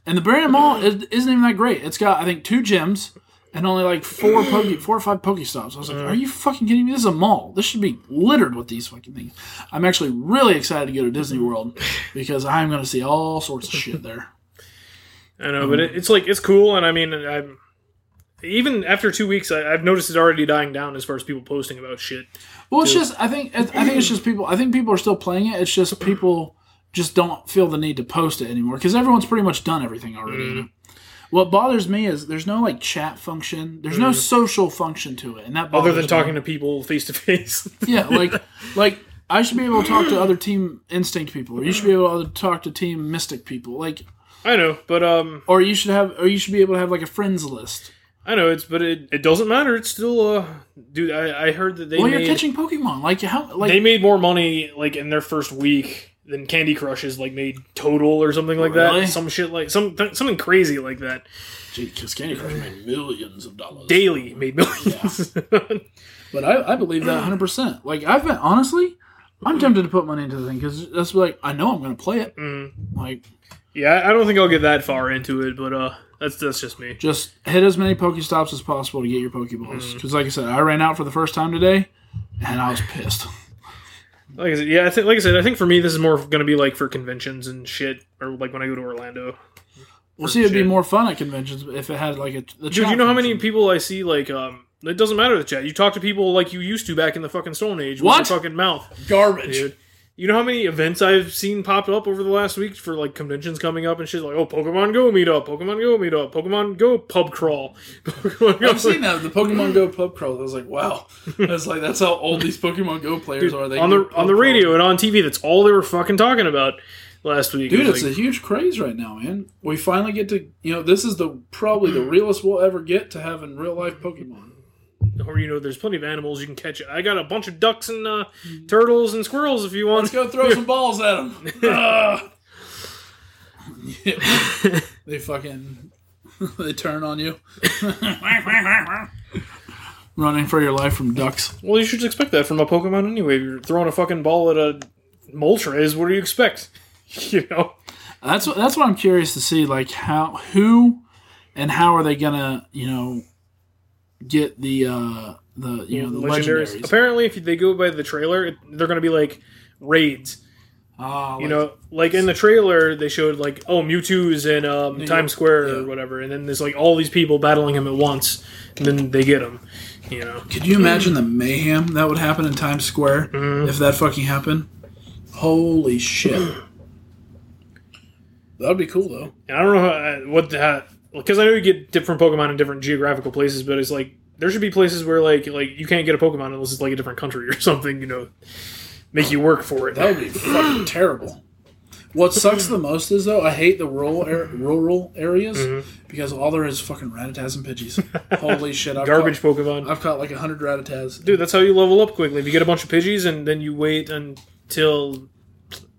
[SPEAKER 2] And the Brandon Mall is, isn't even that great. It's got I think two gyms and only like four <clears throat> poke, four or five Pokestops. I was like,
[SPEAKER 1] Mm.
[SPEAKER 2] are you fucking kidding me? This is a mall. This should be littered with these fucking things. I'm actually really excited to go to Disney World <laughs> because I'm going to see all sorts of shit there.
[SPEAKER 1] I know, but it, it's like it's cool, and I mean, I'm even after two weeks, I, I've noticed it's already dying down as far as people posting about shit.
[SPEAKER 2] Well, it's just I think I think it's just people. I think people are still playing it. It's just people just don't feel the need to post it anymore because everyone's pretty much done everything already. It. What bothers me is there's no like chat function. There's no social function to it, and that.
[SPEAKER 1] Other than
[SPEAKER 2] bothers me.
[SPEAKER 1] talking to people face to face.
[SPEAKER 2] Yeah, like like I should be able to talk to other Team Instinct people, or you should be able to talk to Team Mystic people, like,
[SPEAKER 1] I know, but um,
[SPEAKER 2] or you should have, or you should be able to have like a friends list.
[SPEAKER 1] I know it's, but it, it doesn't matter. It's still, uh, dude. I, I heard that they
[SPEAKER 2] Well,
[SPEAKER 1] made
[SPEAKER 2] you're catching Pokemon, like how, like
[SPEAKER 1] they made more money like in their first week than Candy Crush has like made total or something like
[SPEAKER 2] Really?
[SPEAKER 1] that. Some shit like some th- something crazy like that.
[SPEAKER 2] because Candy Crush made millions of dollars.
[SPEAKER 1] Daily made millions. <laughs>
[SPEAKER 2] But I, I believe that 100. percent Like I've been honestly, I'm tempted to put money into the thing because that's like I know I'm going to play it.
[SPEAKER 1] Mm.
[SPEAKER 2] Like
[SPEAKER 1] yeah, I don't think I'll get that far into it, but uh, that's that's just me.
[SPEAKER 2] just hit as many Pokestops as possible to get your Pokeballs.
[SPEAKER 1] Mm.
[SPEAKER 2] Because like I said, I ran out for the first time today, and I was pissed.
[SPEAKER 1] Like I said, yeah, I think like I said, I think for me this is more going to be like for conventions and shit, or like when I go to Orlando.
[SPEAKER 2] We'll see. It'd be more fun at conventions if it had like a.
[SPEAKER 1] Dude, you know how many people I see like um. It doesn't matter the chat. You talk to people like you used to back in the fucking Stone Age with
[SPEAKER 2] What?
[SPEAKER 1] your fucking mouth,
[SPEAKER 2] garbage?
[SPEAKER 1] dude. You know how many events I've seen popped up over the last week for like conventions coming up and shit like oh Pokemon Go meet up, Pokemon Go meet up, Pokemon Go pub crawl. <laughs> Pokemon Go-
[SPEAKER 2] I've seen that the Pokemon Go pub crawl. I was like, wow, that's like that's how old these Pokemon Go players are. They
[SPEAKER 1] on the on the
[SPEAKER 2] crawl.
[SPEAKER 1] radio and on TV. That's all they were fucking talking about last week.
[SPEAKER 2] Dude,
[SPEAKER 1] It
[SPEAKER 2] it's
[SPEAKER 1] like,
[SPEAKER 2] a huge craze right now, man. We finally get to, you know, this is the probably the <clears throat> realest we'll ever get to having real life Pokemon.
[SPEAKER 1] Or you know, there's plenty of animals you can catch. I got a bunch of ducks and uh, turtles and squirrels if you want.
[SPEAKER 2] Let's go throw some balls at them. <laughs> <laughs> they fucking <laughs> they turn on you, running for your life from ducks.
[SPEAKER 1] Well, you should expect that from a Pokemon anyway. If you're throwing a fucking ball at a Moltres, what do you expect? you know?
[SPEAKER 2] That's what that's what I'm curious to see. Like how who and how are they gonna you know get the uh the you know the legendaries?
[SPEAKER 1] Apparently, if they go by the trailer, it, they're going to be like raids.
[SPEAKER 2] Ah,
[SPEAKER 1] You
[SPEAKER 2] like-
[SPEAKER 1] know, like in the trailer, they showed like, oh, Mewtwo's in um,
[SPEAKER 2] Yeah.
[SPEAKER 1] Times Square or whatever, and then there's like all these people battling him at once, and then they get him. You know,
[SPEAKER 2] Could you imagine the mayhem that would happen in Times Square
[SPEAKER 1] Mm-hmm.
[SPEAKER 2] if that fucking happened? Holy shit. <clears throat> That would be cool though.
[SPEAKER 1] I don't know how, what that because I know you get different Pokemon in different geographical places, but it's like there should be places where like like you can't get a Pokemon unless it's like a different country <laughs> or something. You know, make you work for it.
[SPEAKER 2] That would be fucking <clears throat> terrible. What sucks the most is though I hate the rural ar- rural areas
[SPEAKER 1] Mm-hmm.
[SPEAKER 2] because all there is fucking Rattatas and Pidgeys. <laughs> Holy shit! I've
[SPEAKER 1] Garbage
[SPEAKER 2] Caught,
[SPEAKER 1] Pokemon.
[SPEAKER 2] I've caught like a hundred Rattatas.
[SPEAKER 1] Dude, that's how you level up quickly. If you get a bunch of Pidgeys and then you wait until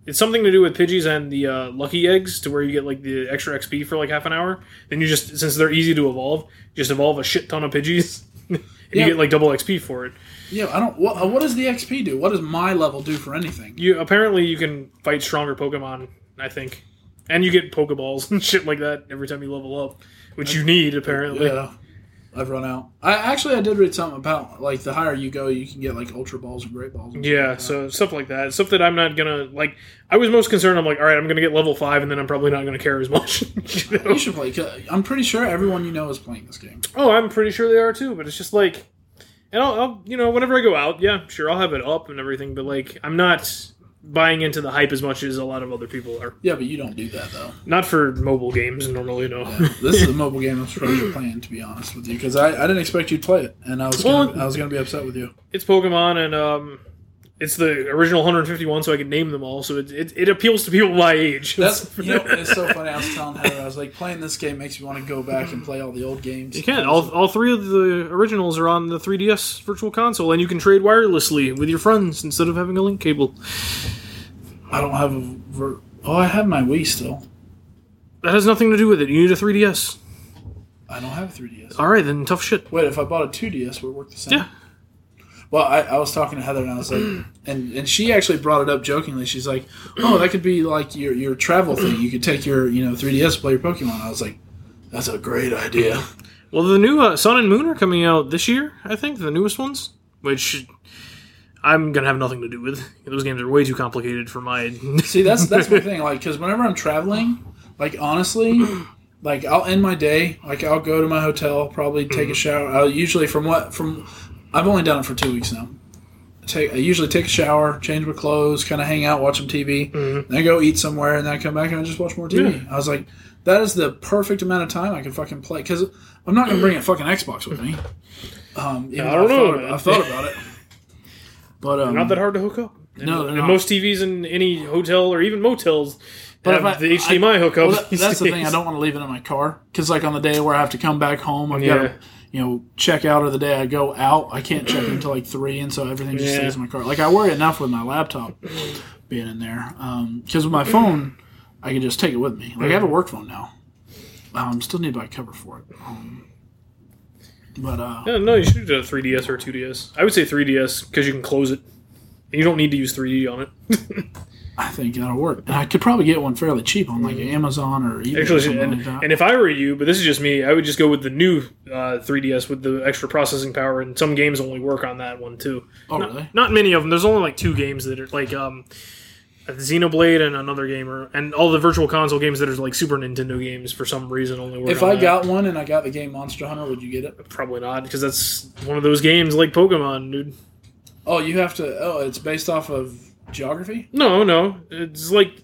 [SPEAKER 1] it's something to do with Pidgeys and the uh, Lucky Eggs, to where you get like the extra XP for like half an hour. Then you just since they're easy to evolve, just evolve a shit ton of Pidgeys, <laughs> and
[SPEAKER 2] Yeah.
[SPEAKER 1] you get like double XP for it.
[SPEAKER 2] Yeah, I don't. What, what does the XP do? What does my level do for anything?
[SPEAKER 1] You apparently you can fight stronger Pokemon. I think, and you get Pokeballs <laughs> and shit like that every time you level up, which you need apparently.
[SPEAKER 2] Yeah, I've run out. I actually I did read something about like the higher you go, you can get like Ultra Balls and Great Balls. And
[SPEAKER 1] Yeah, so stuff like that. Stuff that I'm not gonna like. I was most concerned. I'm like, all right, I'm gonna get level five, and then I'm probably not gonna care as much. <laughs> you know?
[SPEAKER 2] You should play. I'm pretty sure everyone you know is playing this game.
[SPEAKER 1] Oh, I'm pretty sure they are too. But it's just like, and I'll, I'll, you know, whenever I go out, yeah, sure, I'll have it up and everything. But like, I'm not buying into the hype as much as a lot of other people are.
[SPEAKER 2] Yeah, but you don't do that though.
[SPEAKER 1] Not for mobile games normally, no.
[SPEAKER 2] This is a <laughs> mobile game I'm surprised you're playing. To be honest with you, because I, I didn't expect you to play it, and I was
[SPEAKER 1] Well-
[SPEAKER 2] gonna, I was gonna be upset with you.
[SPEAKER 1] it's Pokemon, and um, it's the original 151, so I can name them all. So it it, it appeals to people my age. <laughs>
[SPEAKER 2] That's you know it's so funny. I was telling Heather, I was like, playing this game makes me want to go back and play all the old games.
[SPEAKER 1] You can. All, all three of the originals are on the 3DS Virtual Console, and you can trade wirelessly with your friends instead of having a link cable.
[SPEAKER 2] I don't have a. Ver- oh, I have my Wii still.
[SPEAKER 1] That has nothing to do with it. You need a 3DS.
[SPEAKER 2] I don't have a 3DS.
[SPEAKER 1] All right, then tough shit.
[SPEAKER 2] Wait, if I bought a 2DS, would it work the same?
[SPEAKER 1] Yeah.
[SPEAKER 2] Well, I, I was talking to Heather and I was like, <clears throat> and, and she actually brought it up jokingly. She's like, "Oh, that could be like your your travel thing. You could take your you know 3ds play your Pokemon." I was like, "That's a great idea."
[SPEAKER 1] Well, the new uh, Sun and Moon are coming out this year. I think the newest ones, which I'm gonna have nothing to do with. Those games are way too complicated for my. <laughs>
[SPEAKER 2] See, that's that's my thing. Like, because whenever I'm traveling, like honestly, like I'll end my day. Like I'll go to my hotel, probably take a shower. I'll usually from what from I've only done it for two weeks now. I take I usually take a shower, change my clothes, kind of hang out, watch some TV, then I go eat somewhere, and then I come back and I just watch more TV. I was like, that is the perfect amount of time I can fucking play because I'm not gonna bring a <clears throat> fucking Xbox with me. Um,
[SPEAKER 1] I don't
[SPEAKER 2] I've
[SPEAKER 1] know,
[SPEAKER 2] thought. I've thought about it, but um,
[SPEAKER 1] Not that hard to hook up.
[SPEAKER 2] No,
[SPEAKER 1] and
[SPEAKER 2] not.
[SPEAKER 1] most TVs in any hotel or even motels
[SPEAKER 2] But
[SPEAKER 1] have
[SPEAKER 2] I-
[SPEAKER 1] the HDMI hookup.
[SPEAKER 2] Well, that- that's the thing. I don't want to leave it in my car because, like, on the day where I have to come back home, I've
[SPEAKER 1] Yeah.
[SPEAKER 2] got to, you know, check out, or the day I go out, I can't check until like three, and so everything just
[SPEAKER 1] Yeah.
[SPEAKER 2] stays in my car. Like, I worry enough with my laptop being in there because with my phone, I can just take it with me. Like, I have a work phone now. Um, still need to buy a cover for it. Um, but uh,
[SPEAKER 1] Yeah, no, you should do a 3DS or a 2DS. I would say 3DS because you can close it. And you don't need to use 3D on it. <laughs>
[SPEAKER 2] I think that'll work. And I could probably get one fairly cheap on like Amazon or eBay or
[SPEAKER 1] Actually,
[SPEAKER 2] something
[SPEAKER 1] and,
[SPEAKER 2] like
[SPEAKER 1] and if I were you, but this is just me, I would just go with the new uh, 3DS with the extra processing power, and some games only work on that one too.
[SPEAKER 2] oh,
[SPEAKER 1] not,
[SPEAKER 2] really?
[SPEAKER 1] Not many of them. There's only like two games that are like um, Xenoblade and another gamer, and all the Virtual Console games that are like Super Nintendo games for some reason only work.
[SPEAKER 2] If
[SPEAKER 1] on
[SPEAKER 2] I
[SPEAKER 1] that.
[SPEAKER 2] got one and I got the game Monster Hunter, would you get it?
[SPEAKER 1] probably not because that's one of those games like Pokemon, dude.
[SPEAKER 2] Oh, you have to. Oh, it's based off of geography.
[SPEAKER 1] No, no, it's like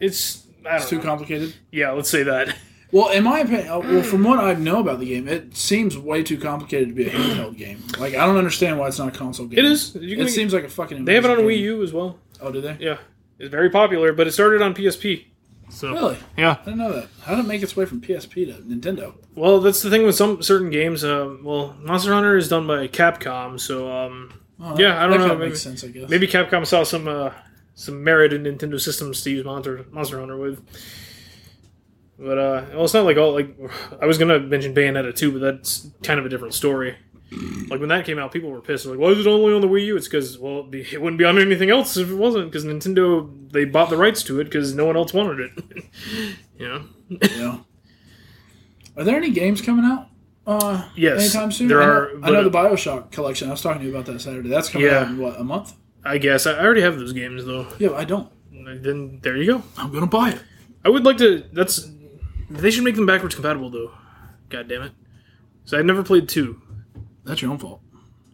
[SPEAKER 1] it's. I don't
[SPEAKER 2] It's too
[SPEAKER 1] know.
[SPEAKER 2] complicated.
[SPEAKER 1] Yeah, let's say that. <laughs>
[SPEAKER 2] Well, in my opinion, uh, well, from what I know about the game, it seems way too complicated to be a handheld game. Like, I don't understand why it's not a console game.
[SPEAKER 1] It is. You can
[SPEAKER 2] It seems like a fucking.
[SPEAKER 1] they have it on
[SPEAKER 2] amazing
[SPEAKER 1] Wii. U as well.
[SPEAKER 2] Oh, do they?
[SPEAKER 1] Yeah, it's very popular, but it started on PSP. So
[SPEAKER 2] Really?
[SPEAKER 1] yeah.
[SPEAKER 2] I didn't know that. How did it make its way from PSP to Nintendo?
[SPEAKER 1] Well, that's the thing with some certain games. Um, well, Monster Hunter is done by Capcom, so um,
[SPEAKER 2] Oh, that-
[SPEAKER 1] Yeah, I don't know, maybe-
[SPEAKER 2] makes sense, I guess.
[SPEAKER 1] maybe Capcom saw some uh, some merit in Nintendo systems to use Monster Monster Hunter with. But uh, well, it's not like all like I was gonna mention Bayonetta too, but that's kind of a different story. Like when that came out, people were pissed. Like, why is it only on the Wii U? It's because well, it'd be, it wouldn't be on anything else if it wasn't. Because Nintendo they bought the rights to it because no one else wanted it. <laughs> you know.
[SPEAKER 2] Yeah. Are there any games coming out? Uh,
[SPEAKER 1] Yes,
[SPEAKER 2] anytime soon.
[SPEAKER 1] there
[SPEAKER 2] I know,
[SPEAKER 1] are,
[SPEAKER 2] I know the Bioshock collection. I was talking to you about that Saturday. That's coming
[SPEAKER 1] Yeah.
[SPEAKER 2] out in what a month?
[SPEAKER 1] I guess I I already have those games though.
[SPEAKER 2] Yeah, I don't.
[SPEAKER 1] Then there you go.
[SPEAKER 2] I'm gonna buy it.
[SPEAKER 1] I would like to. That's they should make them backwards compatible though. God damn it! So I never played two.
[SPEAKER 2] That's your own fault.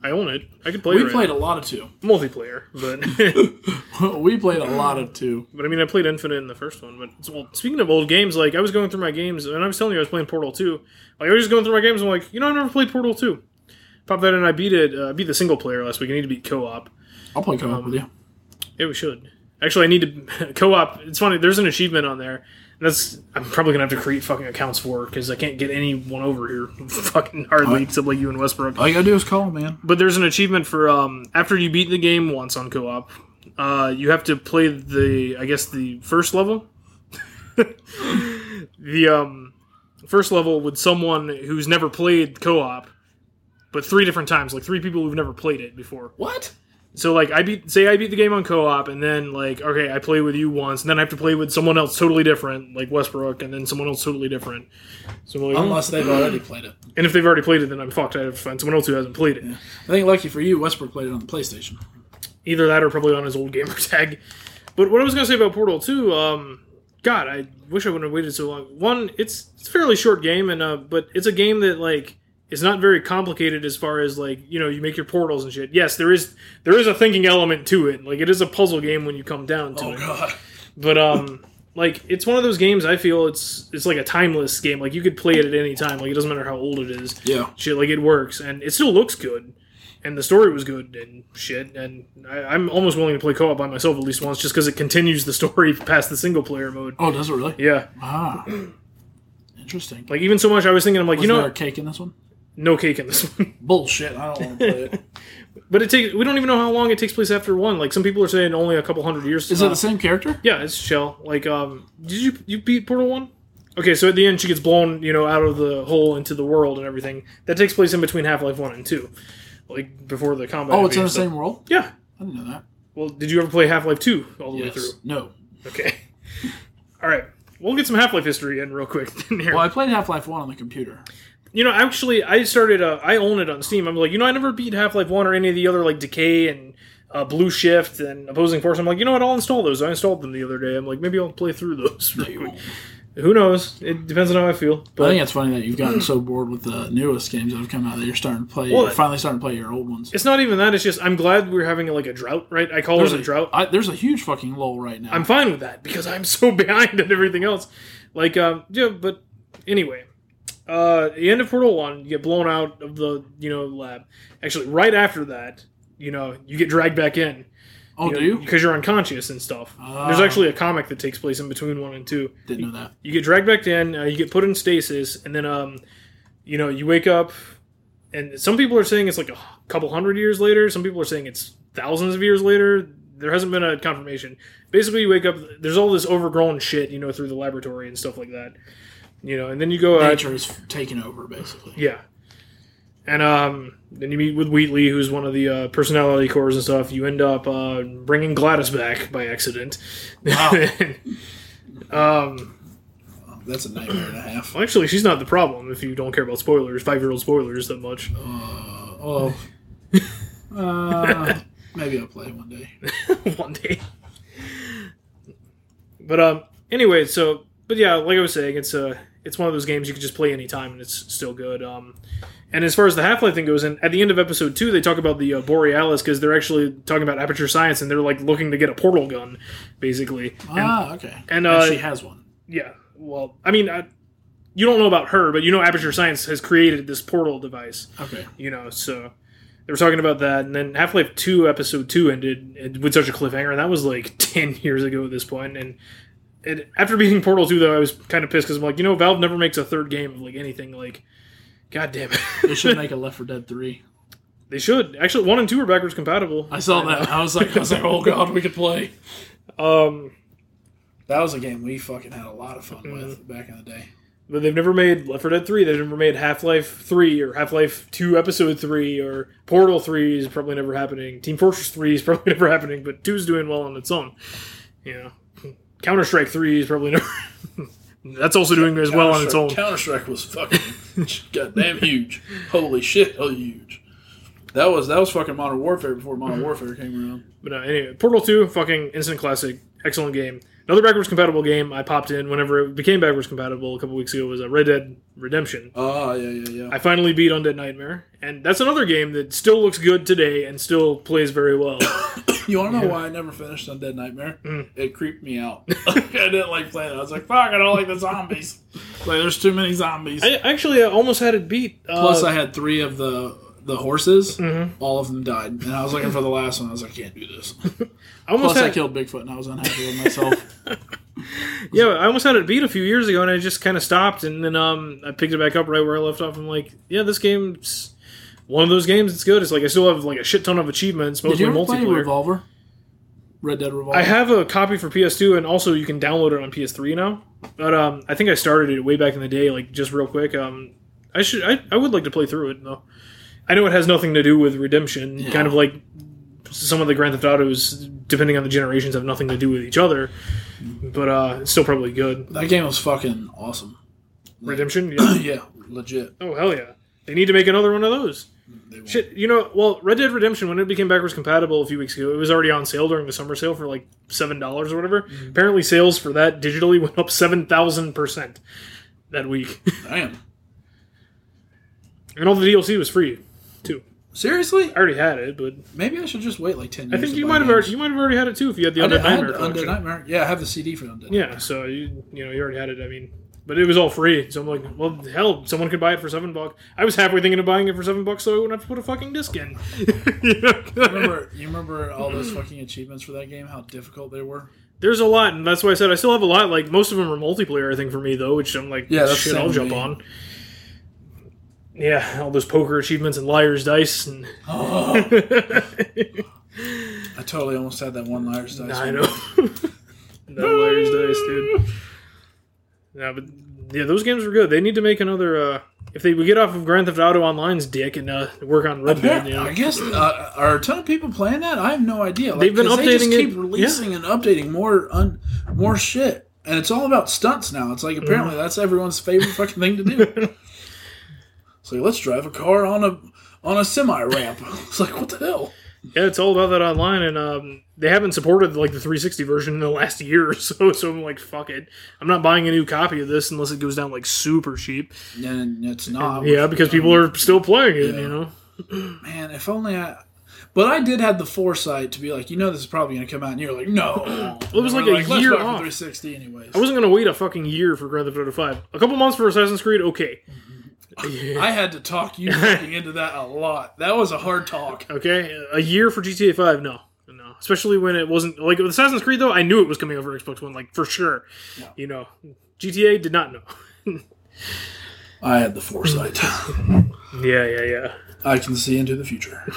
[SPEAKER 1] I own it. I could play it.
[SPEAKER 2] We played a lot of two.
[SPEAKER 1] multiplayer, but <laughs>
[SPEAKER 2] we played a lot of two.
[SPEAKER 1] but I mean I played Infinite in the first one. But well, speaking of old games, like I was going through my games and I was telling you I was playing Portal two. Like I was just going through my games. and I'm like, you know, I've never played Portal two. Pop that in. I beat it. Uh, I beat the single player last week. I need to beat co-op.
[SPEAKER 2] I'll play co-op with you.
[SPEAKER 1] Yeah, we should. Actually, I need to <laughs> co-op. It's funny. There's an achievement on there. And that's I'm probably gonna have to create fucking accounts for because I can't get anyone over here. <laughs> fucking hardly, except like you and Westbrook.
[SPEAKER 2] All you gotta do is call, man.
[SPEAKER 1] But there's an achievement for um, after you beat the game once on co-op, uh, you have to play the I guess the first level. <laughs> the um, first level with someone who's never played co-op, but three different times, like three people who've never played it before.
[SPEAKER 2] What?
[SPEAKER 1] So like I beat say I beat the game on co-op and then like okay I play with you once and then I have to play with someone else totally different like Westbrook and then someone else totally different. So like.
[SPEAKER 2] Unless they've already played it.
[SPEAKER 1] and if they've already played it then I'm fucked. I have to find someone else who hasn't played it.
[SPEAKER 2] I think lucky for you, Westbrook played it on the PlayStation.
[SPEAKER 1] Either that or probably on his old gamer <laughs> tag. But what I was gonna say about Portal Two, um, God, I wish I wouldn't have waited so long. One, it's it's a fairly short game and uh, but it's a game that like is not very complicated as far as like you know you make your portals and shit. Yes, there is there is a thinking element to it. Like it is a puzzle game when you come down to
[SPEAKER 2] Oh
[SPEAKER 1] it.
[SPEAKER 2] god.
[SPEAKER 1] But um, like it's one of those games. I feel it's it's like a timeless game. Like you could play it at any time. Like it doesn't matter how old it is.
[SPEAKER 2] Yeah.
[SPEAKER 1] Shit, like it works and it still looks good, and the story was good and shit. And I, I'm almost willing to play co-op by myself at least once, just because it continues the story <laughs> past the single player mode.
[SPEAKER 2] Oh, does it really?
[SPEAKER 1] Yeah,
[SPEAKER 2] Ah. Interesting.
[SPEAKER 1] like even so much, I was thinking, I'm like,
[SPEAKER 2] Was
[SPEAKER 1] you know,
[SPEAKER 2] there a cake in this one?
[SPEAKER 1] No cake in this <laughs> one.
[SPEAKER 2] Bullshit. I don't want to play it. <laughs>
[SPEAKER 1] but it takes. We don't even know how long it takes place after one. Like some people are saying, only a couple hundred years.
[SPEAKER 2] Is it the same character?
[SPEAKER 1] Yeah, it's Chell. Like, um, did you you beat Portal One? Okay, so at the end she gets blown, you know, out of the hole into the world and everything. That takes place in between Half Life One and Two. like before the combat.
[SPEAKER 2] Oh, it's in the same world.
[SPEAKER 1] Yeah.
[SPEAKER 2] I didn't know that.
[SPEAKER 1] Well, did you ever play Half Life Two all the way through?
[SPEAKER 2] No.
[SPEAKER 1] Okay. <laughs> all right. We'll get some Half Life history in real quick. here.
[SPEAKER 2] Well, I played Half Life One on the computer.
[SPEAKER 1] You know, actually, I started. Uh, I own it on Steam. I'm like, you know, I never beat Half Life One or any of the other like Decay and uh, Blue Shift and Opposing Force. I'm like, you know what? I'll install those. I installed them the other day. I'm like, maybe I'll play through those. <laughs> real quick. Who knows? It depends on how I feel. But I
[SPEAKER 2] think it's funny that you've gotten so bored with the newest games that have come out that you're starting to play.
[SPEAKER 1] Well,
[SPEAKER 2] you're finally starting to play your old ones.
[SPEAKER 1] it's not even that. It's just I'm glad we're having like a drought, right? I call
[SPEAKER 2] There's
[SPEAKER 1] it a drought.
[SPEAKER 2] I, there's a huge fucking lull right now.
[SPEAKER 1] I'm fine with that because I'm so <laughs> behind on everything else. Like, um, yeah, but anyway, uh, the end of Portal One, you get blown out of the you know lab. Actually, right after that, you know, you get dragged back in.
[SPEAKER 2] oh, do you?
[SPEAKER 1] Because you're unconscious and stuff.
[SPEAKER 2] Ah.
[SPEAKER 1] There's actually a comic that takes place in between one and two.
[SPEAKER 2] Didn't know that.
[SPEAKER 1] You get dragged back in, uh, you get put in stasis, and then um, you know, you wake up, and some people are saying it's like a couple hundred years later. Some people are saying it's thousands of years later. There hasn't been a confirmation. Basically, you wake up. There's all this overgrown shit, you know, through the laboratory and stuff like that. You know, and then you go out.
[SPEAKER 2] Nature is taking over, basically.
[SPEAKER 1] Yeah. And um, then you meet with Wheatley, who's one of the uh, personality cores and stuff. You end up uh, bringing GLaDOS back by accident.
[SPEAKER 2] Wow. <laughs>
[SPEAKER 1] um,
[SPEAKER 2] That's a nightmare and a half.
[SPEAKER 1] well, actually, she's not the problem if you don't care about spoilers, five year old spoilers that much.
[SPEAKER 2] Uh, oh. <laughs> Uh, maybe I'll play one day. <laughs>
[SPEAKER 1] one day. But um, anyway, so but yeah, like I was saying, it's uh, it's one of those games you can just play anytime and it's still good. Um, and as far as the Half Life thing goes, and at the end of episode two, they talk about the uh, Borealis because they're actually talking about Aperture Science and they're like looking to get a portal gun, basically. And,
[SPEAKER 2] ah, okay.
[SPEAKER 1] and, uh,
[SPEAKER 2] she has one.
[SPEAKER 1] yeah, well, I mean, I, you don't know about her, but you know Aperture Science has created this portal device
[SPEAKER 2] Okay.
[SPEAKER 1] you know so they were talking about that and then half-life 2 episode 2 ended with such a cliffhanger and that was like <laughs> 10 years ago at this point and it, after beating portal 2 though i was kind of pissed because i'm like you know valve never makes a third game of like anything like god damn it
[SPEAKER 2] They should <laughs> make a Left 4 Dead 3.
[SPEAKER 1] they should actually 1 and 2 are backwards compatible
[SPEAKER 2] I saw that. I was like, I was like, oh god, we could play.
[SPEAKER 1] um
[SPEAKER 2] That was a game we fucking had a lot of fun
[SPEAKER 1] Mm-hmm.
[SPEAKER 2] with back in the day.
[SPEAKER 1] but they've never made left 4 dead 3 they've never made half-life 3 or half-life 2 episode 3 or portal 3 is probably never happening team fortress 3 is probably <laughs> never happening but 2 is doing well on its own you know Counter Strike Three is probably never. <laughs> That's also doing as well on its own.
[SPEAKER 2] Counter Strike was fucking <laughs> goddamn huge. Holy shit, oh huge. That was that was fucking Modern Warfare before Modern
[SPEAKER 1] Mm-hmm.
[SPEAKER 2] Warfare came around.
[SPEAKER 1] But uh, anyway, Portal Two, fucking instant classic, excellent game. Another backwards compatible game I popped in whenever it became backwards compatible a couple weeks ago was a Red Dead Redemption.
[SPEAKER 2] Oh yeah, yeah, yeah.
[SPEAKER 1] I finally beat Undead Nightmare, and that's another game that still looks good today and still plays very well. <coughs>
[SPEAKER 2] You want to know why I never finished Undead Nightmare?
[SPEAKER 1] Mm.
[SPEAKER 2] It creeped me out. <laughs> I didn't like playing it. I was like, fuck, I don't like the zombies. Like, there's too many zombies.
[SPEAKER 1] I actually I almost had it beat. Uh,
[SPEAKER 2] Plus, I had three of the the horses.
[SPEAKER 1] Mhm.
[SPEAKER 2] All of them died, and I was looking for the last one. I was like, I can't do this. <laughs>
[SPEAKER 1] I almost
[SPEAKER 2] Plus, I killed Bigfoot, and I was unhappy with myself. <laughs>
[SPEAKER 1] yeah, I almost had it beat a few years ago, and I just kind of stopped, and then um, I picked it back up right where I left off. I'm like, yeah, this game's one of those games. It's good. It's like I still have like a shit ton of achievements,
[SPEAKER 2] Did
[SPEAKER 1] mostly
[SPEAKER 2] you ever play
[SPEAKER 1] multiplayer.
[SPEAKER 2] Revolver? Red Dead Revolver.
[SPEAKER 1] I have a copy for PS2, and also you can download it on PS3 now. But um, I think I started it way back in the day, like just real quick. Um, I should, I, I would like to play through it though. I know it has nothing to do with Redemption,
[SPEAKER 2] Yeah.
[SPEAKER 1] kind of like some of the Grand Theft Autos, depending on the generations, have nothing to do with each other. But uh, it's still probably good.
[SPEAKER 2] That game was fucking awesome.
[SPEAKER 1] Redemption, <clears throat> yeah.
[SPEAKER 2] yeah, legit.
[SPEAKER 1] oh hell yeah! They need to make another one of those. Shit, you know, well, Red Dead Redemption when it became backwards compatible a few weeks ago, it was already on sale during the summer sale for like seven dollars or whatever. Apparently, sales for that digitally went up seven thousand percent that week, <laughs>
[SPEAKER 2] Damn.
[SPEAKER 1] and all the DLC was free.
[SPEAKER 2] Seriously?
[SPEAKER 1] I already had it, but
[SPEAKER 2] Maybe I should just wait like ten years.
[SPEAKER 1] I
[SPEAKER 2] think
[SPEAKER 1] you might have already, you might have already had it too if you had the Undead
[SPEAKER 2] did- I had
[SPEAKER 1] Nightmare
[SPEAKER 2] Undead. Nightmare. Yeah, I have the CD for Undead.
[SPEAKER 1] Yeah, so you you know you already had it. I mean, but it was all free, so I'm like, well, hell, someone could buy it for seven bucks. I was halfway thinking of buying it for seven bucks, so I wouldn't have to put a fucking disc in. <laughs> You know?
[SPEAKER 2] remember, you remember all those fucking achievements for that game? How difficult they were.
[SPEAKER 1] There's a lot, and that's why I said I still have a lot. Like most of them are multiplayer, I think, for me though, which I'm like,
[SPEAKER 2] Yeah, that's
[SPEAKER 1] shit, I'll jump on. Yeah, all those poker achievements and liar's dice, and
[SPEAKER 2] Oh, <gasps>
[SPEAKER 1] I
[SPEAKER 2] I totally almost had that one liar's dice. one.
[SPEAKER 1] know <laughs> that liar's dice, dude. Yeah, but yeah, those games were good. They need to make another. uh if they would get off of Grand Theft Auto Online's dick and uh, work on Red Dead, you know.
[SPEAKER 2] I guess uh, are a ton of people playing that? I have no idea. Like,
[SPEAKER 1] They've been
[SPEAKER 2] 'cause they just
[SPEAKER 1] updating it-
[SPEAKER 2] keep releasing and updating more un, more shit, and it's all about stunts now. It's like apparently
[SPEAKER 1] Mm-hmm.
[SPEAKER 2] that's everyone's favorite fucking thing to do. <laughs> it's like let's drive a car on a on a semi ramp. <laughs> It's like what the hell?
[SPEAKER 1] Yeah, it's all about that online, and um, they haven't supported like the 360 version in the last <laughs> year or so. So I'm like, fuck it, I'm not buying a new copy of this unless it goes down like super cheap.
[SPEAKER 2] And it's not.
[SPEAKER 1] Yeah, because people are still playing it,
[SPEAKER 2] Yeah.
[SPEAKER 1] you know.
[SPEAKER 2] man. If only I. But I did have the foresight to be like, you know, this is probably going to come out, and you're like, no. <clears throat>
[SPEAKER 1] It was
[SPEAKER 2] And
[SPEAKER 1] like a year off.
[SPEAKER 2] 360 anyways.
[SPEAKER 1] I wasn't gonna wait a fucking year for Grand Theft Auto 5. A couple months for Assassin's Creed, okay. <laughs>
[SPEAKER 2] I had to talk you <laughs> into that a lot. That was a hard talk.
[SPEAKER 1] Okay, a year for GTA 5, no. No. Especially when it wasn't like with Assassin's Creed though, I knew it was coming over Xbox One, like for sure. You know. GTA did not know. <laughs>
[SPEAKER 2] I had the foresight.
[SPEAKER 1] Yeah, yeah, yeah.
[SPEAKER 2] I can see into the future. <sighs>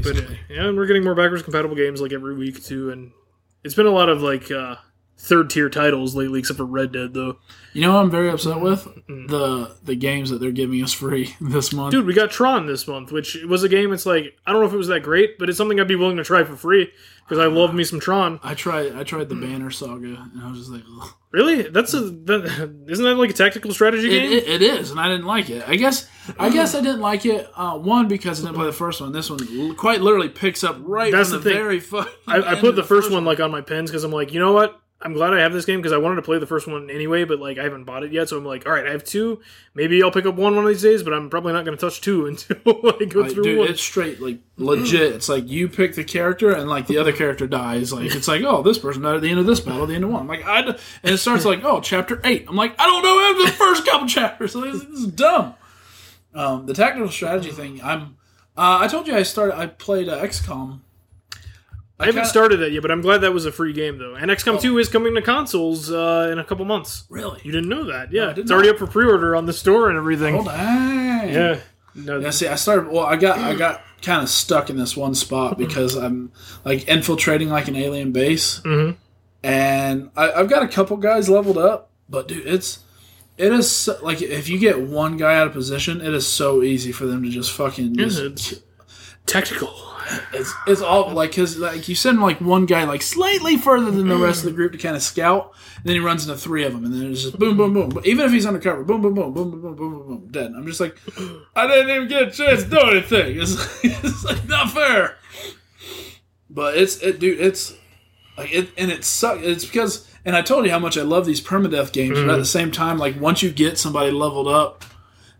[SPEAKER 1] But uh, yeah, and we're getting more backwards compatible games like every week too, and it's been a lot of like uh, third tier titles lately, except for Red Dead though.
[SPEAKER 2] You know what I'm very upset with? The the games that they're giving us free <laughs> this month.
[SPEAKER 1] Dude, we got Tron this month, which was a game. It's like I don't know if it was that great, but it's something I'd be willing to try for free because I love me some Tron.
[SPEAKER 2] I tried I tried the Banner Saga and I was just like, Ugh.
[SPEAKER 1] Really? That's a that, <laughs> isn't that like a tactical strategy game?
[SPEAKER 2] it, it is, and I didn't like it. I guess I guess I didn't like it. Uh, one because I didn't play the first one. This one quite literally picks up right
[SPEAKER 1] That's
[SPEAKER 2] from
[SPEAKER 1] the
[SPEAKER 2] the,
[SPEAKER 1] thing.
[SPEAKER 2] very fucking. <laughs>
[SPEAKER 1] I, I put
[SPEAKER 2] of
[SPEAKER 1] the first one like on my pins because I'm like, you know what? I'm glad I have this game because I wanted to play the first one anyway, but like I haven't bought it yet, so I'm like, all right, I have two. Maybe I'll pick up one one of these days, but I'm probably not going to touch two <laughs> until I go
[SPEAKER 2] Like,
[SPEAKER 1] through
[SPEAKER 2] dude,
[SPEAKER 1] one.
[SPEAKER 2] it's straight like legit. It's like you pick the character and like the other character dies. Like it's like oh this person died at the end of this battle, at the end of one. I'm like I and it starts like oh chapter eight. I'm like I don't know after the first couple <laughs> chapters. So this, this is dumb. Um, the tactical strategy thing. I'm. Uh, I told you I started. I played uh, XCOM.
[SPEAKER 1] I haven't
[SPEAKER 2] kinda-
[SPEAKER 1] started that yet, but I'm glad that was a free game though. And XCOM 2 is coming to consoles uh, in a couple months.
[SPEAKER 2] Really?
[SPEAKER 1] You didn't know that? Yeah,
[SPEAKER 2] I did
[SPEAKER 1] it's already up for pre-order on the store and everything.
[SPEAKER 2] Oh dang.
[SPEAKER 1] Yeah. No,
[SPEAKER 2] Yeah, see, I started. Well, I got I got kind of stuck in this one spot because I'm like infiltrating like an alien base,
[SPEAKER 1] Mhm.
[SPEAKER 2] and I, I've got a couple guys leveled up. But dude, it's it is so, like if you get one guy out of position, it is so easy for them to just fucking just.
[SPEAKER 1] tactical.
[SPEAKER 2] It's, it's all like because like you send like one guy like slightly further than the rest of the group to kind of scout, and then he runs into three of them, and then it's just boom, boom, boom. But even if he's undercover, boom, boom, boom, boom, boom, boom, boom, boom, boom, dead. I'm just like, I didn't even get a chance to do anything. It's, it's like not fair. But it's it, dude. It's like it, and it sucks. It's because, and I told you how much I love these permadeath games, but at the same time, like once you get somebody leveled up,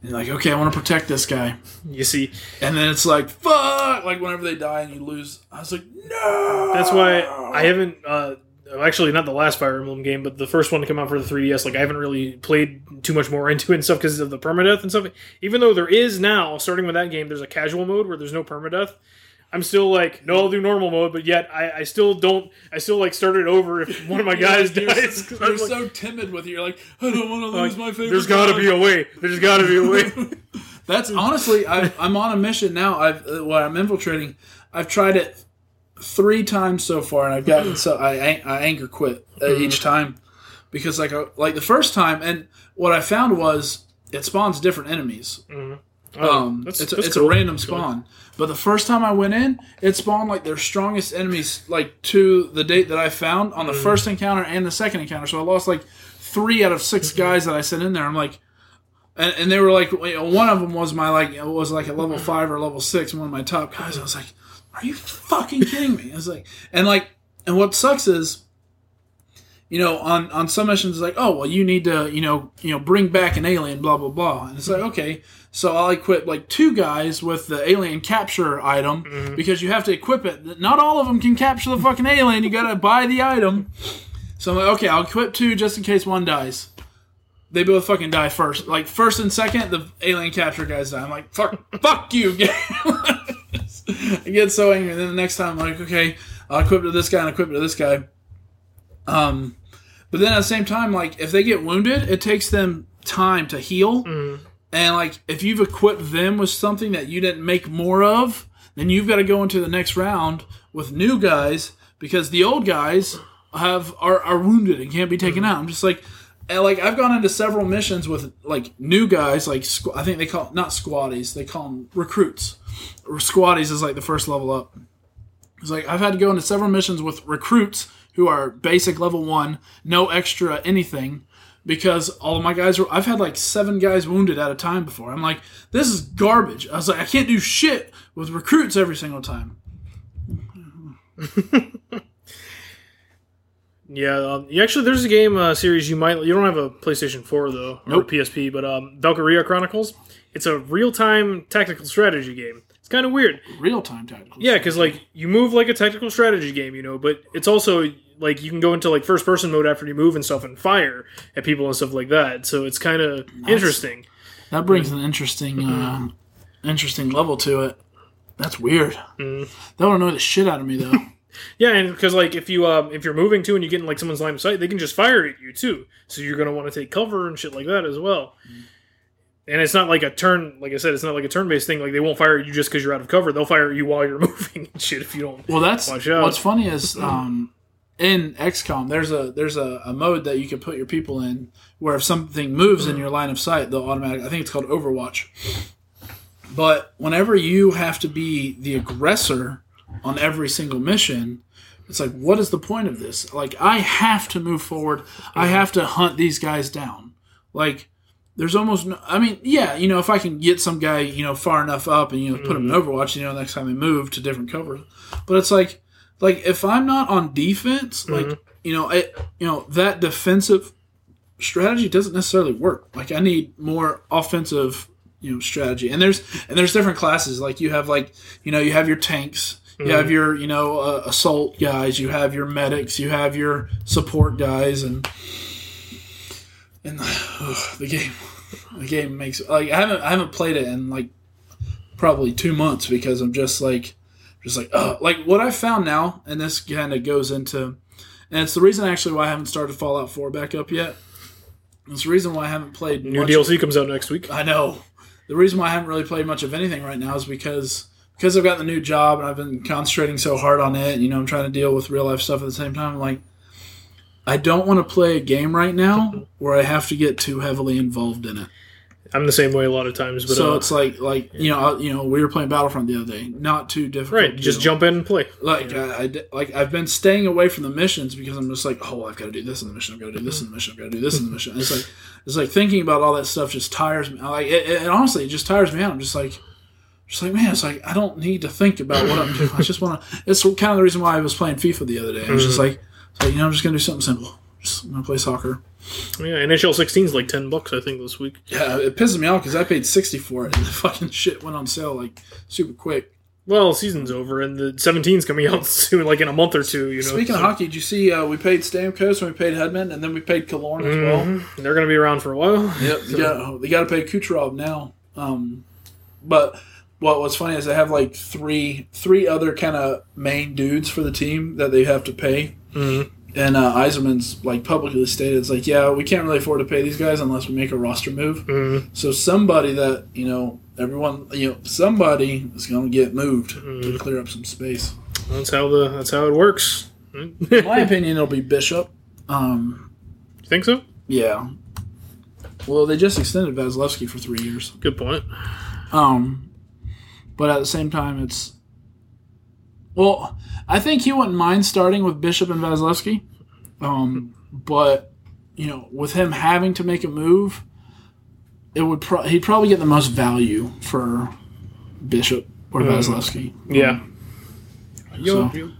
[SPEAKER 2] and like, okay, I want to protect this guy.
[SPEAKER 1] You see,
[SPEAKER 2] And then it's like, fuck! Like, whenever they die and you lose, I was like, no!
[SPEAKER 1] that's why I haven't. Uh, actually, not the last Fire Emblem game, but the first one to come out for the 3DS. Like, I haven't really played too much more into it and stuff because of the permadeath and stuff. Even though there is now, starting with that game, there's a casual mode where there's no permadeath. I'm still like, no, I'll do normal mode, but yet I, I still don't. I still like start it over if one of my <laughs> guys
[SPEAKER 2] You're,
[SPEAKER 1] dies.
[SPEAKER 2] you're
[SPEAKER 1] I'm like-
[SPEAKER 2] so timid with it. You're like, I don't want to
[SPEAKER 1] like,
[SPEAKER 2] lose my favorite.
[SPEAKER 1] There's got to be a way. There's got to be a way.
[SPEAKER 2] That's honestly, I, I'm on a mission now. I've uh, what I'm infiltrating. I've tried it three times so far, and I've gotten so I, I anchor quit uh,
[SPEAKER 1] Mm-hmm.
[SPEAKER 2] each time because like like the first time, and what I found was it spawns different enemies.
[SPEAKER 1] Oh,
[SPEAKER 2] Um,
[SPEAKER 1] that's-
[SPEAKER 2] it's a, it's
[SPEAKER 1] cool.
[SPEAKER 2] a random spawn. But the first time I went in, it spawned like their strongest enemies, like to the date that I found on the
[SPEAKER 1] Mm.
[SPEAKER 2] first encounter and the second encounter. So I lost like three out of six
[SPEAKER 1] Mm-hmm.
[SPEAKER 2] guys that I sent in there. I'm like, and, and they were like, one of them was my like it was like a level
[SPEAKER 1] Mm-hmm.
[SPEAKER 2] five or level six, one of my top guys. I was like, are you fucking kidding me? I was like, and like, and what sucks is you know, on on some missions, it's like, oh well, you need to, you know, you know, bring back an alien, blah blah blah, and it's like, mm-hmm. okay, so I'll equip like two guys with the alien capture item mm-hmm. because you have to equip it. Not all of them can capture the fucking alien. You gotta buy the item. So I'm like, okay, I'll equip two just in case one dies. They both fucking die first. Like first and second, the alien capture guys die. I'm like, fuck, <laughs> fuck you, <laughs> game. I get so angry. And then the next time, I'm like, okay, I'll equip to this guy and equip to this guy. Um, but then at the same time, like if they get wounded, it takes them time to heal. Mm-hmm. And like if you've equipped them with something that you didn't make more of, then you've got to go into the next round with new guys because the old guys have are, are wounded and can't be taken mm-hmm. out. I'm just like, and like I've gone into several missions with like new guys, like squ- I think they call not squaddies, they call them recruits. Or squaddies is like the first level up. It's like I've had to go into several missions with recruits who are basic level one, no extra anything, because all of my guys were. I've had like seven guys wounded at a time before. I'm like, this is garbage. I was like, I can't do shit with recruits every single time. <laughs>
[SPEAKER 1] Yeah, um, you actually, there's a game uh, series you might. You don't have a PlayStation 4 though, or
[SPEAKER 2] Nope.
[SPEAKER 1] PSP, but um, Valkyria Chronicles. It's a real-time tactical strategy game. It's kind of weird.
[SPEAKER 2] Real time tactical.
[SPEAKER 1] Yeah, because like you move like a tactical strategy game, you know, but it's also like you can go into like first-person mode after you move and stuff and fire at people and stuff like that. So it's kind of interesting.
[SPEAKER 2] That brings an interesting, uh, interesting level to it. That's weird.
[SPEAKER 1] Mm.
[SPEAKER 2] That would annoy the shit out of me though. <laughs>
[SPEAKER 1] Yeah, and because like if you um if you're moving too and you get in like someone's line of sight, they can just fire at you too. So you're gonna want to take cover and shit like that as well. And it's not like a turn, like I said, it's not like a turn-based thing. Like they won't fire at you just because you're out of cover. They'll fire at you while you're <laughs> moving and shit if you don't.
[SPEAKER 2] Well, that's
[SPEAKER 1] Watch out.
[SPEAKER 2] what's funny is um, in XCOM there's a there's a, a mode that you can put your people in where if something moves in your line of sight, they'll automatically. I think it's called Overwatch. But whenever you have to be the aggressor on every single mission, it's like, what is the point of this? Like, I have to move forward. I have to hunt these guys down. Like, there's almost no. I mean, yeah, you know, if I can get some guy, you know, far enough up and you know put him in mm-hmm. Overwatch, you know, next time they move to different cover. But it's like, like if I'm not on defense, like you know, it, you know that defensive strategy doesn't necessarily work. Like I need more offensive, you know, strategy. And there's and there's different classes. Like you have like you know you have your tanks. You have your, you know, uh, assault guys. You have your medics. You have your support guys, and and <sighs> ugh, the game, the game makes like I haven't I haven't played it in like probably two months because I'm just like just like uh like what I found now, and this kind of goes into, and it's the reason actually why I haven't started Fallout Four back up yet. It's the reason why I haven't played
[SPEAKER 1] New
[SPEAKER 2] much
[SPEAKER 1] DLC comes out next week.
[SPEAKER 2] I know. The reason why I haven't really played much of anything right now is because because I've got the new job and I've been concentrating so hard on it. You know, I'm trying to deal with real life stuff at the same time. I'm Like, I don't want to play a game right now where I have to get too heavily involved in it.
[SPEAKER 1] I'm the same way a lot of times, but
[SPEAKER 2] so
[SPEAKER 1] uh,
[SPEAKER 2] it's like like you know I- you know we were playing Battlefront the other day. Not too difficult.
[SPEAKER 1] right. Just
[SPEAKER 2] do.
[SPEAKER 1] jump in and play.
[SPEAKER 2] Like I, I, like I've been staying away from the missions because I'm just like, oh, I've got to do this in the mission. I've got to do this in the mission. I've got to do this in the mission. And it's like it's like thinking about all that stuff just tires me. Like it, it, and honestly, it just tires me out. I'm just like, just like man, it's like I don't need to think about what I'm doing. I just want to. It's kind of the reason why I was playing FIFA the other day. I was just like, it's like you know, I'm just gonna do something simple. Just I'm gonna play soccer.
[SPEAKER 1] Yeah, NHL 16 is like 10 bucks, I think, this week.
[SPEAKER 2] Yeah, it pisses me off because I paid sixty for it, and <laughs> the fucking shit went on sale like super quick.
[SPEAKER 1] Well, season's over, and the 17's coming out <laughs> soon, like in a month or two. You know,
[SPEAKER 2] Speaking of hockey, did you see uh, we paid Stamkos and we paid Hedman and then we paid Killorn as well?
[SPEAKER 1] Mhm. they're going to be around for a while. <laughs>
[SPEAKER 2] Yep. They got, they got to pay Kucherov now. Um, but what what's funny is they have like three three other kind of main dudes for the team that they have to pay.
[SPEAKER 1] Mhm.
[SPEAKER 2] And uh, Yzerman's like publicly stated, it's like, yeah, we can't really afford to pay these guys unless we make a roster move.
[SPEAKER 1] Mhm.
[SPEAKER 2] So somebody that you know, everyone, you know, somebody is going to get moved
[SPEAKER 1] Mm-hmm.
[SPEAKER 2] to clear up some space.
[SPEAKER 1] That's how the that's how it works.
[SPEAKER 2] In my opinion, it'll be Bishop. Um,
[SPEAKER 1] You think so?
[SPEAKER 2] Yeah. Well, they just extended Vasilevskiy for three years.
[SPEAKER 1] Good point.
[SPEAKER 2] Um, but at the same time, it's well, I think he wouldn't mind starting with Bishop and Vasilevskiy. Um, but you know, with him having to make a move, it would pro- he'd probably get the most value for Bishop or Vasilevskiy.
[SPEAKER 1] Yeah.
[SPEAKER 2] So-
[SPEAKER 1] Yo,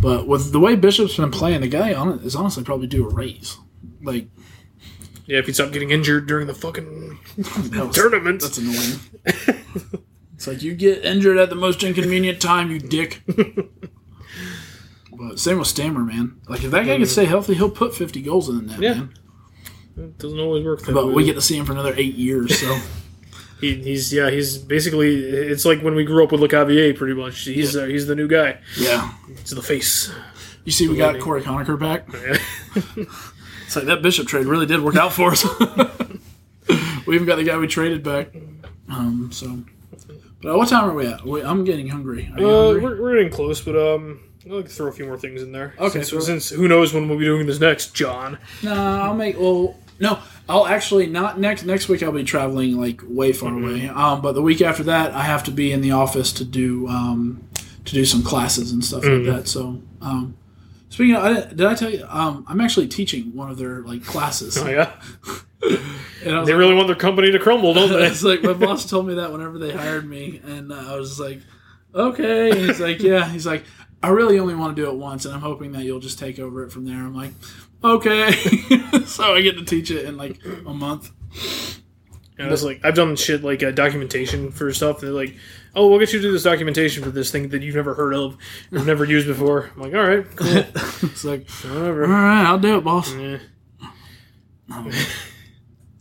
[SPEAKER 2] But with the way Bishop's been playing, the guy on it is honestly probably due a raise. Like
[SPEAKER 1] yeah, if you stop getting injured during the fucking <laughs>
[SPEAKER 2] that was-
[SPEAKER 1] tournament.
[SPEAKER 2] That's annoying. <laughs> it's like you get injured at the most inconvenient time, you dick. <laughs> but same with Stammer, man. Like if that guy can stay healthy, he'll put fifty goals in the net,
[SPEAKER 1] Yeah.
[SPEAKER 2] man.
[SPEAKER 1] It doesn't always work. That
[SPEAKER 2] But
[SPEAKER 1] way.
[SPEAKER 2] we get to see him for another eight years, so <laughs>
[SPEAKER 1] He, he's yeah, he's basically it's like when we grew up with Lecavalier, pretty much. He's uh, he's the new guy.
[SPEAKER 2] yeah.
[SPEAKER 1] He's the face.
[SPEAKER 2] You see, we got Cory Conacher back. <laughs>
[SPEAKER 1] Yeah.
[SPEAKER 2] It's like that Bishop trade really did work out for us. we even got the guy we traded back. Um, so, but uh, what time are we at? Wait, I'm getting hungry.
[SPEAKER 1] Uh,
[SPEAKER 2] hungry?
[SPEAKER 1] we're, we're getting close, but um, I'll like to throw a few more things in there.
[SPEAKER 2] Okay,
[SPEAKER 1] Since,
[SPEAKER 2] so-
[SPEAKER 1] since who knows when we'll be doing this next, John?
[SPEAKER 2] Nah, I'll make. Well, No, I'll actually not next next week. I'll be traveling like way far away. Um, but the week after that, I have to be in the office to do um, to do some classes and stuff like that. So, um, speaking of, I, didn't- I tell you? Um, I'm actually teaching one of their like classes.
[SPEAKER 1] Oh yeah,
[SPEAKER 2] And I was
[SPEAKER 1] they
[SPEAKER 2] like,
[SPEAKER 1] really want their company to crumble, don't they? <laughs>
[SPEAKER 2] it's like my boss told me that whenever they hired me, and uh, I was like, okay. And he's like, yeah. He's like, I really only want to do it once, and I'm hoping that you'll just take over it from there. I'm like, okay. <laughs> so I get to teach it in like a month.
[SPEAKER 1] And I was like, I've done shit like uh, documentation for stuff. And they're like, oh, we'll get you to do this documentation for this thing that you've never heard of, or never used before. I'm like, all right, cool, <laughs>
[SPEAKER 2] it's like, all
[SPEAKER 1] whatever.
[SPEAKER 2] right, I'll do it, boss.
[SPEAKER 1] Yeah.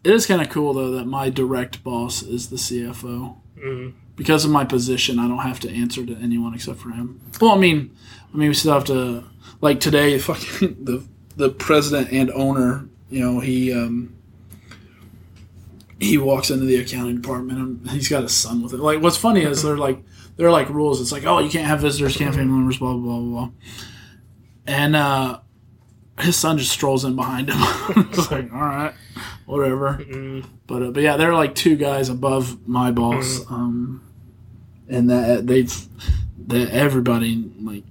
[SPEAKER 2] It is kind of cool though that my direct boss is the CFO.
[SPEAKER 1] Mhm.
[SPEAKER 2] Because of my position, I don't have to answer to anyone except for him. Well, I mean, I mean, we still have to like today. <laughs> Fucking the the president and owner, you know, he um he walks into the accounting department and he's got his son with him. Like, what's funny is they're like they're like rules. It's like, oh, you can't have visitors, can't have family members, blah blah blah blah. blah. And uh his son just strolls in behind him. <laughs> it's like, all right, whatever.
[SPEAKER 1] Mm,
[SPEAKER 2] But uh, but yeah, they're like two guys above my boss, um, and that they've that everybody like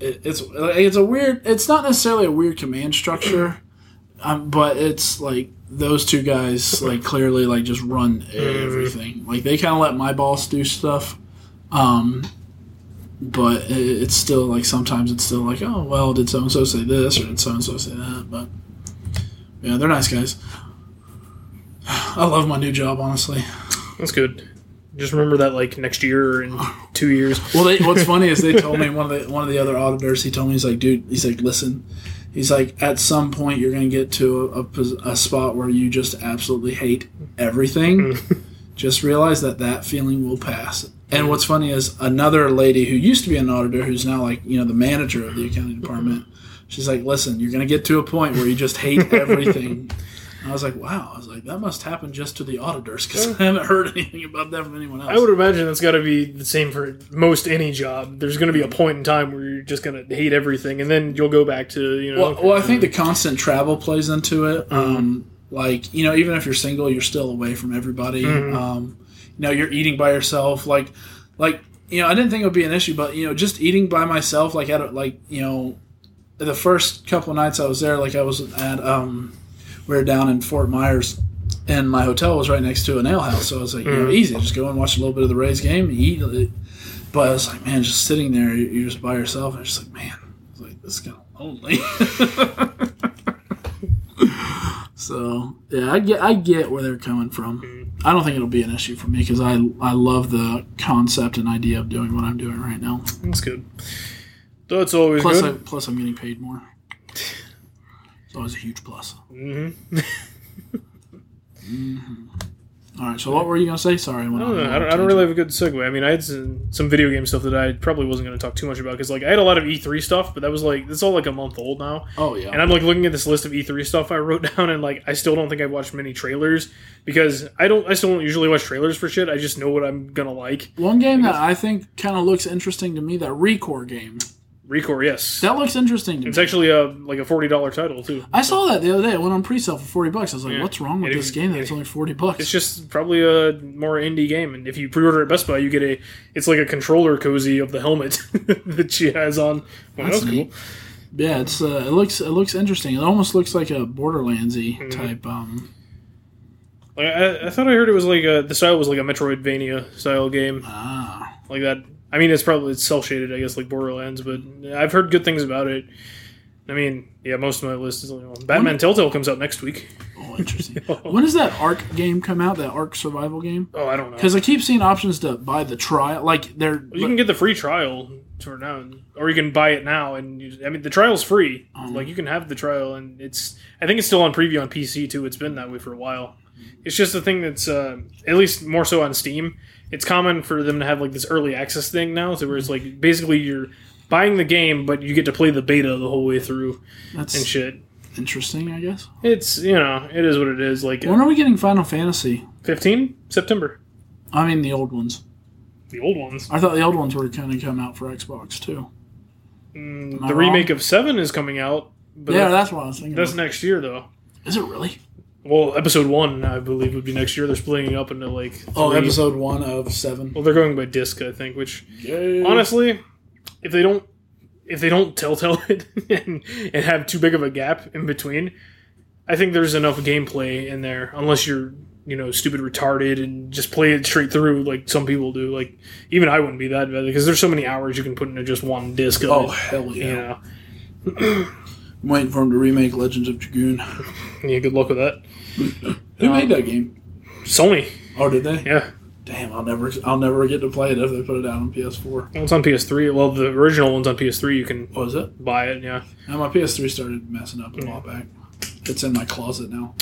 [SPEAKER 2] it, it's it's a weird. It's not necessarily a weird command structure, <clears throat> um, but it's like those two guys like clearly like just run everything. Like they kind of let my boss do stuff, um, but it's still like sometimes it's still like oh well did so and so say this or did so and so say that, but yeah they're nice guys. I love my new job, honestly.
[SPEAKER 1] that's good. Just remember that like next year or in two years.
[SPEAKER 2] Well, they, what's funny is they told me <laughs> one of the one of the other auditors. He told me he's like, dude, he's like, listen, he's like, at some point you're gonna get to a, a, a spot where you just absolutely hate everything. Mm. just realize that that feeling will pass. And what's funny is another lady who used to be an auditor, who's now like you know the manager of the accounting department. She's like, listen, you're gonna get to a point where you just hate <laughs> everything. And I was like, wow. I was like, that must happen just to the auditors because I haven't heard anything about that from anyone else.
[SPEAKER 1] I would imagine that's got to be the same for most any job. There's going to be a point in time where you're just going to hate everything, and then you'll go back to you know.
[SPEAKER 2] Well, well, I think the constant travel plays into it. Um, like you know, even if you're single, you're still away from everybody. Um, you know, you're eating by yourself. Like, like you know, I didn't think it would be an issue, but you know, just eating by myself, like at a, like you know, the first couple nights I was there, like I was at um, we were down in Fort Myers. And my hotel was right next to an ale house, so I was like, you know, easy. Just go and watch a little bit of the Rays game, and eat. But I was like, man, just sitting there, you're just by yourself. And it's just like, man, it's like this is kind of lonely. <laughs> so yeah, I get I get where they're coming from. I don't think it'll be an issue for me because I I love the concept and idea of doing what I'm doing right now.
[SPEAKER 1] that's good. That's always
[SPEAKER 2] Plus, I,
[SPEAKER 1] good.
[SPEAKER 2] plus I'm getting paid more. It's always a huge plus.
[SPEAKER 1] hmm <laughs>
[SPEAKER 2] All right, so what were you gonna say? Sorry, I went
[SPEAKER 1] I don't, know, I, don't, I don't really have a good segue. I mean, I had some, some video game stuff that I probably wasn't going to talk too much about because, like, I had a lot of E3 stuff, but that was like it's all like a month old now.
[SPEAKER 2] Oh yeah,
[SPEAKER 1] And I'm like looking at this list of E3 stuff I wrote <laughs> down, and like I still don't think I've watched many trailers because I don't. I still don't usually watch trailers for shit. I just know what I'm gonna like.
[SPEAKER 2] one game that I think kind of looks interesting to me. That Recore game
[SPEAKER 1] Recore, yes,
[SPEAKER 2] that looks interesting to
[SPEAKER 1] it's
[SPEAKER 2] me.
[SPEAKER 1] actually a like a forty dollar title too.
[SPEAKER 2] I saw that the other day. It went on pre-sale for forty bucks. I was like,
[SPEAKER 1] Yeah.
[SPEAKER 2] "What's wrong with
[SPEAKER 1] It
[SPEAKER 2] this
[SPEAKER 1] is-
[SPEAKER 2] game? That's only forty bucks."
[SPEAKER 1] It's just probably a more indie game, and if you pre-order at Best Buy, you get a. It's like a controller cozy of the helmet <laughs> that she has on. Well,
[SPEAKER 2] That's
[SPEAKER 1] that's cool.
[SPEAKER 2] Yeah, it's uh, it looks it looks interesting. It almost looks like a Borderlandsy
[SPEAKER 1] Mm-hmm.
[SPEAKER 2] type. Um,
[SPEAKER 1] Like, I, I thought I heard it was like a, the style was like a Metroidvania style game,
[SPEAKER 2] ah,
[SPEAKER 1] like that. I mean, it's probably it's cel shaded, I guess, like Borderlands, but I've heard good things about it. I mean, yeah, most of my list is you know, Batman Telltale comes out next week.
[SPEAKER 2] oh, interesting. <laughs> when does that Ark game come out? That Ark survival game?
[SPEAKER 1] Oh, I don't know.
[SPEAKER 2] Because I keep seeing options to buy the trial. Like they're
[SPEAKER 1] You can get the free trial for now, or you can buy it now. And you, I mean, the trial's free. Like you can have the trial, and it's. I think it's still on preview on PC too. It's been that way for a while. It's just a thing that's uh, at least more so on Steam. It's common for them to have like this early access thing now, so where it's like basically you're buying the game, but you get to play the beta the whole way through
[SPEAKER 2] that's
[SPEAKER 1] and shit.
[SPEAKER 2] interesting. I guess.
[SPEAKER 1] It's you know it is what it is. Like
[SPEAKER 2] When are we getting Final Fantasy?
[SPEAKER 1] fifteen September.
[SPEAKER 2] I mean the old ones.
[SPEAKER 1] The old ones.
[SPEAKER 2] I thought the old ones were going to come out for Xbox too.
[SPEAKER 1] Mm, the
[SPEAKER 2] wrong?
[SPEAKER 1] remake of Seven is coming out, but
[SPEAKER 2] yeah,
[SPEAKER 1] that-
[SPEAKER 2] that's what I was thinking.
[SPEAKER 1] that's
[SPEAKER 2] of.
[SPEAKER 1] next year though.
[SPEAKER 2] Is it really?
[SPEAKER 1] Well, episode one, I believe, would be next year. They're splitting it up into like.
[SPEAKER 2] oh, episode one of seven.
[SPEAKER 1] Well, they're going by disc, I think. Which
[SPEAKER 2] Yay.
[SPEAKER 1] honestly, if they don't, if they don't telltale <laughs> it and, and have too big of a gap in between, I think there's enough gameplay in there. Unless you're, you know, stupid retarded and just play it straight through like some people do. Like even I wouldn't be that bad because there's so many hours you can put into just one disc. Of
[SPEAKER 2] Oh
[SPEAKER 1] it,
[SPEAKER 2] hell
[SPEAKER 1] you
[SPEAKER 2] yeah!
[SPEAKER 1] know. <clears throat>
[SPEAKER 2] I'm waiting for him to remake Legends of Dragoon. <laughs>
[SPEAKER 1] Yeah, good luck with that. <laughs>
[SPEAKER 2] Who made uh, that game?
[SPEAKER 1] Sony,
[SPEAKER 2] Oh, did they?
[SPEAKER 1] yeah.
[SPEAKER 2] Damn, I'll never, I'll never get to play it if they put it out on PS4.
[SPEAKER 1] Well, it's on PS3. Well, the original one's on PS3. You can
[SPEAKER 2] Oh, is it?
[SPEAKER 1] buy it. Yeah,
[SPEAKER 2] And my PS3 started messing up a while back. It's in my closet now.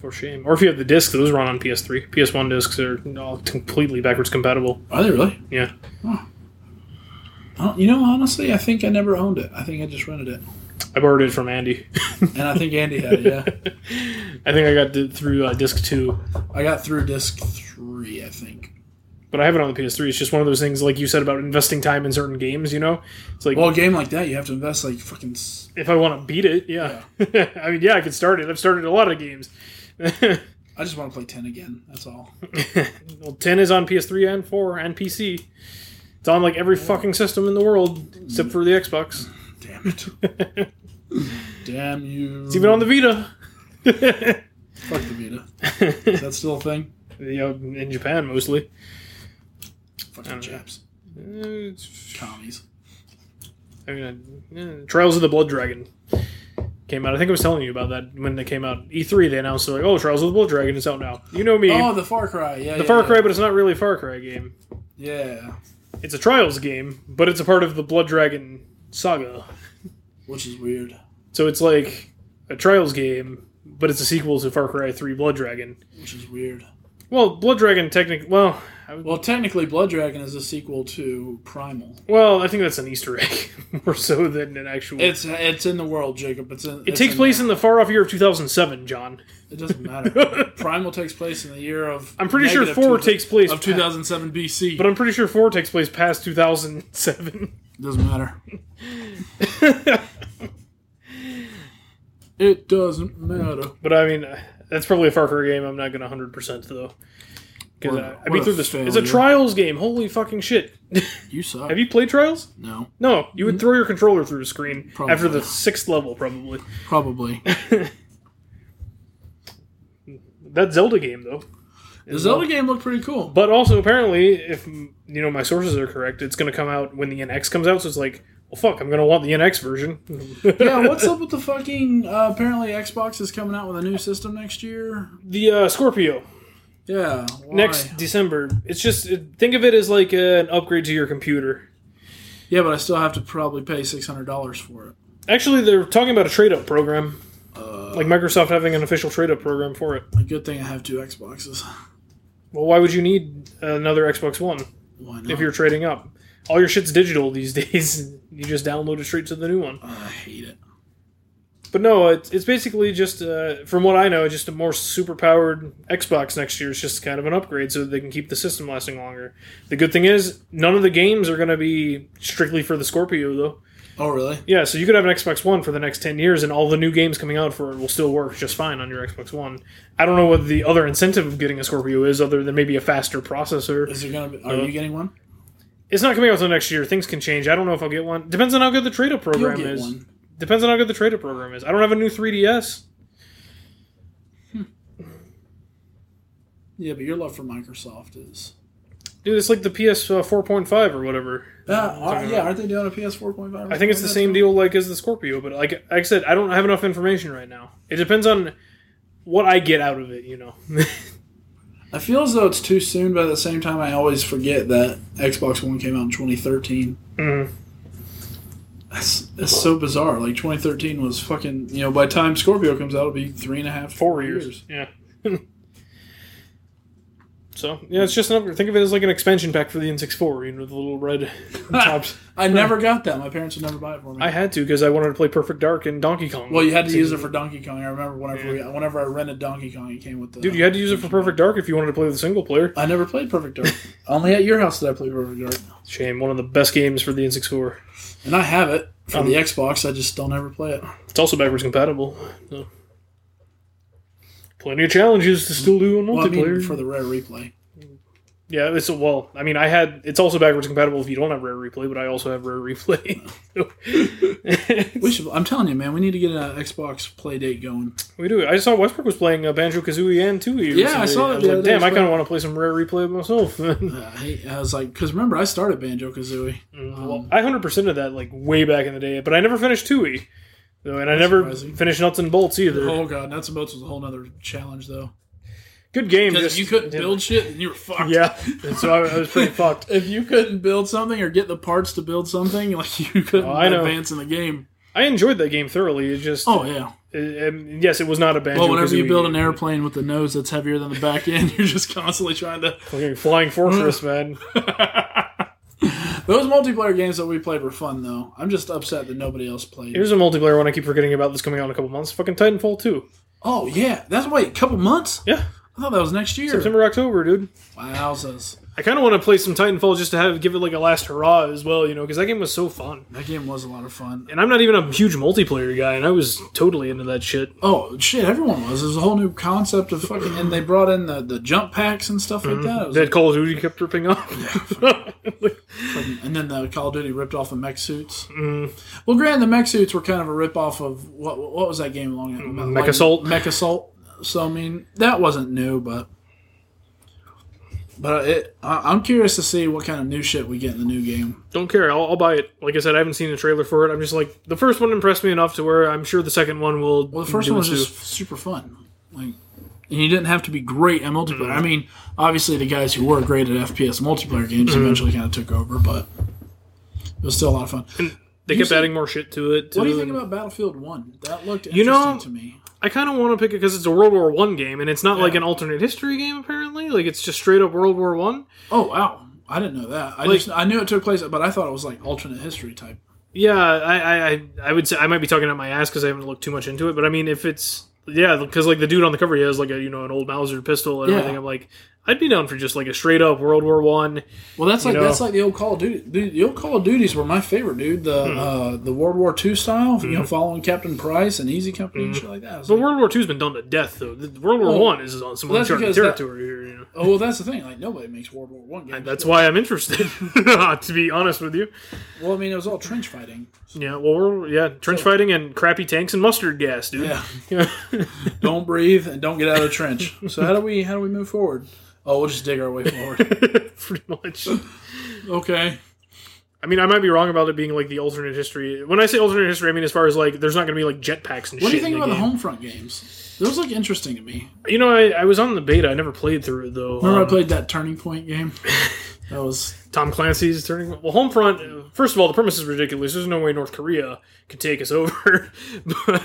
[SPEAKER 1] for shame. Or if you have the disc, those run on PS3. PS1 discs are all completely backwards compatible.
[SPEAKER 2] Are they really?
[SPEAKER 1] Yeah.
[SPEAKER 2] Oh, you know, honestly, I think I never owned it. I think I just rented it,
[SPEAKER 1] I borrowed it from Andy. <laughs>
[SPEAKER 2] and I think Andy had it. Yeah, <laughs>
[SPEAKER 1] I think I got through uh, disc two,
[SPEAKER 2] I got through disc three. I think.
[SPEAKER 1] but I have it on the PS3. It's just one of those things, like you said about investing time in certain games. You know, it's like
[SPEAKER 2] Well, a game like that, you have to invest like fucking. s-
[SPEAKER 1] if I want to beat it, yeah. <laughs> I mean, yeah, I could start it. I've started a lot of games.
[SPEAKER 2] I just want to play ten again. That's all.
[SPEAKER 1] well, 10 is on PS3 and 4 and PC. It's on like every fucking system in the world except for the Xbox. <laughs>
[SPEAKER 2] Damn you!
[SPEAKER 1] It's even on the Vita. <laughs>
[SPEAKER 2] Fuck the Vita. <laughs> Is that still a thing?
[SPEAKER 1] you know, in Japan mostly.
[SPEAKER 2] Fucking Japs.
[SPEAKER 1] Uh,
[SPEAKER 2] Commies.
[SPEAKER 1] I mean, uh, Trials of the Blood Dragon came out. I think I was telling you about that when they came out. E3 they announced they're like, "Oh, Trials of the Blood Dragon is out now." You know me,
[SPEAKER 2] Oh, the Far Cry. Yeah,
[SPEAKER 1] the
[SPEAKER 2] yeah,
[SPEAKER 1] Far
[SPEAKER 2] yeah.
[SPEAKER 1] Cry, but it's not really a Far Cry game.
[SPEAKER 2] Yeah,
[SPEAKER 1] It's a Trials game, but it's a part of the Blood Dragon saga.
[SPEAKER 2] Which is weird.
[SPEAKER 1] So it's like a Trials game, but it's a sequel to Far Cry 3 Blood Dragon.
[SPEAKER 2] Which is weird.
[SPEAKER 1] Well, Blood Dragon technically, well, would-
[SPEAKER 2] Well, technically, Blood Dragon is a sequel to Primal.
[SPEAKER 1] well, I think that's an Easter egg <laughs> more so than an actual.
[SPEAKER 2] It's it's in the world, Jacob. It's in.
[SPEAKER 1] it takes place in the far off year of 2007, John.
[SPEAKER 2] It doesn't matter. <laughs> Primal takes place in the year of.
[SPEAKER 1] I'm pretty sure 4
[SPEAKER 2] two-
[SPEAKER 1] takes place
[SPEAKER 2] of 2007 BC.
[SPEAKER 1] But I'm pretty sure 4 takes place past 2007.
[SPEAKER 2] doesn't matter. <laughs> It doesn't matter.
[SPEAKER 1] but I mean, that's probably a Far Cry game I'm not going to 100% though. Because I, I beat through this. It's a. Trials game. Holy fucking shit. <laughs>
[SPEAKER 2] You suck.
[SPEAKER 1] Have you played Trials?
[SPEAKER 2] no,
[SPEAKER 1] No, you would mm-hmm. throw your controller through a screen
[SPEAKER 2] Probably.
[SPEAKER 1] after the sixth level, probably.
[SPEAKER 2] probably. <laughs>
[SPEAKER 1] That Zelda game, though.
[SPEAKER 2] The Zelda game looked pretty cool.
[SPEAKER 1] But also, apparently, if you know my sources are correct, it's going to come out when the NX comes out. So it's like, well, fuck, I'm going to want the NX version. <laughs>
[SPEAKER 2] yeah, what's up <laughs> with the fucking? Uh, apparently, Xbox is coming out with a new system next year.
[SPEAKER 1] the uh, Scorpio
[SPEAKER 2] Yeah, why?
[SPEAKER 1] next December. It's just think of it as like an upgrade to your computer.
[SPEAKER 2] Yeah, but I still have to probably pay six hundred dollars for it.
[SPEAKER 1] Actually, they're talking about a trade up program,
[SPEAKER 2] Uh,
[SPEAKER 1] like Microsoft having an official trade up program for it.
[SPEAKER 2] a good thing I have two Xboxes.
[SPEAKER 1] Well, why would you need another Xbox One
[SPEAKER 2] Why not?
[SPEAKER 1] if you're trading up? All your shit's digital these <laughs> days. You just download it straight to the new one.
[SPEAKER 2] I hate it.
[SPEAKER 1] But no, it's, it's basically just, uh, from what I know, just a more super powered Xbox next year. It's just kind of an upgrade so that they can keep the system lasting longer. The good thing is, none of the games are going to be strictly for the Scorpio, though.
[SPEAKER 2] Oh, really?
[SPEAKER 1] Yeah, so you could have an Xbox One for the next 10 years, and all the new games coming out for it will still work just fine on your Xbox One. I don't know what the other incentive of getting a Scorpio is, other than maybe a faster processor.
[SPEAKER 2] Is there gonna be? Are
[SPEAKER 1] Uh,
[SPEAKER 2] you getting one?
[SPEAKER 1] It's not coming out until next year. Things can change. I don't know if I'll get one. Depends on how good the trade up
[SPEAKER 2] You'll
[SPEAKER 1] program
[SPEAKER 2] get
[SPEAKER 1] is.
[SPEAKER 2] one.
[SPEAKER 1] Depends on how good the trade up program is. I don't have a new 3DS.
[SPEAKER 2] Yeah, but your love for Microsoft is.
[SPEAKER 1] Dude, it's like the PS uh, 4.5 or whatever.
[SPEAKER 2] Uh, are- yeah, aren't they doing a PS four point five?
[SPEAKER 1] I think it's the same deal like as the Scorpio, but like, like I said, I don't have enough information right now. It depends on what I get out of it, you know. <laughs>
[SPEAKER 2] I feel as though it's too soon, but at the same time, I always forget that Xbox One came out in 2013.
[SPEAKER 1] Mhm.
[SPEAKER 2] That's, that's so bizarre. Like 2013 was fucking. You know, by the time Scorpio comes out, it'll be three and a half,
[SPEAKER 1] Four years. Yeah. <laughs> so, yeah, it's just an upgrade. Think of it as like an expansion pack for the N64, you know, the little red <laughs> tops.
[SPEAKER 2] I never got that. My parents would never buy it for me.
[SPEAKER 1] I had to because I wanted to play Perfect Dark and Donkey Kong.
[SPEAKER 2] well, you had to use it for Donkey Kong. I remember whenever we, whenever I rented Donkey Kong, it came with the.
[SPEAKER 1] Dude, you had to use it for Perfect Dark if you wanted to play the single player.
[SPEAKER 2] I never played Perfect Dark. <laughs> Only at your house did I play Perfect Dark,
[SPEAKER 1] Shame, one of the best games for the N64.
[SPEAKER 2] and I have it for
[SPEAKER 1] Um,
[SPEAKER 2] the Xbox. I just don't ever play it.
[SPEAKER 1] It's also backwards compatible. So. Plenty of challenges to still do on
[SPEAKER 2] Well, I
[SPEAKER 1] multiplayer.
[SPEAKER 2] mean, for the rare replay.
[SPEAKER 1] yeah, it's a, well. I mean, I had it's also backwards compatible if you don't have rare replay, but I also have rare replay. <laughs>
[SPEAKER 2] We <laughs> should. I'm telling you, man, we need to get an Xbox play date going.
[SPEAKER 1] we do. I saw Westbrook was playing uh, Banjo Kazooie and Tooie.
[SPEAKER 2] Yeah, I saw it.
[SPEAKER 1] was like,
[SPEAKER 2] other
[SPEAKER 1] Damn, I kind of want to play some rare replay myself. <laughs>
[SPEAKER 2] Uh, I, I was like, because remember, I started Banjo Kazooie.
[SPEAKER 1] well, I hundred percent of that like way back in the day, but I never finished Tooie. And I never
[SPEAKER 2] surprising.
[SPEAKER 1] finished Nuts and Bolts either.
[SPEAKER 2] Oh god, nuts and bolts was a whole other challenge though.
[SPEAKER 1] Good game.
[SPEAKER 2] Because if you couldn't build shit, then you were fucked.
[SPEAKER 1] Yeah, and so I, I was pretty <laughs> fucked.
[SPEAKER 2] If you couldn't build something or get the parts to build something, <laughs> like you couldn't
[SPEAKER 1] Oh, I know.
[SPEAKER 2] advance in the game.
[SPEAKER 1] I enjoyed that game thoroughly. It just
[SPEAKER 2] Oh yeah.
[SPEAKER 1] it- um, yes, it was not a Banjo.
[SPEAKER 2] Well, whenever you build an airplane with the nose that's heavier than the back end, <laughs> you're just constantly trying to.
[SPEAKER 1] Fucking Flying Fortress, man.
[SPEAKER 2] Those multiplayer games that we played were fun though. I'm just upset that nobody else played.
[SPEAKER 1] Here's a multiplayer one I keep forgetting about that's coming out in a couple months. Fucking Titanfall 2.
[SPEAKER 2] oh yeah, that's wait, a couple months.
[SPEAKER 1] Yeah,
[SPEAKER 2] I thought that was next year.
[SPEAKER 1] September, October, dude.
[SPEAKER 2] Wowzers.
[SPEAKER 1] I kind of want to play some Titanfall just to have give it like a last hurrah as well, you know, because that game was so fun.
[SPEAKER 2] That game was a lot of fun.
[SPEAKER 1] And I'm not even a huge multiplayer guy, and I was totally into that shit.
[SPEAKER 2] Oh shit, everyone was. There's a whole new concept of fucking, and they brought in the, the jump packs and stuff like mm-hmm. that. It was
[SPEAKER 1] That Call of Duty kept ripping off. <laughs>
[SPEAKER 2] fucking- and then the Call of Duty ripped off the mech suits. Mm-hmm. Well, granted, the mech suits were kind of a rip off of what what was that game long ago?
[SPEAKER 1] Mech Assault.
[SPEAKER 2] Mech Assault. So I mean, that wasn't new, but but it. I, I'm curious to see what kind of new shit we get in the new game.
[SPEAKER 1] Don't care, I'll, I'll buy it. Like I said, I haven't seen the trailer for it. I'm just like, the first one impressed me enough to where I'm sure the second one will.
[SPEAKER 2] Well, the first one was
[SPEAKER 1] too.
[SPEAKER 2] just super fun. Like, and you didn't have to be great at multiplayer.
[SPEAKER 1] Mm-hmm.
[SPEAKER 2] I mean, obviously the guys who were great at FPS multiplayer games
[SPEAKER 1] Mm-hmm.
[SPEAKER 2] eventually kind of took over, but it was still a lot of fun.
[SPEAKER 1] They
[SPEAKER 2] you
[SPEAKER 1] kept
[SPEAKER 2] see-
[SPEAKER 1] adding more shit to it.
[SPEAKER 2] What do you think
[SPEAKER 1] and-
[SPEAKER 2] about Battlefield One? That looked
[SPEAKER 1] You
[SPEAKER 2] interesting
[SPEAKER 1] know-
[SPEAKER 2] to me.
[SPEAKER 1] I kind of want to pick it because it's a World War One game, and it's not like an alternate history game. Apparently, like it's just straight up World War One.
[SPEAKER 2] Oh wow, I didn't know that. I
[SPEAKER 1] Like-
[SPEAKER 2] just I knew it took place, but I thought it was like alternate history type.
[SPEAKER 1] Yeah, I, I, I, I would say I might be talking out my ass because I haven't looked too much into it. But I mean, if it's yeah, because like the dude on the cover, he has like a you know an old Mauser pistol and
[SPEAKER 2] Yeah.
[SPEAKER 1] everything. I'm like, I'd be down for just like a straight up World War One.
[SPEAKER 2] Well, that's like
[SPEAKER 1] know?
[SPEAKER 2] that's like the old Call of Duty. Dude, the old Call of Duties were my favorite, dude. The
[SPEAKER 1] Hmm.
[SPEAKER 2] uh, the World War II style, you know, following Captain Price and Easy Company and shit like that.
[SPEAKER 1] But
[SPEAKER 2] like,
[SPEAKER 1] World War Two's been done to death though. The World War
[SPEAKER 2] Well,
[SPEAKER 1] One is on some
[SPEAKER 2] well,
[SPEAKER 1] uncharted
[SPEAKER 2] because that-
[SPEAKER 1] territory here. You know,
[SPEAKER 2] oh well, that's the thing. Like nobody makes World War One games.
[SPEAKER 1] and that's why I'm interested. <laughs> to be honest with you,
[SPEAKER 2] Well, I mean, it was all trench fighting.
[SPEAKER 1] yeah. Well, yeah, trench fighting and crappy tanks and mustard gas, dude.
[SPEAKER 2] Yeah. <laughs> don't breathe and don't get out of the trench. So how do we how do we move forward? Oh, we'll just dig our way forward. <laughs>
[SPEAKER 1] pretty much.
[SPEAKER 2] Okay.
[SPEAKER 1] I mean, I might be wrong about it being like the alternate history. When I say alternate history, I mean as far as like there's not going to be like jetpacks and shit.
[SPEAKER 2] What do you think
[SPEAKER 1] in
[SPEAKER 2] about
[SPEAKER 1] the
[SPEAKER 2] the
[SPEAKER 1] game.
[SPEAKER 2] Homefront games? Those look interesting to me.
[SPEAKER 1] You know, I, I was on the beta. I never played through it though.
[SPEAKER 2] Remember
[SPEAKER 1] Um,
[SPEAKER 2] I played that Turning Point game? <laughs> That was
[SPEAKER 1] Tom Clancy's turning. Well, Homefront. uh, First of all, the premise is ridiculous. There's no way North Korea could take us over. <laughs> but,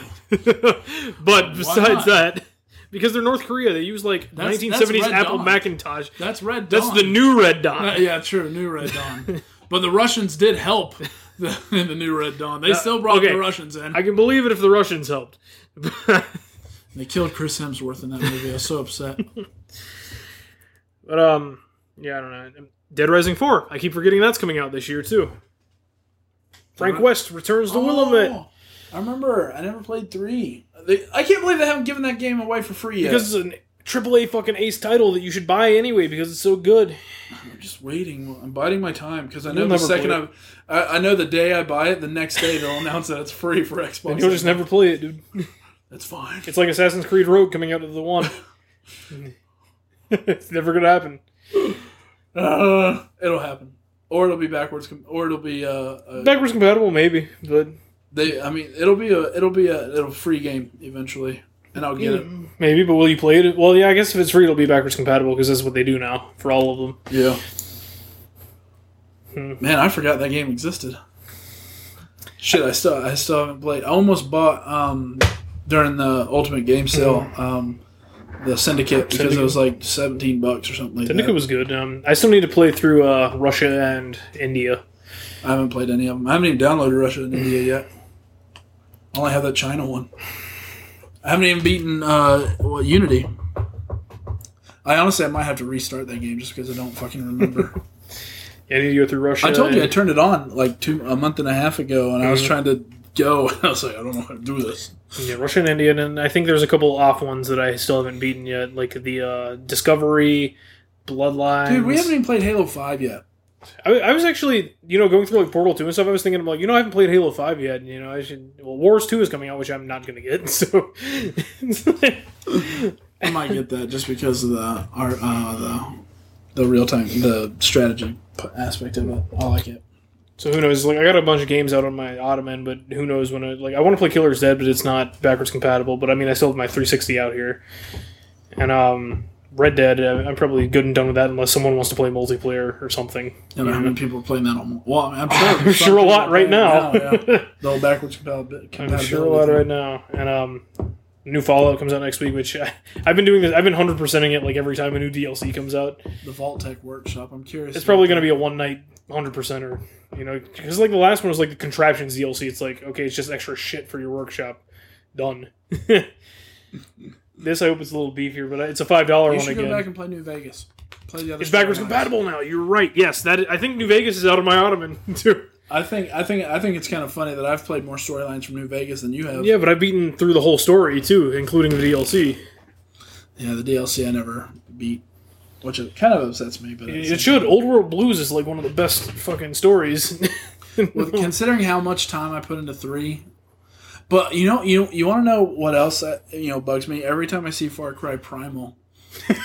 [SPEAKER 1] but besides
[SPEAKER 2] not?
[SPEAKER 1] that, because they're North Korea, they use like
[SPEAKER 2] That's-
[SPEAKER 1] 1970s
[SPEAKER 2] that's
[SPEAKER 1] Apple
[SPEAKER 2] Dawn.
[SPEAKER 1] Macintosh.
[SPEAKER 2] that's Red Dawn.
[SPEAKER 1] That's the new Red
[SPEAKER 2] Uh,
[SPEAKER 1] Dot.
[SPEAKER 2] yeah, true. New Red Dawn. <laughs> but the Russians did help <laughs> the, in the new Red Dawn. They still brought
[SPEAKER 1] okay.
[SPEAKER 2] the Russians in.
[SPEAKER 1] I can believe it if the Russians helped. <laughs>
[SPEAKER 2] they killed Chris Hemsworth in that movie. I was so upset.
[SPEAKER 1] But um, yeah, I don't know. Dead Rising Four. I keep forgetting that's coming out this year too. Frank West returns to Willamette
[SPEAKER 2] Oh, I remember. I never played three. They, I can't believe they haven't given that game away for free yet.
[SPEAKER 1] because it's an AAA fucking ace title that you should buy anyway because it's so good.
[SPEAKER 2] I'm just waiting. I'm biding my time because I know
[SPEAKER 1] You'll
[SPEAKER 2] the second I, I, I know the day I buy it, the next day they'll <laughs> announce that it's free for Xbox.
[SPEAKER 1] And you'll just never play it, dude. <laughs>
[SPEAKER 2] That's fine.
[SPEAKER 1] It's like Assassin's Creed Rogue coming out of the one. <laughs> it's never gonna happen. <sighs>
[SPEAKER 2] Uh, it'll happen, or it'll be backwards, com- or it'll be uh, uh
[SPEAKER 1] Backwards compatible, maybe, but
[SPEAKER 2] they. I mean, it'll be a it'll be a it'll free game eventually, and I'll get it.
[SPEAKER 1] maybe. But will you play it? Well, yeah, I guess if it's free, it'll be backwards compatible because that's what they do now for all of them.
[SPEAKER 2] Yeah.
[SPEAKER 1] Hmm.
[SPEAKER 2] Man, I forgot that game existed. Shit, I still I still haven't played. I almost bought um during the Ultimate Game Sale um the Syndicate because
[SPEAKER 1] Syndicate.
[SPEAKER 2] it was like seventeen bucks or something like
[SPEAKER 1] Syndicate
[SPEAKER 2] that.
[SPEAKER 1] was good. Um, I still need to play through uh, Russia and India.
[SPEAKER 2] I haven't played any of them. I haven't even downloaded Russia and India yet. I only have that China one. I haven't even beaten uh, what, Unity. I honestly I might have to restart that game just because I don't fucking remember. <laughs>
[SPEAKER 1] Yeah, I need to go through Russia.
[SPEAKER 2] I told you I turned it on like two a month and a half ago, and I was
[SPEAKER 1] Mhm.
[SPEAKER 2] trying to go. <laughs> I was like, I don't know how to do this.
[SPEAKER 1] Yeah, Russian Indian, and I think there's a couple off ones that I still haven't beaten yet, like the uh, Discovery, Bloodlines.
[SPEAKER 2] Dude, we haven't even played Halo Five yet.
[SPEAKER 1] I, I was actually, you know, going through like Portal Two and stuff. I was thinking, I'm like, you know, I haven't played Halo Five yet. And, you know, I should. Well, Wars Two is coming out, which I'm not going to get. <laughs> So,
[SPEAKER 2] I might get that just because of the art, uh, the the real time, the strategy aspect of it. I like it.
[SPEAKER 1] so who knows? Like, I got a bunch of games out on my Ottoman, but who knows when I like. I want to play Killer's Dead, but it's not backwards compatible. But I mean, I still have my 360 out here, and um, Red Dead. uh, I'm probably good and done with that unless someone wants to play multiplayer or something.
[SPEAKER 2] You know how many people are playing that on? Well, I'm sure. <laughs>
[SPEAKER 1] I'm sure a lot right
[SPEAKER 2] it
[SPEAKER 1] now.
[SPEAKER 2] yeah. <laughs> The old backwards compatibility.
[SPEAKER 1] I'm sure a lot right now. And um, new Fallout comes out next week, which I, I've been doing this. I've been hundred percenting it like every time a new DLC comes out.
[SPEAKER 2] The Vault-Tec Workshop. I'm curious.
[SPEAKER 1] It's probably going to be a one night hundred percenter. You know, because like the last one was like the contraptions DLC. It's like okay, it's just extra shit for your workshop. Done. <laughs> this I hope it's a little beefier, but it's a five dollar
[SPEAKER 2] You
[SPEAKER 1] one
[SPEAKER 2] should
[SPEAKER 1] again.
[SPEAKER 2] go back and play New Vegas. Play the other.
[SPEAKER 1] it's backwards
[SPEAKER 2] storylines.
[SPEAKER 1] compatible now. You're right. Yes, that I think New Vegas is out of my ottoman <laughs> too.
[SPEAKER 2] I think. I think. I think it's kind of funny that I've played more storylines from New Vegas than you have.
[SPEAKER 1] Yeah, but I've beaten through the whole story too, including the DLC.
[SPEAKER 2] Yeah, the DLC I never beat, which it kind of upsets me. But it's,
[SPEAKER 1] It should. Old World Blues is like one of the best fucking stories. <laughs>
[SPEAKER 2] with, considering how much time I put into three. But you know, you you want to know what else that, you know bugs me? Every time I see Far Cry Primal,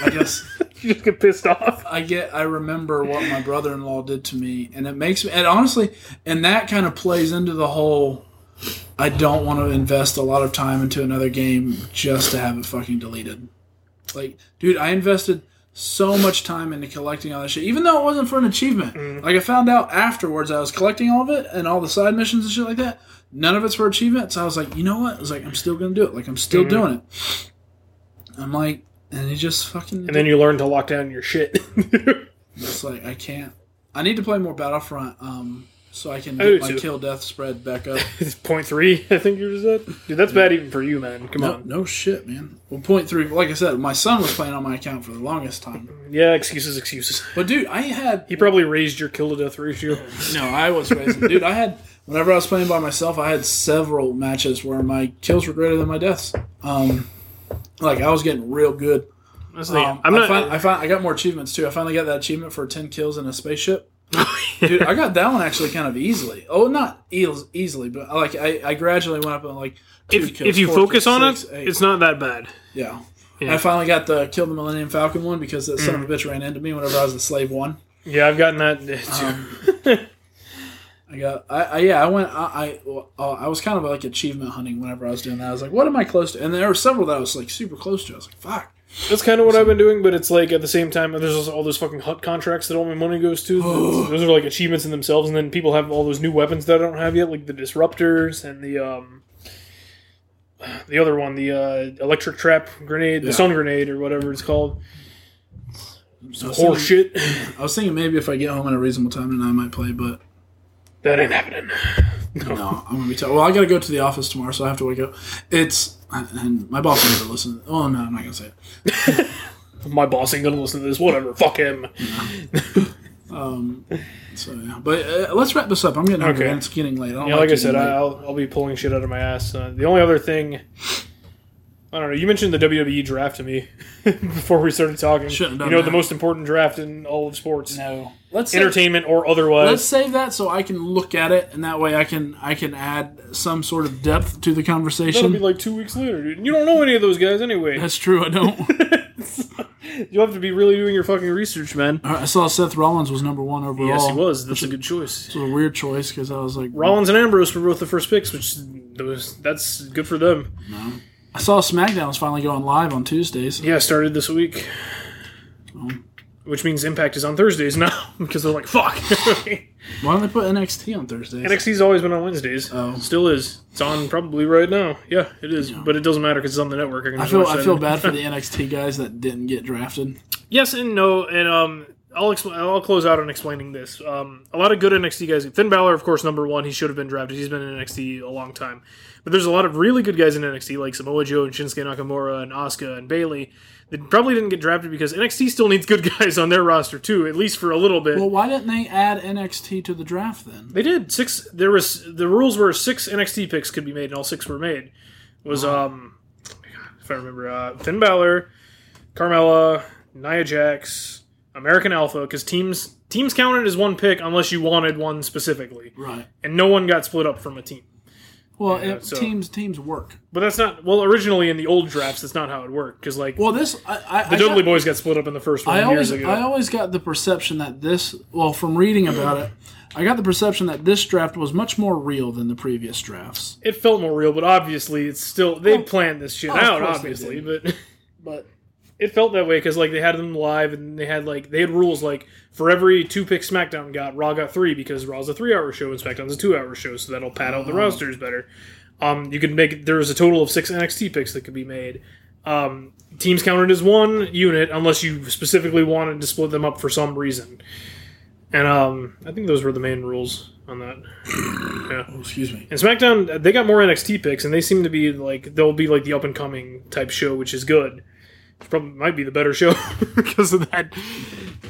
[SPEAKER 2] I guess <laughs>
[SPEAKER 1] you just get pissed off.
[SPEAKER 2] I get I remember what my brother in law did to me, and it makes me. And honestly, and that kind of plays into the whole. I don't want to invest a lot of time into another game just to have it fucking deleted. Like, dude, I invested so much time into collecting all that shit, even though it wasn't for an achievement. Mm. Like, I found out afterwards I was collecting all of it and all the side missions and shit like that. None of it's for achievement. So I was like, you know what? I was like, I'm still gonna do it. Like, I'm still doing it. I'm like, and he just fucking.
[SPEAKER 1] And then you learn to lock down your shit. <laughs>
[SPEAKER 2] It's like I can't. I need to play more Battlefront, um, so I can get my
[SPEAKER 1] too.
[SPEAKER 2] kill death spread back up. <laughs>
[SPEAKER 1] it's point three, I think you just said. Dude, that's bad even for you, man. Come
[SPEAKER 2] no,
[SPEAKER 1] on.
[SPEAKER 2] no shit, man. Well, point three. Like I said, my son was playing on my account for the longest time.
[SPEAKER 1] Yeah, excuses, excuses.
[SPEAKER 2] But dude, I had
[SPEAKER 1] He probably raised your kill to death ratio. <laughs>
[SPEAKER 2] no. I was raising, dude. I had whenever I was playing by myself, I had several matches where my kills were greater than my deaths. Um, like I was getting real good.
[SPEAKER 1] That's the thing.
[SPEAKER 2] Um,
[SPEAKER 1] I'm
[SPEAKER 2] I
[SPEAKER 1] not.
[SPEAKER 2] fin- I, fin- I got more achievements too. I finally got that achievement for ten kills in a spaceship. <laughs> Dude, I got that one actually kind of easily. Oh, not eas- easily, but I like I, I gradually went up on like two
[SPEAKER 1] if,
[SPEAKER 2] kills,
[SPEAKER 1] if you focus
[SPEAKER 2] kills,
[SPEAKER 1] on
[SPEAKER 2] six,
[SPEAKER 1] it,
[SPEAKER 2] eight.
[SPEAKER 1] it's not that bad.
[SPEAKER 2] yeah.
[SPEAKER 1] Yeah.
[SPEAKER 2] I finally got the kill the Millennium Falcon one because that
[SPEAKER 1] Mm.
[SPEAKER 2] son of a bitch ran into me whenever I was the slave one.
[SPEAKER 1] Yeah, I've gotten that. <laughs> too. <laughs>
[SPEAKER 2] I got I, I yeah I went I I, well, uh, I was kind of like achievement hunting whenever I was doing that. I was like, what am I close to? And there were several that I was like super close to. I was like, fuck.
[SPEAKER 1] That's kind of what I've been doing, but it's like at the same time, there's all those fucking Hutt contracts that all my money goes to. those are like achievements in themselves, and then people have all those new weapons that I don't have yet, like the disruptors and the um, the other one, the uh, electric trap grenade, the
[SPEAKER 2] Yeah.
[SPEAKER 1] stun grenade, or whatever it's called.
[SPEAKER 2] Was,
[SPEAKER 1] Horse
[SPEAKER 2] thinking,
[SPEAKER 1] shit.
[SPEAKER 2] I was thinking maybe if I get home at a reasonable time tonight, I might play, but
[SPEAKER 1] that ain't happening.
[SPEAKER 2] No, I'm gonna be tired. Well, I gotta go to the office tomorrow, so I have to wake up. It's and my boss never listen. Oh no, I'm not gonna say it. <laughs>
[SPEAKER 1] My boss ain't gonna listen to this. Whatever. Fuck him.
[SPEAKER 2] Um, so yeah, but uh, let's wrap this up. I'm getting hungry
[SPEAKER 1] Okay.
[SPEAKER 2] and it's getting late. I don't
[SPEAKER 1] Yeah, like I said. I'll, I'll be pulling shit out of my ass. Uh, the only other thing, I don't know. You mentioned the WWE draft to me <laughs> before we started talking.
[SPEAKER 2] Shouldn't have
[SPEAKER 1] you know
[SPEAKER 2] that.
[SPEAKER 1] the most important draft in all of sports,
[SPEAKER 2] no. Let's save,
[SPEAKER 1] entertainment or otherwise.
[SPEAKER 2] let's save that so I can look at it, and that way I can I can add some sort of depth to the conversation.
[SPEAKER 1] That'll
[SPEAKER 2] conversation.
[SPEAKER 1] be like two weeks later, dude. You don't know any of those guys anyway.
[SPEAKER 2] That's true. I don't. <laughs>
[SPEAKER 1] You'll have to be really doing your fucking research, man.
[SPEAKER 2] I saw Seth Rollins was number one overall.
[SPEAKER 1] Yes, he was. That's a good choice.
[SPEAKER 2] It was a weird choice because I was like,
[SPEAKER 1] Rollins and Ambrose were both the first picks, which those that's good for them.
[SPEAKER 2] I saw SmackDown was finally going live on Tuesdays.
[SPEAKER 1] Yeah, started this week.
[SPEAKER 2] Oh.
[SPEAKER 1] Which means Impact is on Thursdays now <laughs> because they're like, fuck. <laughs>
[SPEAKER 2] Why don't they put NXT on Thursdays?
[SPEAKER 1] NXT's always been on Wednesdays.
[SPEAKER 2] Oh.
[SPEAKER 1] Still is. It's on probably right now. Yeah, it is. But it doesn't matter because it's on the network. can
[SPEAKER 2] I feel I feel bad for <laughs> the NXT guys that didn't get drafted.
[SPEAKER 1] yes and no. And um, I'll expl- I'll close out on explaining this. Um, a lot of good NXT guys. Finn Balor, of course, number one. He should have been drafted. He's been in NXT a long time. But there's a lot of really good guys in NXT, like Samoa Joe and Shinsuke Nakamura and Asuka and Bayley. That probably didn't get drafted because NXT still needs good <laughs> guys on their roster too, at least for a little bit.
[SPEAKER 2] Well, why didn't they add NXT to the draft then?
[SPEAKER 1] They did six. There was the rules were six NXT picks could be made, and all six were made. It was um, if I remember, uh, Finn Balor, Carmella, Nia Jax, American Alpha, because teams teams counted as one pick unless you wanted one specifically,
[SPEAKER 2] Right.
[SPEAKER 1] and no one got split up from a team.
[SPEAKER 2] Well,
[SPEAKER 1] Yeah,
[SPEAKER 2] it,
[SPEAKER 1] so-
[SPEAKER 2] teams teams work.
[SPEAKER 1] But that's not well. Originally in the old drafts, that's not how it worked. Because like
[SPEAKER 2] Well, this I, I,
[SPEAKER 1] the Dudley
[SPEAKER 2] got-
[SPEAKER 1] Boys got split up in the first one
[SPEAKER 2] I
[SPEAKER 1] years ago.
[SPEAKER 2] I always got the perception that this well from reading about it, I got the perception that this draft was much more real than the previous drafts.
[SPEAKER 1] it felt more real, but obviously it's still they
[SPEAKER 2] Well,
[SPEAKER 1] planned this shit
[SPEAKER 2] oh,
[SPEAKER 1] out, obviously. But
[SPEAKER 2] But
[SPEAKER 1] it felt that way because like they had them live and they had like they had rules like for every two pick SmackDown got Raw got three because Raw's a three hour show and SmackDown's a two hour show, so that'll pad out the rosters better. Um, you could make there was a total of six NXT picks that could be made. Um, teams counted as one unit unless you specifically wanted to split them up for some reason. And um, I think those were the main rules on that. <clears throat> Yeah.
[SPEAKER 2] oh, excuse me.
[SPEAKER 1] And SmackDown, they got more NXT picks, and they seem to be like they'll be like the up and coming type show, which is good. It probably might be the better show <laughs> because of that.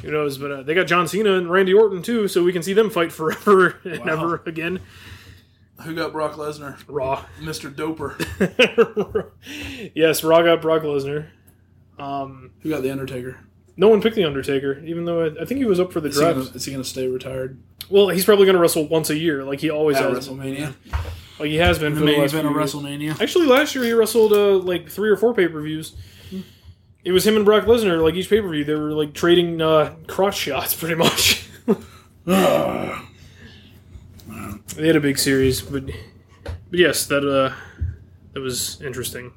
[SPEAKER 1] Who knows? But uh, they got John Cena and Randy Orton too, so we can see them fight forever <laughs> and
[SPEAKER 2] Wow.
[SPEAKER 1] ever again.
[SPEAKER 2] Who got Brock Lesnar?
[SPEAKER 1] Raw.
[SPEAKER 2] Mr. Doper. <laughs>
[SPEAKER 1] yes, Raw got Brock Lesnar. Um,
[SPEAKER 2] Who got the Undertaker?
[SPEAKER 1] no one picked the Undertaker, even though I, I think he was up for the
[SPEAKER 2] Is he, gonna, is he gonna stay retired
[SPEAKER 1] Well, he's probably going to wrestle once a year, like he always
[SPEAKER 2] at
[SPEAKER 1] has.
[SPEAKER 2] WrestleMania?
[SPEAKER 1] Like he has been
[SPEAKER 2] The
[SPEAKER 1] for the last
[SPEAKER 2] event of
[SPEAKER 1] few years.
[SPEAKER 2] WrestleMania.
[SPEAKER 1] Actually, last year he wrestled uh, like three or four pay per views. It was him and Brock Lesnar. Like each pay per view, they were like trading uh, crotch shots, <laughs> pretty much. <sighs> They had a big series, but but yes, that uh, that was interesting.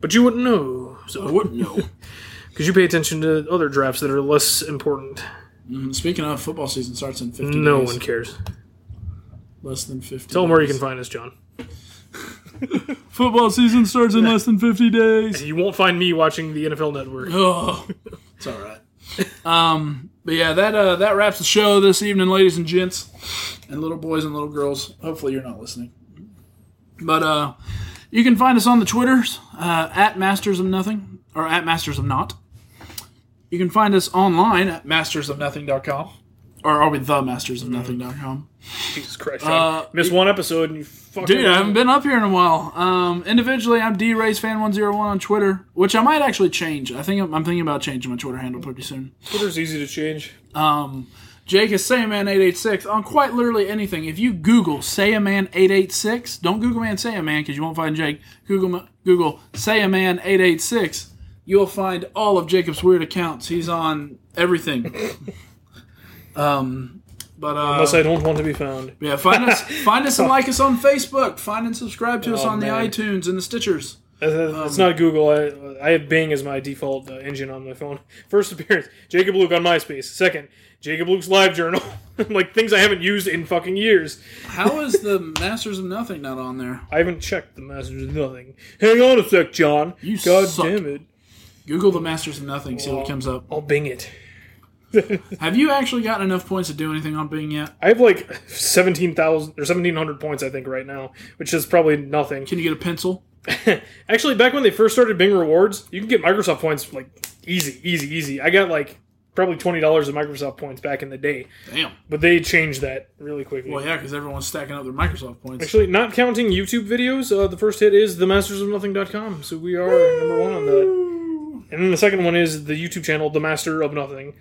[SPEAKER 1] But you wouldn't know, So I
[SPEAKER 2] wouldn't know. <laughs>
[SPEAKER 1] because you pay attention to other drafts that are less important.
[SPEAKER 2] Mhm. Speaking of, football season starts in 50
[SPEAKER 1] No
[SPEAKER 2] days.
[SPEAKER 1] one cares.
[SPEAKER 2] Less than 50
[SPEAKER 1] Tell them where you can find us, John.
[SPEAKER 2] Football season starts in less than 50 days.
[SPEAKER 1] You won't find me watching the NFL Network.
[SPEAKER 2] Oh, it's all right. Um, but yeah, that uh, that wraps the show this evening, ladies and gents, and little boys and little girls. Hopefully, you're not listening. But uh, you can find us on the Twitters uh, at Masters of Nothing or at Masters of Not. You can find us online at mastersofnothing.com. Or are we the mastersofnothing.com?
[SPEAKER 1] Jesus Christ,
[SPEAKER 2] Uh,
[SPEAKER 1] John. Missed one episode and you fucking.
[SPEAKER 2] Dude, I haven't been up here in a while. Um, individually, I'm dracefan101 on Twitter, which I might actually change. I think I'm, I'm thinking about changing my Twitter handle pretty soon.
[SPEAKER 1] Twitter's easy to change.
[SPEAKER 2] Um, Jake is Sayaman886 on quite literally anything. If you Google Sayaman886, don't Google man Sayaman because you won't find Jake. Google Google Sayaman886. You'll find all of Jacob's weird accounts. He's on everything. <laughs> um, but uh,
[SPEAKER 1] Unless I don't want to be found.
[SPEAKER 2] yeah, find us, <laughs> find us and like us on Facebook. Find and subscribe to us
[SPEAKER 1] Oh,
[SPEAKER 2] on the iTunes and the Stitchers.
[SPEAKER 1] It's not Google. I, I have Bing as my default uh, engine on my phone. <laughs> First appearance, Jacob Luke on MySpace. Second, Jacob Luke's live journal. <laughs> like things I haven't used in fucking years.
[SPEAKER 2] How is the Masters of Nothing not on there?
[SPEAKER 1] I haven't checked the Masters of Nothing. Hang on a sec, John.
[SPEAKER 2] You
[SPEAKER 1] God
[SPEAKER 2] suck.
[SPEAKER 1] damn it.
[SPEAKER 2] Google the Masters of Nothing, see what comes up.
[SPEAKER 1] I'll Bing it. <laughs>
[SPEAKER 2] Have you actually gotten enough points to do anything on Bing yet?
[SPEAKER 1] I have like 17,000 or 1,700 points, I think, right now, which is probably nothing.
[SPEAKER 2] Can you get a pencil? <laughs>
[SPEAKER 1] Actually, back when they first started Bing Rewards, you can get Microsoft points like easy, easy, easy. I got like probably twenty dollars of Microsoft points back in the day,
[SPEAKER 2] Damn.
[SPEAKER 1] but they changed that really quickly.
[SPEAKER 2] Well, yeah, because everyone's stacking up their Microsoft points.
[SPEAKER 1] Actually, not counting YouTube videos, uh, the first hit is themastersofnothing.com, so we are number one on that. And then the second one is the YouTube channel, The Master of Nothing.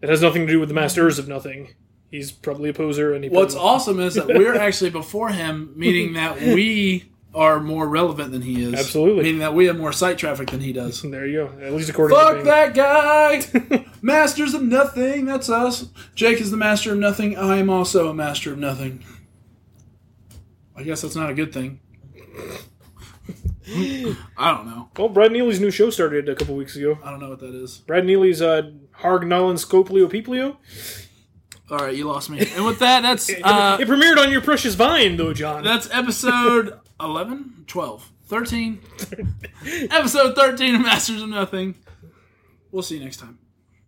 [SPEAKER 1] It has nothing to do with the Masters of Nothing. He's probably a poser, and he.
[SPEAKER 2] What's awesome is that we're actually before him, meaning that <laughs> we are more relevant than he is.
[SPEAKER 1] Absolutely.
[SPEAKER 2] Meaning that we have more site traffic than he does. <laughs>
[SPEAKER 1] There you go. At least according to
[SPEAKER 2] Fuck
[SPEAKER 1] Bing.
[SPEAKER 2] that guy! <laughs> Masters of nothing, that's us. Jake is the master of nothing. I am also a master of nothing. I guess that's not a good thing. I don't know.
[SPEAKER 1] Well, Brad Neely's new show started a couple weeks ago.
[SPEAKER 2] I don't know what that is.
[SPEAKER 1] Brad Neely's uh, Harg Nallin Sclopio Peepio.
[SPEAKER 2] All right, you lost me. And with that, that's <laughs> uh,
[SPEAKER 1] it premiered on your precious vine, though, John.
[SPEAKER 2] that's episode <laughs> 11, 12, 13. <laughs> episode 13 of Masters of Nothing. We'll see you next time.